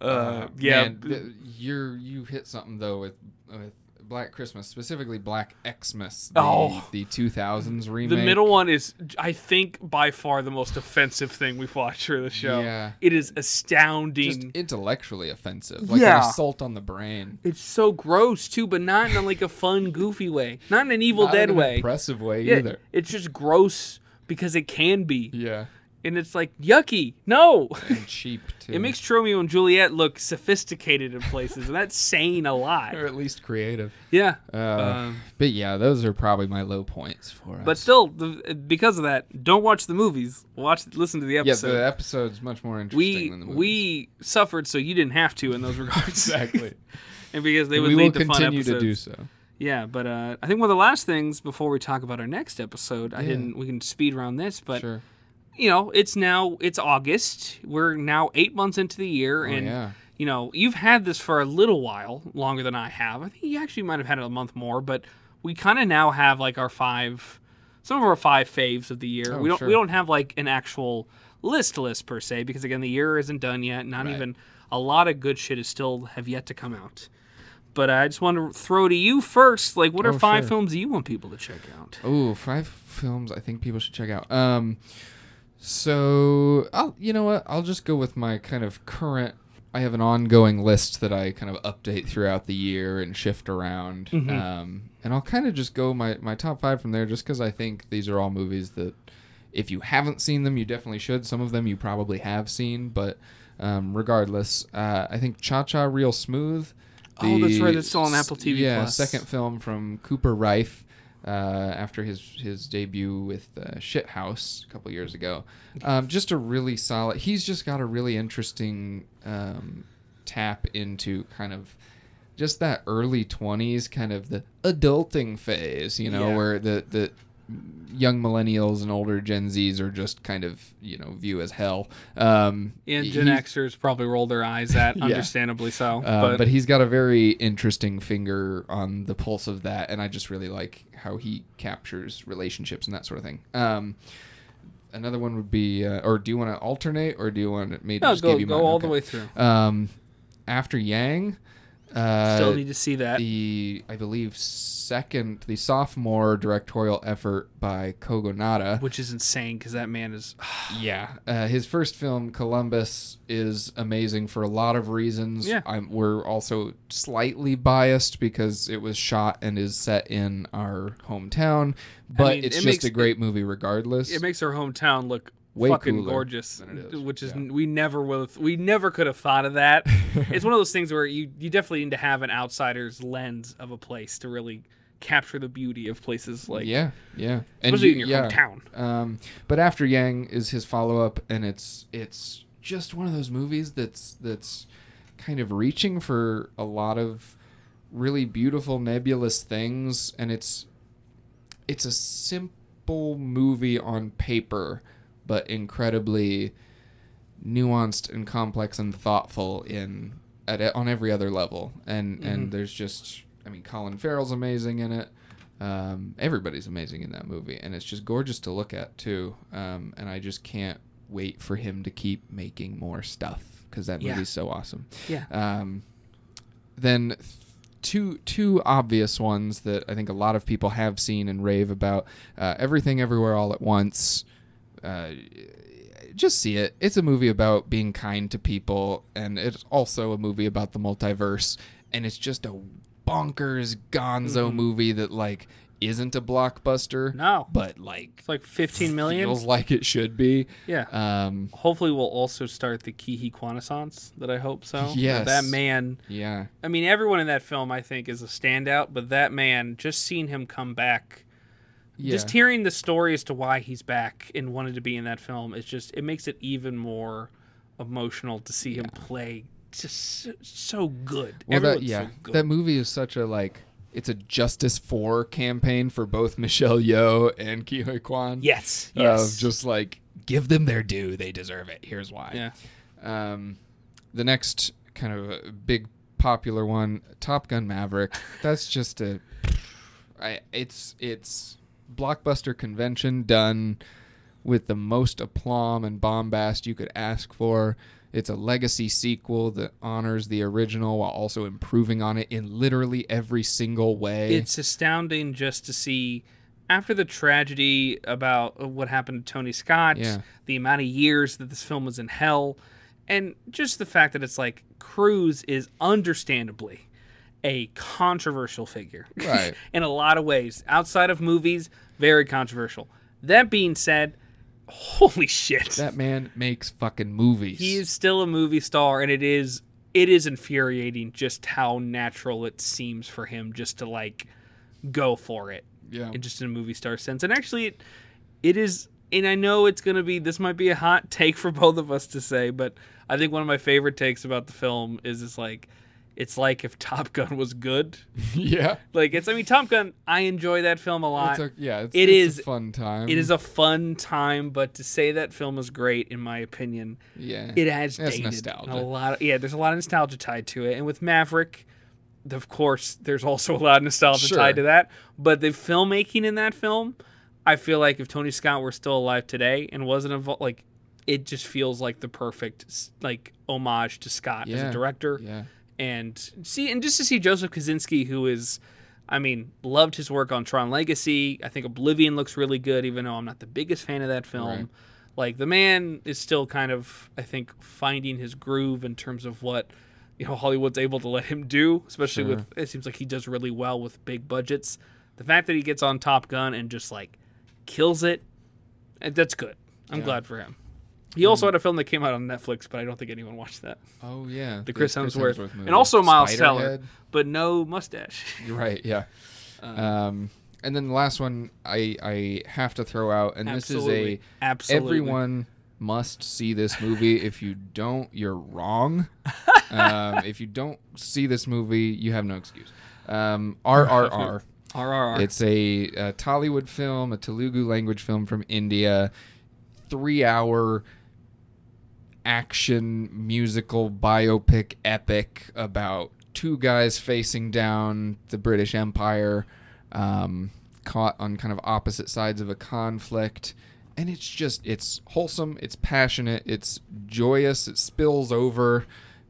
Uh, yeah, man, th- you're you hit something though with with Black Christmas, specifically Black Xmas, the, Oh. the 2000s remake. The middle one is, I think, by far the most offensive thing we've watched for the show. Yeah. It is astounding. just intellectually offensive, like Yeah. an assault on the brain. it's so gross too, but not in like a fun, goofy way. Not in an Evil Not Dead in an way. impressive way Yeah, either. it's just gross because it can be, Yeah, and it's like yucky. No, and cheap too. it makes Tromeo and Juliet look sophisticated in places, and that's saying a lot. or at least creative. Yeah. Uh, Um, but yeah, those are probably my low points for us. but still, the, because of that, don't watch the movies. Watch, listen to the episode. yeah, episode. the episode's much more interesting we than the movies. we suffered so you didn't have to in those regards exactly. and because they And would we will lead to fun continue to do so. yeah but uh, i think one of the last things before we talk about our next episode i didn't we can speed around this but sure. You know it's now it's august we're now eight months into the year Oh, and yeah. you know you've had this for a little while longer than i have i think you actually might have had it a month more but we kind of now have like our five some of our five faves of the year Oh, we don't sure. we don't have like an actual list list per se because again the year isn't done yet not Right. even a lot of good shit is still have yet to come out but i just want to throw to you first like what are Oh, five sure. films you want people to check out Oh, five films I think people should check out. Um, so I'll you know what I'll just go with my kind of current. I have an ongoing list that I kind of update throughout the year and shift around. Mhm. Um, and I'll kind of just go my my top five from there, just because I think these are all movies that if you haven't seen them, you definitely should. Some of them you probably have seen, but um, regardless, uh, I think Cha Cha Real Smooth. Oh, that's right, the it's still on Apple TV Yeah, Plus. second film from Cooper Raiff uh, after his his debut with uh, Shithouse a couple years ago. Um, just a really solid. He's just got a really interesting um, tap into kind of just that early twenties, kind of the adulting phase. You know, Yeah. where the the young millennials and older Gen Zs are just kind of you know view as hell. Um, And Gen Xers probably roll their eyes at, Yeah. understandably so. Uh, but, but, he's got a very interesting finger on the pulse of that, and I just really like how he captures relationships and that sort of thing. Um, another one would be, uh, or do you want to alternate, or do you want me to no, just go give you go mine? all Okay. the way through. Um, after Yang, uh, Still need to see that. the I believe second, the sophomore directorial effort by Kogonada. which is insane because that man is Yeah, uh, his first film, Columbus, is amazing for a lot of reasons. Yeah. I'm, we're also slightly biased because it was shot and is set in our hometown, but mean, it's it just makes- a great movie regardless. it makes our hometown look Way fucking gorgeous than it is, which is yeah. we never will we never could have thought of that it's one of those things where you you definitely need to have an outsider's lens of a place to really capture the beauty of places like yeah, yeah, and especially you- in your yeah. hometown Um, but after Yang is his follow up, and it's it's just one of those movies that's that's kind of reaching for a lot of really beautiful nebulous things, and it's it's a simple movie on paper, but incredibly nuanced and complex and thoughtful in at on every other level. And and there's just I mean Colin Farrell's amazing in it. Um, everybody's amazing in that movie, and it's just gorgeous to look at too. Um, and I just can't wait for him to keep making more stuff because that Yeah. movie's so awesome. yeah Um, then th- two two obvious ones that I think a lot of people have seen and rave about. Uh, Everything Everywhere All at Once. Uh, just see it. It's a movie about being kind to people, and it's also a movie about the multiverse. And it's just a bonkers Gonzo Mhm. movie that like isn't a blockbuster, no but like it's like 15 million feels like it should be. yeah Um, hopefully we'll also start the Ke Huy Quanaissance that I hope so Yes. that man yeah, I mean, everyone in that film, I think, is a standout, but that man, just seeing him come back, yeah. just hearing the story as to why he's back and wanted to be in that film, is just, it makes it even more emotional to see him play just so, so good. Well, that yeah, so good. that movie is such a like it's a justice for campaign for both Michelle Yeoh and Ke Huy Quan. yes, yes. Of just like give them their due, they deserve it. Here's why. yeah. Um, the next kind of a big popular one, Top Gun Maverick. That's just a, I it's it's blockbuster convention done with the most aplomb and bombast you could ask for. It's a legacy sequel that honors the original while also improving on it in literally every single way. It's astounding just to see after the tragedy about uh, what happened to Tony Scott, Yeah. the amount of years that this film was in hell, and just the fact that it's like Cruise is understandably a controversial figure. Right. in a lot of ways. Outside of movies, very controversial. That being said, holy shit. that man makes fucking movies. he is still a movie star and it is it is infuriating just how natural it seems for him just to like go for it yeah. in just in a movie star sense. And actually, it, it is, and I know it's going to be, this might be a hot take for both of us to say, but I think one of my favorite takes about the film is it's like, it's like if Top Gun was good. yeah. Like, it's, I mean, Top Gun, I enjoy that film a lot. It's a, yeah, it's, It it's is- a fun time. it is a fun time, but to say that film is great, in my opinion, yeah. it has dated nostalgia. a lot. Of, yeah, there's a lot of nostalgia tied to it, and with Maverick, of course, there's also a lot of nostalgia Sure. tied to that. But the filmmaking in that film, I feel like if Tony Scott were still alive today and wasn't involved, like it just feels like the perfect like homage to Scott as a director, yeah. And see, and just to see Joseph Kosinski, who is. I mean, loved his work on Tron Legacy. I think Oblivion looks really good, even though I'm not the biggest fan of that film. Right. Like the man is still kind of, I think, finding his groove in terms of what you know Hollywood's able to let him do. Especially Sure. with it seems like he does really well with big budgets. The fact that he gets on Top Gun and just like kills it, eh, that's good. I'm Yeah. glad for him. He also had a film that came out on Netflix, but I don't think anyone watched that. Oh yeah. The Chris Hemsworth, movie. and also Miles Teller, Spiderhead. but no mustache. You're right. Yeah. Um, Um, and then the last one I I have to throw out, and this is absolutely, a absolutely. everyone must see this movie. if you don't, you're wrong. um, if you don't see this movie, you have no excuse. Um, RRR. RRR. It's a, a Tollywood film, a Telugu language film from India, three hour action musical biopic epic about two guys facing down the British Empire, um, caught on kind of opposite sides of a conflict. And it's just, it's wholesome, it's passionate, it's joyous, it spills over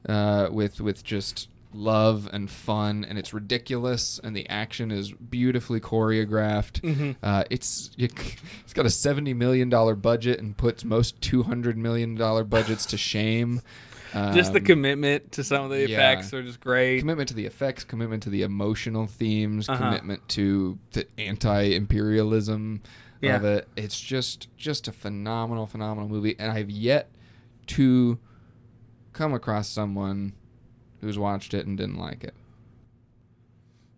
uh, with, with just love and fun, and it's ridiculous, and the action is beautifully choreographed. Mm-hmm. Uh, it's it's got a seventy million dollar budget and puts most two hundred million dollar budgets to shame. just the Um, commitment to some of the yeah. effects are just great. commitment to the effects, commitment to the emotional themes, Uh-huh. commitment to the anti-imperialism Yeah. of it. It's just just a phenomenal, phenomenal movie, and I've yet to come across someone who's watched it and didn't like it.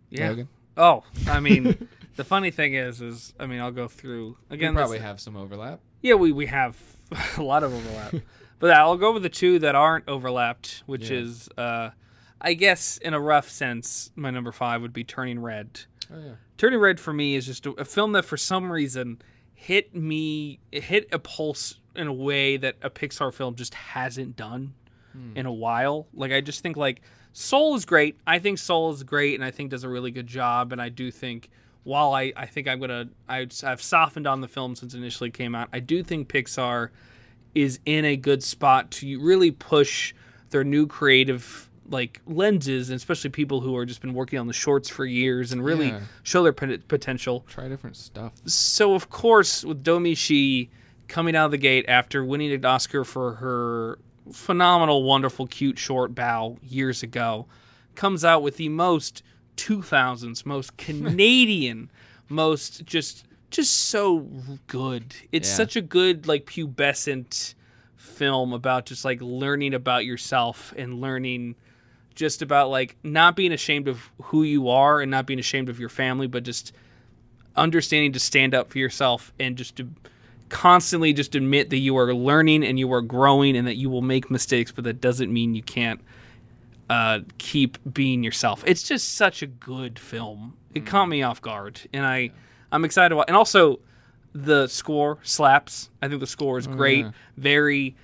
Yeah. Logan? Oh, I mean, the funny thing is, is I mean, I'll go through again. we probably have some overlap. Yeah, we we have a lot of overlap, but I'll go with the two that aren't overlapped, which Yeah. is, uh, I guess, in a rough sense, my number five would be Turning Red. Oh yeah. Turning Red for me is just a, a film that, for some reason, hit me, it hit a pulse in a way that a Pixar film just hasn't done Hmm. in a while. Like I just think like Soul is great. I think Soul is great, and I think does a really good job. And I do think while I I think I'm gonna I, I've softened on the film since it initially came out. I do think Pixar is in a good spot to really push their new creative like lenses, and especially people who are just been working on the shorts for years and really Yeah. show their pot- potential. Try different stuff. So of course, with Domee Shi coming out of the gate after winning an Oscar for her phenomenal, wonderful, cute short Bao years ago, comes out with the most 2000s, most Canadian, most just just so good. It's Yeah. such a good like pubescent film about just like learning about yourself and learning just about like not being ashamed of who you are and not being ashamed of your family, but just understanding to stand up for yourself and just to constantly just admit that you are learning and you are growing and that you will make mistakes, but that doesn't mean you can't uh, keep being yourself. It's just such a good film. It caught me off guard, and I I'm excited about. And also, the score slaps. I think the score is great. yeah. Very.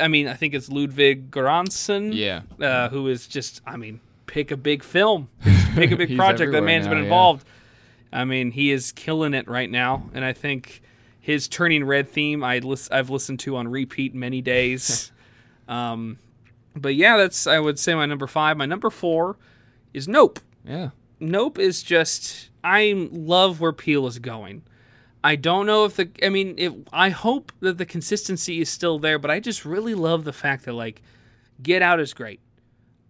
I mean, I think it's Ludwig Göransson Yeah. uh, who is just, I mean, pick a big film, pick a big project. That man's been now, yeah. involved. I mean, he is killing it right now, and I think his Turning Red theme I lis- I've listened to on repeat many days. um, but yeah, that's I would say my number five. My number four is Nope. Yeah. Nope is just I love where Peele is going. I don't know if the I mean if I hope that the consistency is still there, but I just really love the fact that like Get Out is great.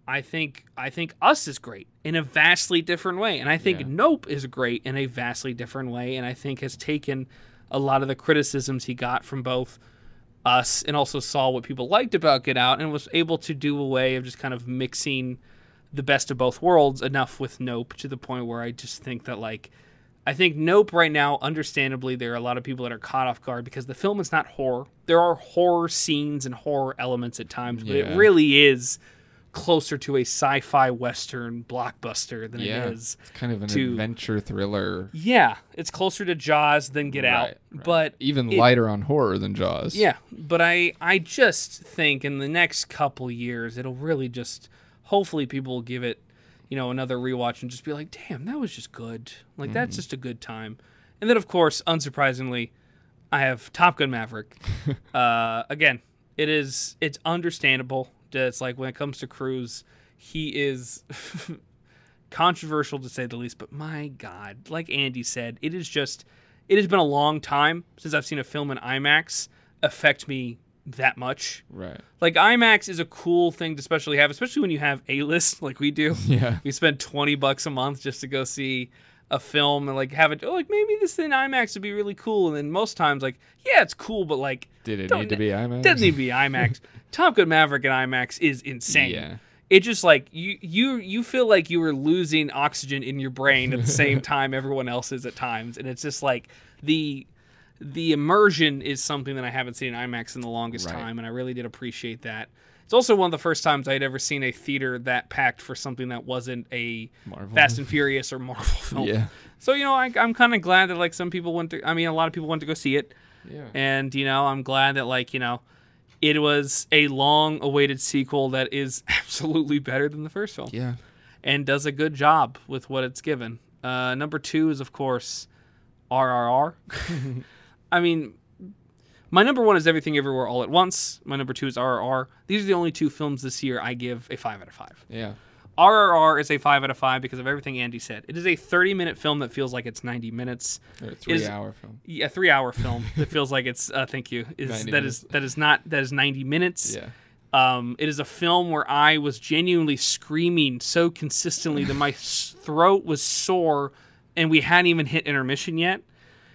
I think I think Us is great in a vastly different way, and I think Yeah. Nope is great in a vastly different way, and I think has taken a lot of the criticisms he got from both us and also saw what people liked about Get Out and was able to do a way of just kind of mixing the best of both worlds enough with Nope to the point where I just think that like I think Nope right now, understandably, there are a lot of people that are caught off guard because the film is not horror. There are horror scenes and horror elements at times, but Yeah. it really is closer to a sci-fi western blockbuster than Yeah. it is. It's kind of an to- adventure thriller. Yeah, it's closer to Jaws than Get Out, Right, right. but Even it- lighter on horror than Jaws. yeah, but I I just think in the next couple years it'll really just hopefully people will give it, you know, another rewatch and just be like, "Damn, that was just good." Like that's just a good time. And then of course, unsurprisingly, I have Top Gun Maverick. uh, again, it is it's understandable. It's like when it comes to Cruise, he is controversial to say the least, but my god, like Andy said, it is just it has been a long time since I've seen a film in IMAX affect me that much. Right. Like IMAX is a cool thing to especially have, especially when you have A list like we do. Yeah. We spend twenty bucks a month just to go see a film and like have it. Oh, like maybe this in IMAX would be really cool. And then most times, like yeah, it's cool, but like Did it need to be IMAX? doesn't need to be IMAX. Top Gun Maverick and IMAX is insane. Yeah. It just like you you you feel like you were losing oxygen in your brain at the same time everyone else is at times, and it's just like the the immersion is something that I haven't seen in IMAX in the longest Right. time, and I really did appreciate that. It's also one of the first times I'd ever seen a theater that packed for something that wasn't a Marvel. Fast and Furious or Marvel film. Yeah. So you know, I, I'm kind of glad that like some people went to. I mean, a lot of people went to go see it, Yeah. and you know, I'm glad that like you know, it was a long-awaited sequel that is absolutely better than the first film Yeah. and does a good job with what it's given. Uh, number two is of course RRR. I mean, my number one is Everything Everywhere All at Once. My number two is RRR. These are the only two films this year I give a five out of five. Yeah. RRR is a five out of five because of everything Andy said. It is a 30 minute film that feels like it's 90 minutes. A three hour film. Yeah, three hour film that feels like it's. Uh, thank you. Is 90 that is that is not that is 90 minutes. Yeah. Um, it is a film where I was genuinely screaming so consistently that my throat was sore, and we hadn't even hit intermission yet.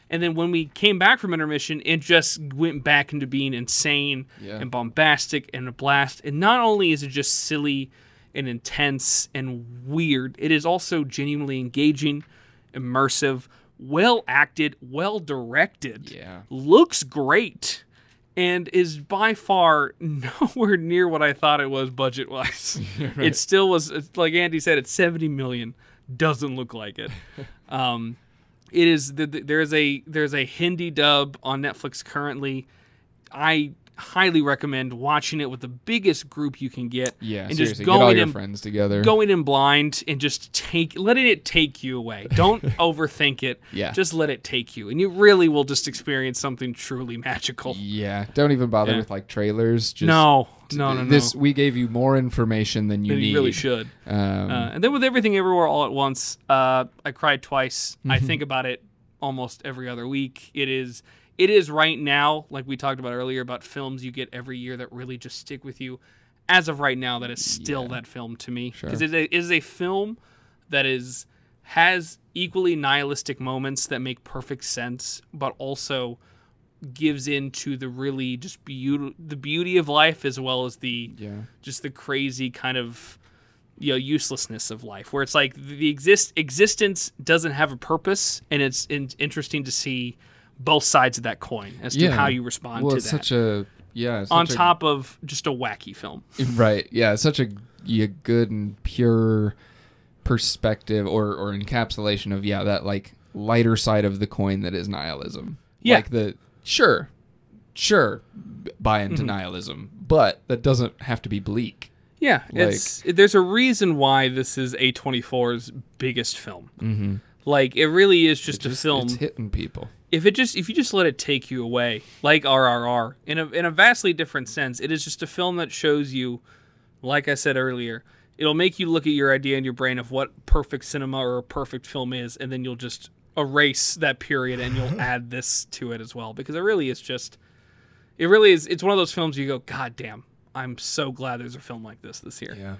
And then when we came back from intermission, it just went back into being insane Yeah. and bombastic and a blast. And not only is it just silly and intense and weird, it is also genuinely engaging, immersive, well acted, well directed Yeah. looks great and is by far nowhere near what I thought it was budget wise. It still was like Andy said it's 70 million doesn't look like it. um it is the, the- there's a there's a Hindi dub on Netflix currently. I highly recommend watching it with the biggest group you can get Yeah. and just get all going your in friends together. going in blind and just take letting it take you away. Don't overthink it. Yeah. Just let it take you. And you really will just experience something truly magical. Yeah. Don't even bother Yeah. with like trailers. Just no. No, no, no. This we gave you more information than you you need. really should. Um, Uh, and then with everything everywhere all at once, uh, I cried twice. Mm-hmm. I think about it almost every other week. It is it is right now, like we talked about earlier, about films you get every year that really just stick with you. As of right now, that is still Yeah. that film to me Sure. because it is- it is a film that is has equally nihilistic moments that make perfect sense, but also gives into the really just beauty the beauty of life as well as the yeah. just the crazy kind of you know uselessness of life where it's like the exist existence doesn't have a purpose and it's in- interesting to see both sides of that coin as to how you respond Well, to it's that such a yeah. on a- top of just a wacky film right yeah such a, yeah, good and pure perspective or or encapsulation of yeah that like lighter side of the coin that is nihilism Yeah. like the sure. Sure. Buy Mm-hmm. nihilism but that doesn't have to be bleak. Yeah it's there's a reason why this is a24's biggest film. Mm-hmm. like it really is just, Just- a film it's hitting people. If it just if you just let it take you away, like RRR, in a in a vastly different sense, it is just a film that shows you, like I said earlier, it'll make you look at your idea in your brain of what perfect cinema or a perfect film is, and then you'll just erase that period and you'll add this to it as well because it really is just, it really is. It's one of those films you go, God damn, I'm so glad there's a film like this this year. yeah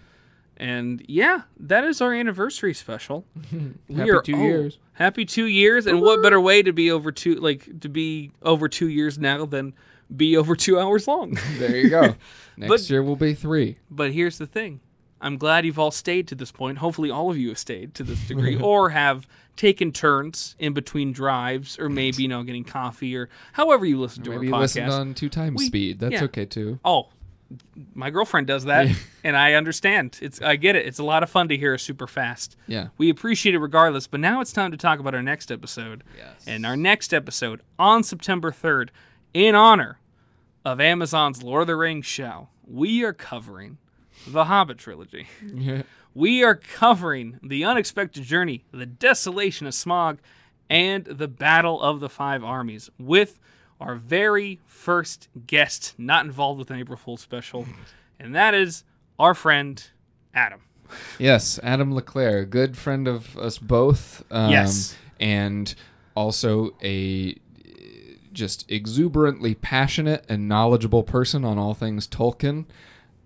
And yeah, that is our anniversary special. We Happy are- two oh, years. Happy two years, and what better way to be over two like to be over two years now than be over two hours long? there you go next But- year will be three but here's the thing. I'm glad you've all stayed to this point. Hopefully, all of you have stayed to this degree, or have taken turns in between drives, or maybe you know getting coffee, or however you listen to maybe our you podcast. listened on two times We- speed that's yeah. okay too Oh, my girlfriend does that, and I understand. It's I get it. It's a lot of fun to hear super fast. yeah We appreciate it regardless, but now it's time to talk about our next episode. Yes. And our next episode on September 3rd, in honor of Amazon's Lord of the Rings show, we are covering the Hobbit trilogy. yeah We are covering the unexpected journey, the desolation of Smaug, and the Battle of the Five Armies with our very first guest not involved with an April Fool's special, and that is our friend Adam. Yes, Adam LeClaire, a good friend of us both. Um, Yes. And also a uh, just exuberantly passionate and knowledgeable person on all things Tolkien.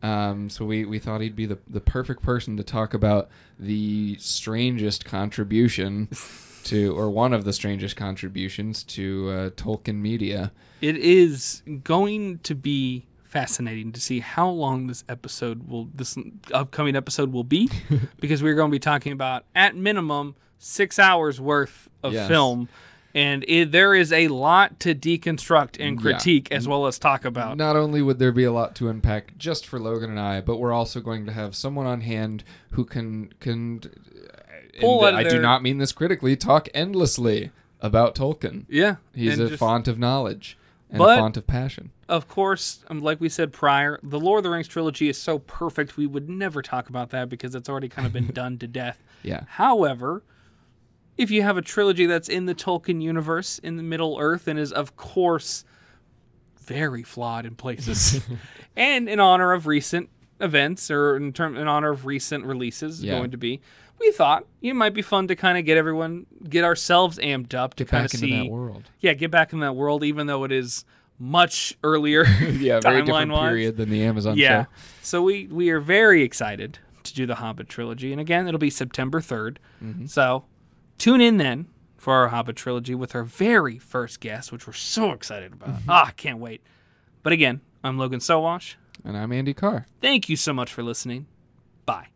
Um, so we, we thought he'd be the, the perfect person to talk about the strangest contribution to, or one of the strangest contributions to uh, Tolkien media. It is going to be fascinating to see how long this episode will this upcoming episode will be because we're going to be talking about at minimum 6 hours worth of Yes. film and it, there is a lot to deconstruct and Yeah. critique as well as talk about. Not only would there be a lot to unpack just for Logan and I, but we're also going to have someone on hand who can can. Pull and out I do not mean this critically. Talk endlessly about Tolkien. Yeah, He's a just- font of knowledge and But- a font of passion. Of course, um, like we said prior, the Lord of the Rings trilogy is so perfect we would never talk about that because it's already kind of been done to death. Yeah. However, if you have a trilogy that's in the Tolkien universe in the Middle Earth and is of course very flawed in places, and in honor of recent events or in term in honor of recent releases Yeah. going to be, we thought it might be fun to kind of get everyone get ourselves amped up to kind of into see that world. yeah get back in that world even though it is much earlier Yeah, very different wise period than the Amazon yeah show. so we we are very excited to do the hobbit trilogy and again it'll be september 3rd Mm-hmm. so tune in then for our hobbit trilogy with our very first guest which we're so excited about. Mm-hmm. ah i can't wait. But again i'm logan sowash. And I'm Andy Carr. thank you so much for listening. Bye